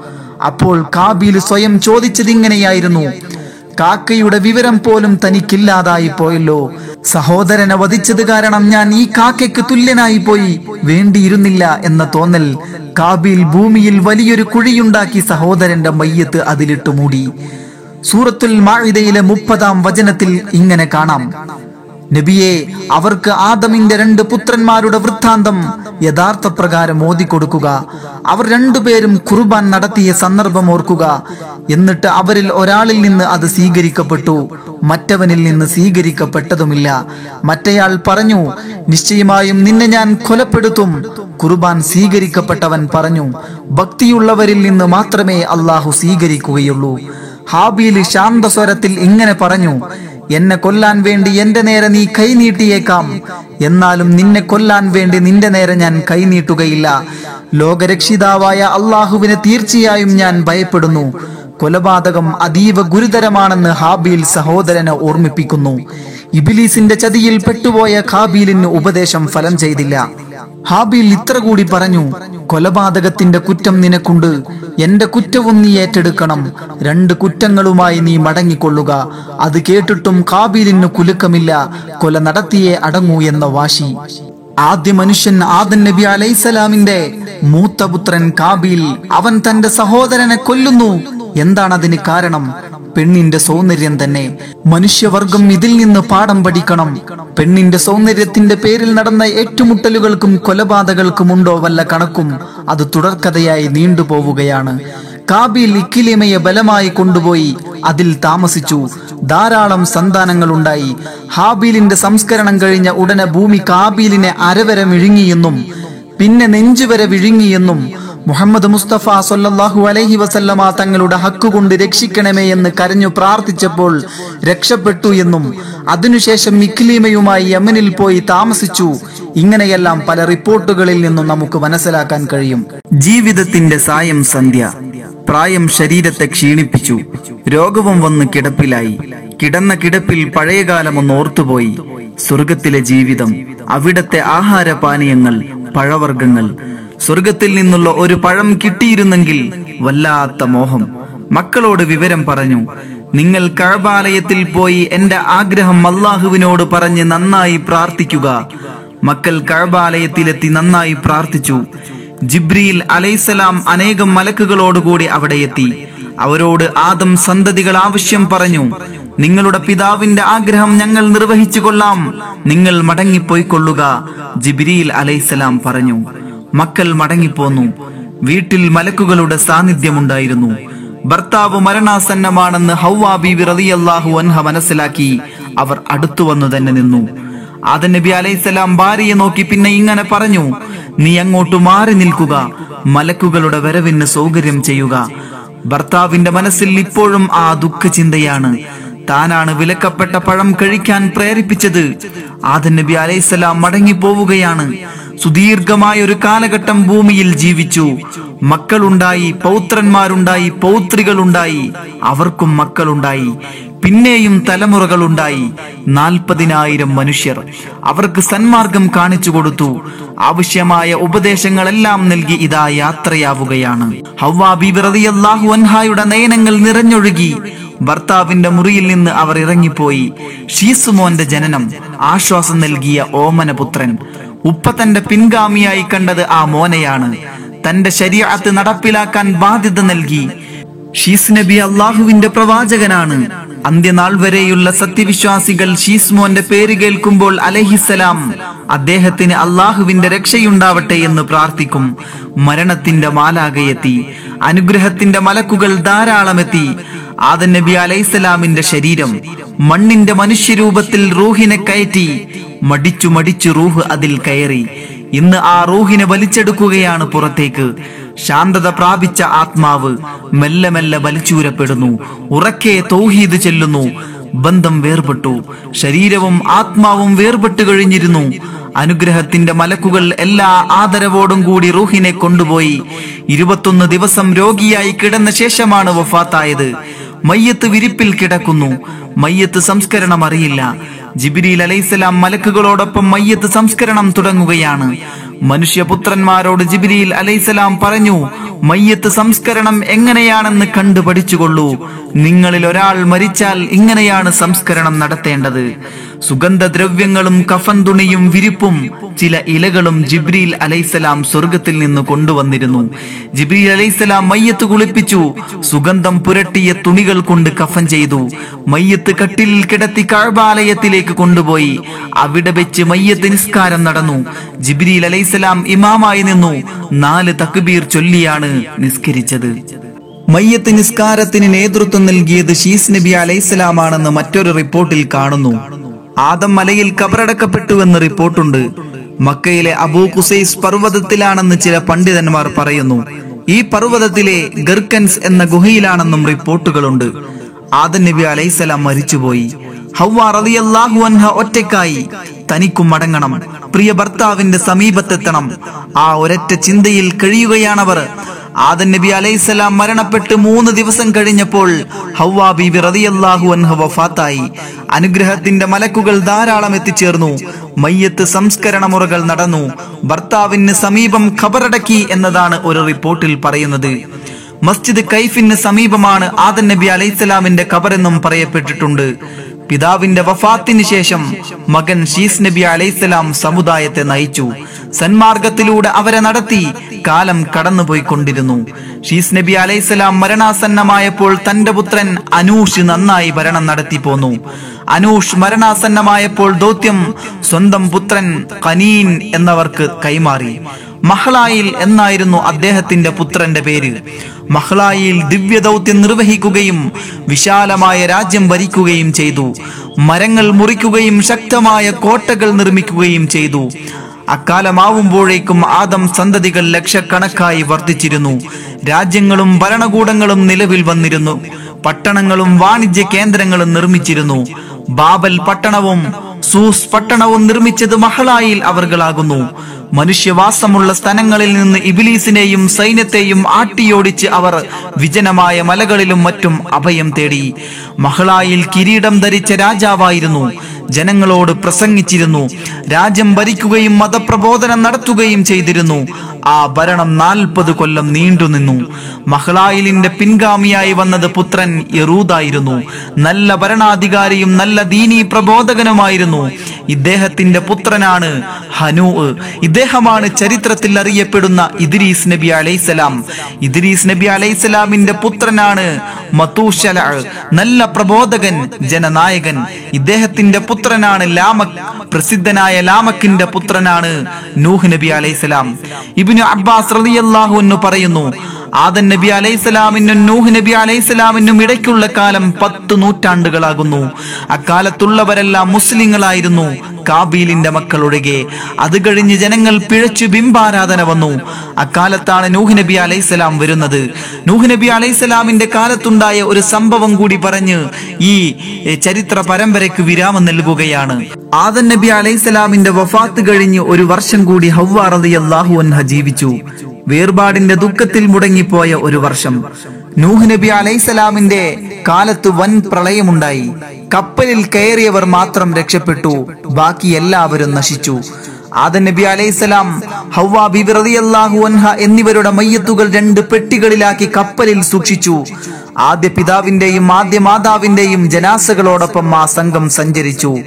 അപ്പോൾ കാബീൽ സ്വയം ചോദിച്ചതിങ്ങനെയായിരുന്നു കാക്കയുടെ വിവരം പോലും തനിക്കില്ലാതായി പോയല്ലോ. സഹോദരനെ വധിച്ചത് കാരണം ഞാൻ ഈ കാക്കയ്ക്ക് തുല്യനായി പോയി. വേണ്ടിയിരുന്നില്ല എന്ന തോന്നൽ കാബിൽ ഭൂമിയിൽ വലിയൊരു കുഴിയുണ്ടാക്കി സഹോദരന്റെ മയ്യത്ത് അതിലിട്ടു മൂടി. സൂറത്തുൽ മാഇദയിലെ മുപ്പതാം വചനത്തിൽ ഇങ്ങനെ കാണാം. നബിയെ അവർക്ക് ആദമിന്റെ രണ്ട് പുത്രന്മാരുടെ വൃത്താന്തം യഥാർത്ഥ പ്രകാരം ഓതിക്കൊടുക്കുക. അവർ രണ്ടുപേരും കുർബാൻ നടത്തിയ സന്ദർഭം ഓർക്കുക. എന്നിട്ട് അവരിൽ ഒരാളിൽ നിന്ന് അത് സ്വീകരിക്കപ്പെട്ടു. മറ്റവനിൽ നിന്ന് സ്വീകരിക്കപ്പെട്ടതുമില്ല. മറ്റേയാൾ പറഞ്ഞു നിശ്ചയമായും നിന്നെ ഞാൻ കൊലപ്പെടുത്തും. കുർബാൻ സ്വീകരിക്കപ്പെട്ടവൻ പറഞ്ഞു ഭക്തിയുള്ളവരിൽ നിന്ന് മാത്രമേ അള്ളാഹു സ്വീകരിക്കുകയുള്ളൂ. ഹാബീൽ ശാന്തസ്വരത്തിൽ ഇങ്ങനെ പറഞ്ഞു എന്നെ കൊല്ലാൻ വേണ്ടി എന്റെ നേരെ നീ കൈ നീട്ടിയേക്കാം. എന്നാലും നിന്നെ കൊല്ലാൻ വേണ്ടി നിന്റെ നേരെ ഞാൻ കൈ നീട്ടുകയില്ല. ലോകരക്ഷിതാവായ അള്ളാഹുവിനെ തീർച്ചയായും ഞാൻ ഭയപ്പെടുന്നു. കൊലപാതകം അതീവ ഗുരുതരമാണെന്ന് ഹാബീൽ സഹോദരനെ ഓർമ്മിപ്പിക്കുന്നു. ഇബിലീസിന്റെ ചതിയിൽ പെട്ടുപോയ ഖാബീലിന് ഉപദേശം ഫലം ചെയ്തില്ല. ഹാബീൽ ഇത്ര കൂടി പറഞ്ഞു കൊലപാതകത്തിന്റെ കുറ്റം നിനക്കുണ്ട്. എന്റെ കുറ്റവും നീ ഏറ്റെടുക്കണം. രണ്ട് കുറ്റങ്ങളുമായി നീ മടങ്ങിക്കൊള്ളുക. അത് കേട്ടിട്ടും കാബീലിന് കുലുക്കമില്ല. കൊല നടത്തിയേ അടങ്ങൂ എന്ന വാശി. ആദ്യ മനുഷ്യൻ ആദൻ നബി അലൈസലാമിന്റെ മൂത്തപുത്രൻ കാബീൽ അവൻ തന്റെ സഹോദരനെ കൊല്ലുന്നു. എന്താണ് അതിന് കാരണം? പെണ്ണിന്റെ സൗന്ദര്യം തന്നെ. മനുഷ്യവർഗം ഇതിൽ നിന്ന് പാഠം പഠിക്കണം. പെണ്ണിന്റെ സൗന്ദര്യത്തിന്റെ പേരിൽ നടന്ന ഏറ്റുമുട്ടലുകൾക്കും കൊലപാതകൾക്കും ഉണ്ടോ വല്ല കണക്കും? അത് തുടർക്കഥയായി നീണ്ടുപോവുകയാണ്. കാബിൽ ഇക്കിലിമയെ ബലമായി കൊണ്ടുപോയി അതിൽ താമസിച്ചു. ധാരാളം സന്താനങ്ങൾ ഉണ്ടായി ഹാബീലിന്റെ സംസ്കരണം കഴിഞ്ഞ ഉടനെ ഭൂമി കാബീലിനെ അരവരെ വിഴുങ്ങിയെന്നും പിന്നെ നെഞ്ചുവരെ വിഴുങ്ങിയെന്നും മുഹമ്മദ് മുസ്തഫ സൊല്ലാഹു അലൈഹി വസല്ലമ തങ്ങളുടെ ഹക്കുകൊണ്ട് രക്ഷിക്കണമേ എന്ന് കരഞ്ഞു പ്രാർത്ഥിച്ചപ്പോൾ രക്ഷപ്പെട്ടു എന്നും അതിനുശേഷം മിഖ്ലീമയുമായി യമനിൽ പോയി താമസിച്ചു. ഇങ്ങനെയെല്ലാം പല റിപ്പോർട്ടുകളിൽ നിന്നും നമുക്ക് മനസ്സിലാക്കാൻ കഴിയും. ജീവിതത്തിന്റെ സായം സന്ധ്യ. പ്രായം ശരീരത്തെ ക്ഷീണിപ്പിച്ചു. രോഗവും വന്ന് കിടപ്പിലായി. കിടന്ന കിടപ്പിൽ പഴയകാലമൊന്ന് ഓർത്തുപോയി. സ്വർഗത്തിലെ ജീവിതം അവിടത്തെ ആഹാരപാനീയങ്ങൾ പഴവർഗങ്ങൾ സ്വർഗത്തിൽ നിന്നുള്ള ഒരു പഴം കിട്ടിയിരുന്നെങ്കിൽ വല്ലാത്ത മോഹം. മക്കളോട് വിവരം പറഞ്ഞു നിങ്ങൾ കഴബാലയത്തിൽ പോയി എന്റെ ആഗ്രഹം അള്ളാഹുവിനോട് പറഞ്ഞ് നന്നായി പ്രാർത്ഥിക്കുക. മക്കൾ കഴബാലയത്തിലെത്തി നന്നായി പ്രാർത്ഥിച്ചു. ജിബ്രിയിൽ അലൈസലാം അനേകം മലക്കുകളോടുകൂടി അവിടെ എത്തി. അവരോട് ആദം സന്തതികൾ ആവശ്യം പറഞ്ഞു നിങ്ങളുടെ പിതാവിന്റെ ആഗ്രഹം ഞങ്ങൾ നിർവഹിച്ചു കൊള്ളാം. നിങ്ങൾ മടങ്ങിപ്പോയിക്കൊള്ളുക ജിബ്രിയിൽ അലൈസലാം പറഞ്ഞു. മക്കൾ മടങ്ങിപ്പോന്നു. വീട്ടിൽ മലക്കുകളുടെ സാന്നിധ്യമുണ്ടായിരുന്നു. ഭർത്താവ് മരണാസന്നമാണെന്ന് ഹൗവാ ബീവി റളിയല്ലാഹു അൻഹ മനസ്സിലാക്കി അവർ അടുത്തു വന്നു തന്നെ നിന്നു. ആദൻ നബി അലൈഹിസ്സലാം ഭാര്യയെ നോക്കി പിന്നെ ഇങ്ങനെ പറഞ്ഞു നീ അങ്ങോട്ട് മാറി നിൽക്കുക മലക്കുകളുടെ വരവിന് സൗകര്യം ചെയ്യുക. ഭർത്താവിന്റെ മനസ്സിൽ ഇപ്പോഴും ആ ദുഃഖചിന്തയാണ്. താനാണ് വിലക്കപ്പെട്ട പഴം കഴിക്കാൻ പ്രേരിപ്പിച്ചത്. ആദ നബി അലൈഹിസ്സലാം മടങ്ങി പോവുകയാണ് സുദീർഘമായ ഒരു കാലഘട്ടം ഭൂമിയിൽ ജീവിച്ചു. മക്കളുണ്ടായി പൗത്രന്മാരുണ്ടായി പൗത്രികളുണ്ടായി അവർക്കും മക്കളുണ്ടായി പിന്നെയും തലമുറകൾ ഉണ്ടായി നാൽപ്പതിനായിരം മനുഷ്യർ അവർക്ക് സന്മാർഗം കാണിച്ചു കൊടുത്തു. ആവശ്യമായ ഉപദേശങ്ങളെല്ലാം നൽകി ഇതാ യാത്രയാവുകയാണ്. ഹവ്വാ അൻഹായുടെ നയനങ്ങൾ നിറഞ്ഞൊഴുകി. ഭർത്താവിന്റെ മുറിയിൽ നിന്ന് അവർ ഇറങ്ങിപ്പോയി. ഷീസുമോന്റെ ജനനം ആശ്വാസം നൽകിയ ഓമനപുത്രൻ. ഉപ്പ തന്റെ പിൻഗാമിയായി കണ്ടത് ആ മോനെയാണ്. തന്റെ ശരീരത്ത് നടപ്പിലാക്കാൻ ബാധ്യത നൽകി. ഷീസ് നബി അള്ളാഹുവിന്റെ പ്രവാചകനാണ്. അന്ത്യനാൾ വരെയുള്ള സത്യവിശ്വാസികൾ ഷീസ്മോന്റെ പേര് കേൾക്കുമ്പോൾ അലഹിസലാം അദ്ദേഹത്തിന് അള്ളാഹുവിന്റെ രക്ഷയുണ്ടാവട്ടെ എന്ന് പ്രാർത്ഥിക്കും. മരണത്തിന്റെ മാലാകയെത്തി. അനുഗ്രഹത്തിന്റെ മലക്കുകൾ ധാരാളമെത്തി. ആദൻ നബി അലൈഹിസ്സലാമിന്റെ ശരീരം മണ്ണിന്റെ മനുഷ്യരൂപത്തിൽ റൂഹിനെ കയറ്റി മടിച്ചു മടിച്ചു റൂഹ് അതിൽ കയറി. ഇന്ന് ആ റൂഹിനെ വലിച്ചെടുക്കുകയാണ് പുറത്തേക്ക്. ശാന്തത പ്രാപിച്ച ആത്മാവ് മെല്ലെ മെല്ലെ വലിച്ചൂരപ്പെടുന്നു. ഉറക്കെ തൗഹീദ് ചെല്ലുന്നു. ബന്ധം വേർപെട്ടു. ശരീരവും ആത്മാവും വേർപെട്ടു കഴിഞ്ഞിരുന്നു. അനുഗ്രഹത്തിന്റെ മലക്കുകൾ എല്ലാ ആദരവോടും കൂടി റൂഹിനെ കൊണ്ടുപോയി. ഇരുപത്തൊന്ന് ദിവസം രോഗിയായി കിടന്ന ശേഷമാണ് വഫാത്തായത്. മയ്യത്ത് വിരിപ്പിൽ കിടക്കുന്നു. മയ്യത്ത് സംസ്കരണം അറിയില്ല. ജിബിരിൽ അലൈസലാം മലക്കുകളോടൊപ്പം മയ്യത്ത് സംസ്കരണം തുടങ്ങുകയാണ്. മനുഷ്യപുത്രന്മാരോട് ജിബിരിയിൽ അലൈസലാം പറഞ്ഞു മയ്യത്ത് സംസ്കരണം എങ്ങനെയാണെന്ന് കണ്ടു പഠിച്ചുകൊള്ളൂ നിങ്ങളിൽ ഒരാൾ മരിച്ചാൽ ഇങ്ങനെയാണ് സംസ്കരണം നടത്തേണ്ടത്. സുഗന്ധദ്രവ്യങ്ങളും കഫൻ തുണിയും വിരിപ്പും ചില ഇലകളും ജിബ്രീൽ അലൈസലാം സ്വർഗത്തിൽ നിന്ന് കൊണ്ടുവന്നിരുന്നു. ജിബ്രീൽ അലൈസലാം മയ്യത്ത് കുളിപ്പിച്ചു. സുഗന്ധം പുരട്ടിയ തുണികൾ കൊണ്ട് കഫൻ ചെയ്തു. മയ്യത്ത് കട്ടിലിൽ കിടത്തി കഴബാലയത്തിലേക്ക് കൊണ്ടുപോയി. അവിടെ വെച്ച് മയ്യത്ത് നിസ്കാരം നടന്നു. ജിബ്രീൽ അലൈസലാം ഇമാമായി നിന്നു. നാല് തക്ബീർ ചൊല്ലിയാണ് നിസ്കരിച്ചത്. മയ്യത്ത് നിസ്കാരത്തിന് നേതൃത്വം നൽകിയത് ഷീസ് നബി അലൈസലാമാണെന്ന് മറ്റൊരു റിപ്പോർട്ടിൽ കാണുന്നു. ആദം മലയിൽ കബറടക്കപ്പെട്ടുവെന്ന് റിപ്പോർട്ടുണ്ട്. മക്കയിലെ അബൂ കുസൈസ് പർവതത്തിലാണെന്ന് ചില പണ്ഡിതന്മാർ പറയുന്നു. ഈ പർവതത്തിലെ ഗർക്കൻസ് എന്ന ഗുഹയിലാണെന്നും റിപ്പോർട്ടുകളുണ്ട്. ആദം നബി അലൈസലാം മരിച്ചുപോയി. ഹവ്വ റളിയല്ലാഹു അൻഹ ഒറ്റയ്ക്കായി. തനിക്കും മടങ്ങണം പ്രിയ ഭർത്താവിന്റെ സമീപത്തെത്തണം. ആ ഒരൊറ്റ ചിന്തയിൽ കഴിയുകയാണവർ ആദൻ നബി അലൈഹിസ്സലാം മരണപ്പെട്ട് മൂന്ന് ദിവസം കഴിഞ്ഞപ്പോൾ അൻഹ വഫാത്തായി. അനുഗ്രഹത്തിന്റെ മലക്കുകൾ ധാരാളം എത്തിച്ചേർന്നു. മയ്യത്ത് സംസ്കരണ മുറകൾ നടന്നു. ഭർത്താവിന് സമീപം ഖബറടക്കി എന്നതാണ് ഒരു റിപ്പോർട്ടിൽ പറയുന്നത്. മസ്ജിദ് കൈഫിന് സമീപമാണ് ആദൻ നബി അലൈഹിസ്സലാമിന്റെ ഖബറെന്നും പറയപ്പെട്ടിട്ടുണ്ട്. പിതാവിന്റെ വഫാത്തിന് ശേഷം മകൻ ഷീസ് നബി അലൈഹിസ്സലാം സമുദായത്തെ നയിച്ചു. സന്മാർഗത്തിലൂടെ അവരെ നടത്തി കാലം കടന്നുപോയിക്കൊണ്ടിരുന്നു. ഷീസ് നബി അലൈഹിസ്സലാം മരണാസന്നമായപ്പോൾ തന്റെ പുത്രൻ അനൂഷ് നന്നായി ഭരണം നടത്തി പോന്നു. അനൂഷ് മരണാസന്നമായപ്പോൾ ദൗത്യം സ്വന്തം പുത്രൻ കനീൻ എന്നവർക്ക് കൈമാറി. മഹ്ലായിൽ എന്നായിരുന്നു അദ്ദേഹത്തിന്റെ പുത്രന്റെ പേര്. മഹ്ലായിൽ ദിവ്യദൗത്യം നിർവഹിക്കുകയും വിശാലമായ രാജ്യം ഭരിക്കുകയും ചെയ്തു. മരങ്ങൾ മുറിക്കുകയും ശക്തമായ കോട്ടകൾ നിർമ്മിക്കുകയും ചെയ്തു. അക്കാലമാവുമ്പോഴേക്കും ആദം സന്തതികൾ ലക്ഷക്കണക്കായി വർദ്ധിച്ചിരുന്നു രാജ്യങ്ങളും ഭരണകൂടങ്ങളും നിലവിൽ വന്നിരുന്നു. പട്ടണങ്ങളും വാണിജ്യ കേന്ദ്രങ്ങളും നിർമ്മിച്ചിരുന്നു. ബാബൽ പട്ടണവും സൂസ് പട്ടണവും നിർമ്മിച്ചത് മഹളായിൽ അവർകളാകുന്നു. മനുഷ്യവാസമുള്ള സ്ഥലങ്ങളിൽ നിന്ന് ഇബിലീസിനെയും സൈന്യത്തെയും ആട്ടിയോടിച്ച് അവർ വിജനമായ മലകളിലും മറ്റും അഭയം തേടി. മഹളായിൽ കിരീടം ധരിച്ച രാജാവായിരുന്നു. ജനങ്ങളോട് പ്രസംഗിച്ചിരുന്നു. രാജ്യം ഭരിക്കുകയും മതപ്രബോധനം നടത്തുകയും ചെയ്തിരുന്നു. ആ ഭരണം നാൽപ്പത് കൊല്ലം നീണ്ടുനിന്നു മഹ്ലായിലിന്റെ പിൻഗാമിയായി വന്നത് പുത്രൻ യറൂദായിരുന്നു. നല്ല ഭരണാധികാരിയും നല്ല ദീനീ പ്രബോധകനുമായിരുന്നു. ഇദ്ദേഹത്തിന്റെ പുത്രനാണ് ഹനൂ ഇദ്ദേഹമാണ് ചരിത്രത്തിൽ അറിയപ്പെടുന്ന ഇദ്രീസ് നബി അലൈസലാം ഇദ്രീസ് നബി അലൈസലാമിന്റെ പുത്രനാണ് മത്തൂഷല നല്ല പ്രബോധകൻ ജനനായകൻ. ഇദ്ദേഹത്തിന്റെ പുത്രനാണ് ലാമക്. പ്രസിദ്ധനായ ലാമക്കിന്റെ പുത്രനാണ് നൂഹ് നബി അലൈസലാം ഇബിനു ഇബ്നു അബ്ബാസ് റളിയല്ലാഹു അൻഹു പറയുന്നു ആദൻ നബി അലൈഹിസ്സലാമിനും നൂഹ് നബി അലൈഹിസ്സലാമിനും ഇടയ്ക്കുള്ള കാലം പത്ത് നൂറ്റാണ്ടുകളാകുന്നു. അക്കാലത്തുള്ളവരെല്ലാം മുസ്ലിങ്ങളായിരുന്നു. കാബീലിന്റെ മക്കൾ ഒഴികെ അത് കഴിഞ്ഞ് ജനങ്ങൾ പിഴച്ചു ബിംബാരാധന വന്നു. അക്കാലത്താണ് നൂഹ് നബി അലൈഹിസ്സലാം വരുന്നത്. നൂഹ് നബി അലൈഹിസ്സലാമിന്റെ കാലത്തുണ്ടായ ഒരു സംഭവം കൂടി പറഞ്ഞ് ഈ ചരിത്ര പരമ്പരയ്ക്ക് വിരാമം നൽകുകയാണ്. ആദൻ നബി അലൈഹിസ്സലാമിന്റെ വഫാത്ത് കഴിഞ്ഞ് ഒരു വർഷം കൂടി ഹവ്വാ റളിയല്ലാഹു അൻഹ ജീവിച്ചു. വേർപാടിന്റെ ദുഃഖത്തിൽ മുടങ്ങിപ്പോയ ഒരു വർഷം. നൂഹ് നബി അലൈസലാമിന്റെ കാലത്ത് വൻ പ്രളയമുണ്ടായി. കപ്പലിൽ കയറിയവർ മാത്രം രക്ഷപ്പെട്ടു. ബാക്കി എല്ലാവരും നശിച്ചു. ആദൻ നബി അലൈസലാം ഹവ്വ ബിബി റളിയല്ലാഹു അൻഹ എന്നിവരുടെ മയ്യത്തുകൾ രണ്ട് പെട്ടികളിലാക്കി കപ്പലിൽ സൂക്ഷിച്ചു. ആദ്യ പിതാവിന്റെയും ആദ്യ മാതാവിന്റെയും ജനാസകളോടൊപ്പം ആ സംഘം സഞ്ചരിച്ചു.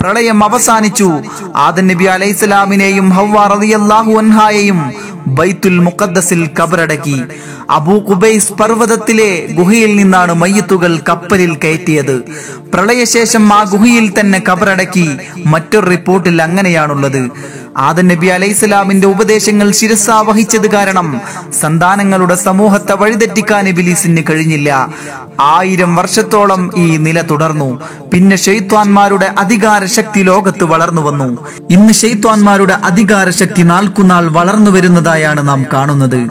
പ്രളയം അവസാനിച്ചു. ആദൻ നബി അലൈഹിസ്സലാമിനെയും ഹവ്വ റളിയല്ലാഹു അൻഹായെയും ബൈത്തുൽ മുഖദ്ദസിൽ കബറടക്കി. അബൂ കുബൈസ് പർവതത്തിലെ ഗുഹയിൽ നിന്നാണ് മയ്യത്തുകൾ കപ്പലിൽ കയറ്റിയത്. പ്രളയശേഷം ആ ഗുഹയിൽ തന്നെ കബറടക്കി മറ്റൊരു റിപ്പോർട്ടിൽ അങ്ങനെയാണുള്ളത്. ആദൻ നബി അലൈഹിസ്സലാമിന്റെ ഉപദേശങ്ങൾ ശിരസാവഹിച്ചത് കാരണം സന്താനങ്ങളുടെ സമൂഹത്തെ വഴിതെറ്റിക്കാൻ ഇബിലീസിന് കഴിഞ്ഞില്ല. ആയിരം വർഷത്തോളം ഈ നില തുടർന്നു. പിന്നെ ഷെയ്ത്വാൻമാരുടെ അധികാര ശക്തി ലോകത്ത് വളർന്നു വന്നു. ഇന്ന് ഷെയ്ത്വാൻമാരുടെ അധികാര ശക്തി നാൾക്കുനാൾ വളർന്നു വരുന്നതായാണ് നാം കാണുന്നത്.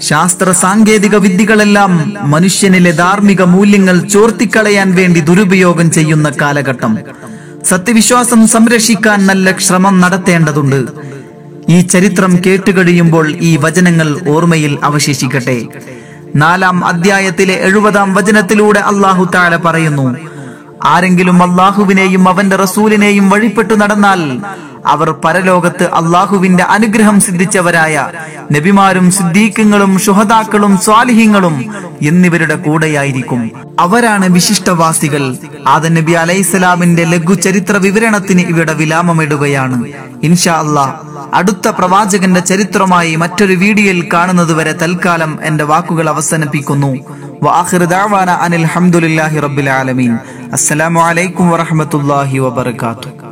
ശാസ്ത്ര സാങ്കേതിക വിദ്യകളെല്ലാം മനുഷ്യനിലെ ധാർമ്മിക മൂല്യങ്ങൾ ചോർത്തിക്കളയാൻ വേണ്ടി ദുരുപയോഗം ചെയ്യുന്ന കാലഘട്ടം. സത്യവിശ്വാസം സംരക്ഷിക്കാൻ നല്ല ശ്രമം നടത്തേണ്ടതുണ്ട്. ഈ ചരിത്രം കേട്ടുകഴിയുമ്പോൾ ഈ വചനങ്ങൾ ഓർമ്മയിൽ അവശേഷിക്കട്ടെ. നാലാം അധ്യായത്തിലെ എഴുപതാം വചനത്തിലൂടെ അള്ളാഹു താഴെ പറയുന്നു ആരെങ്കിലും അള്ളാഹുവിനെയും അവന്റെ റസൂലിനെയും വഴിപ്പെട്ടു നടന്നാൽ അവർ പരലോകത്ത് അള്ളാഹുവിന്റെ അനുഗ്രഹം സിദ്ധിച്ചവരായ നബിമാരും സിദ്ദീഖുകളും ശുഹദാക്കളും സ്വാലിഹ്യങ്ങളും എന്നിവരുടെ കൂടെയായിരിക്കും. അവരാണ് വിശിഷ്ടവാസികൾ. ആദ നബി അലൈഹിസ്സലാമിന്റെ ലഘു ചരിത്ര വിവരണത്തിന് ഇവിടെ വിലാമമിടുകയാണ്. ഇൻഷാ അല്ലാ അടുത്ത പ്രവാചകന്റെ ചരിത്രമായി മറ്റൊരു വീഡിയോയിൽ കാണുന്നതുവരെ തൽക്കാലം എന്റെ വാക്കുകൾ അവസാനിപ്പിക്കുന്നു. അനിൽ അസ്സലാമു അലൈക്കും വറഹ്മത്തുള്ളാഹി വബറകാതുഹു.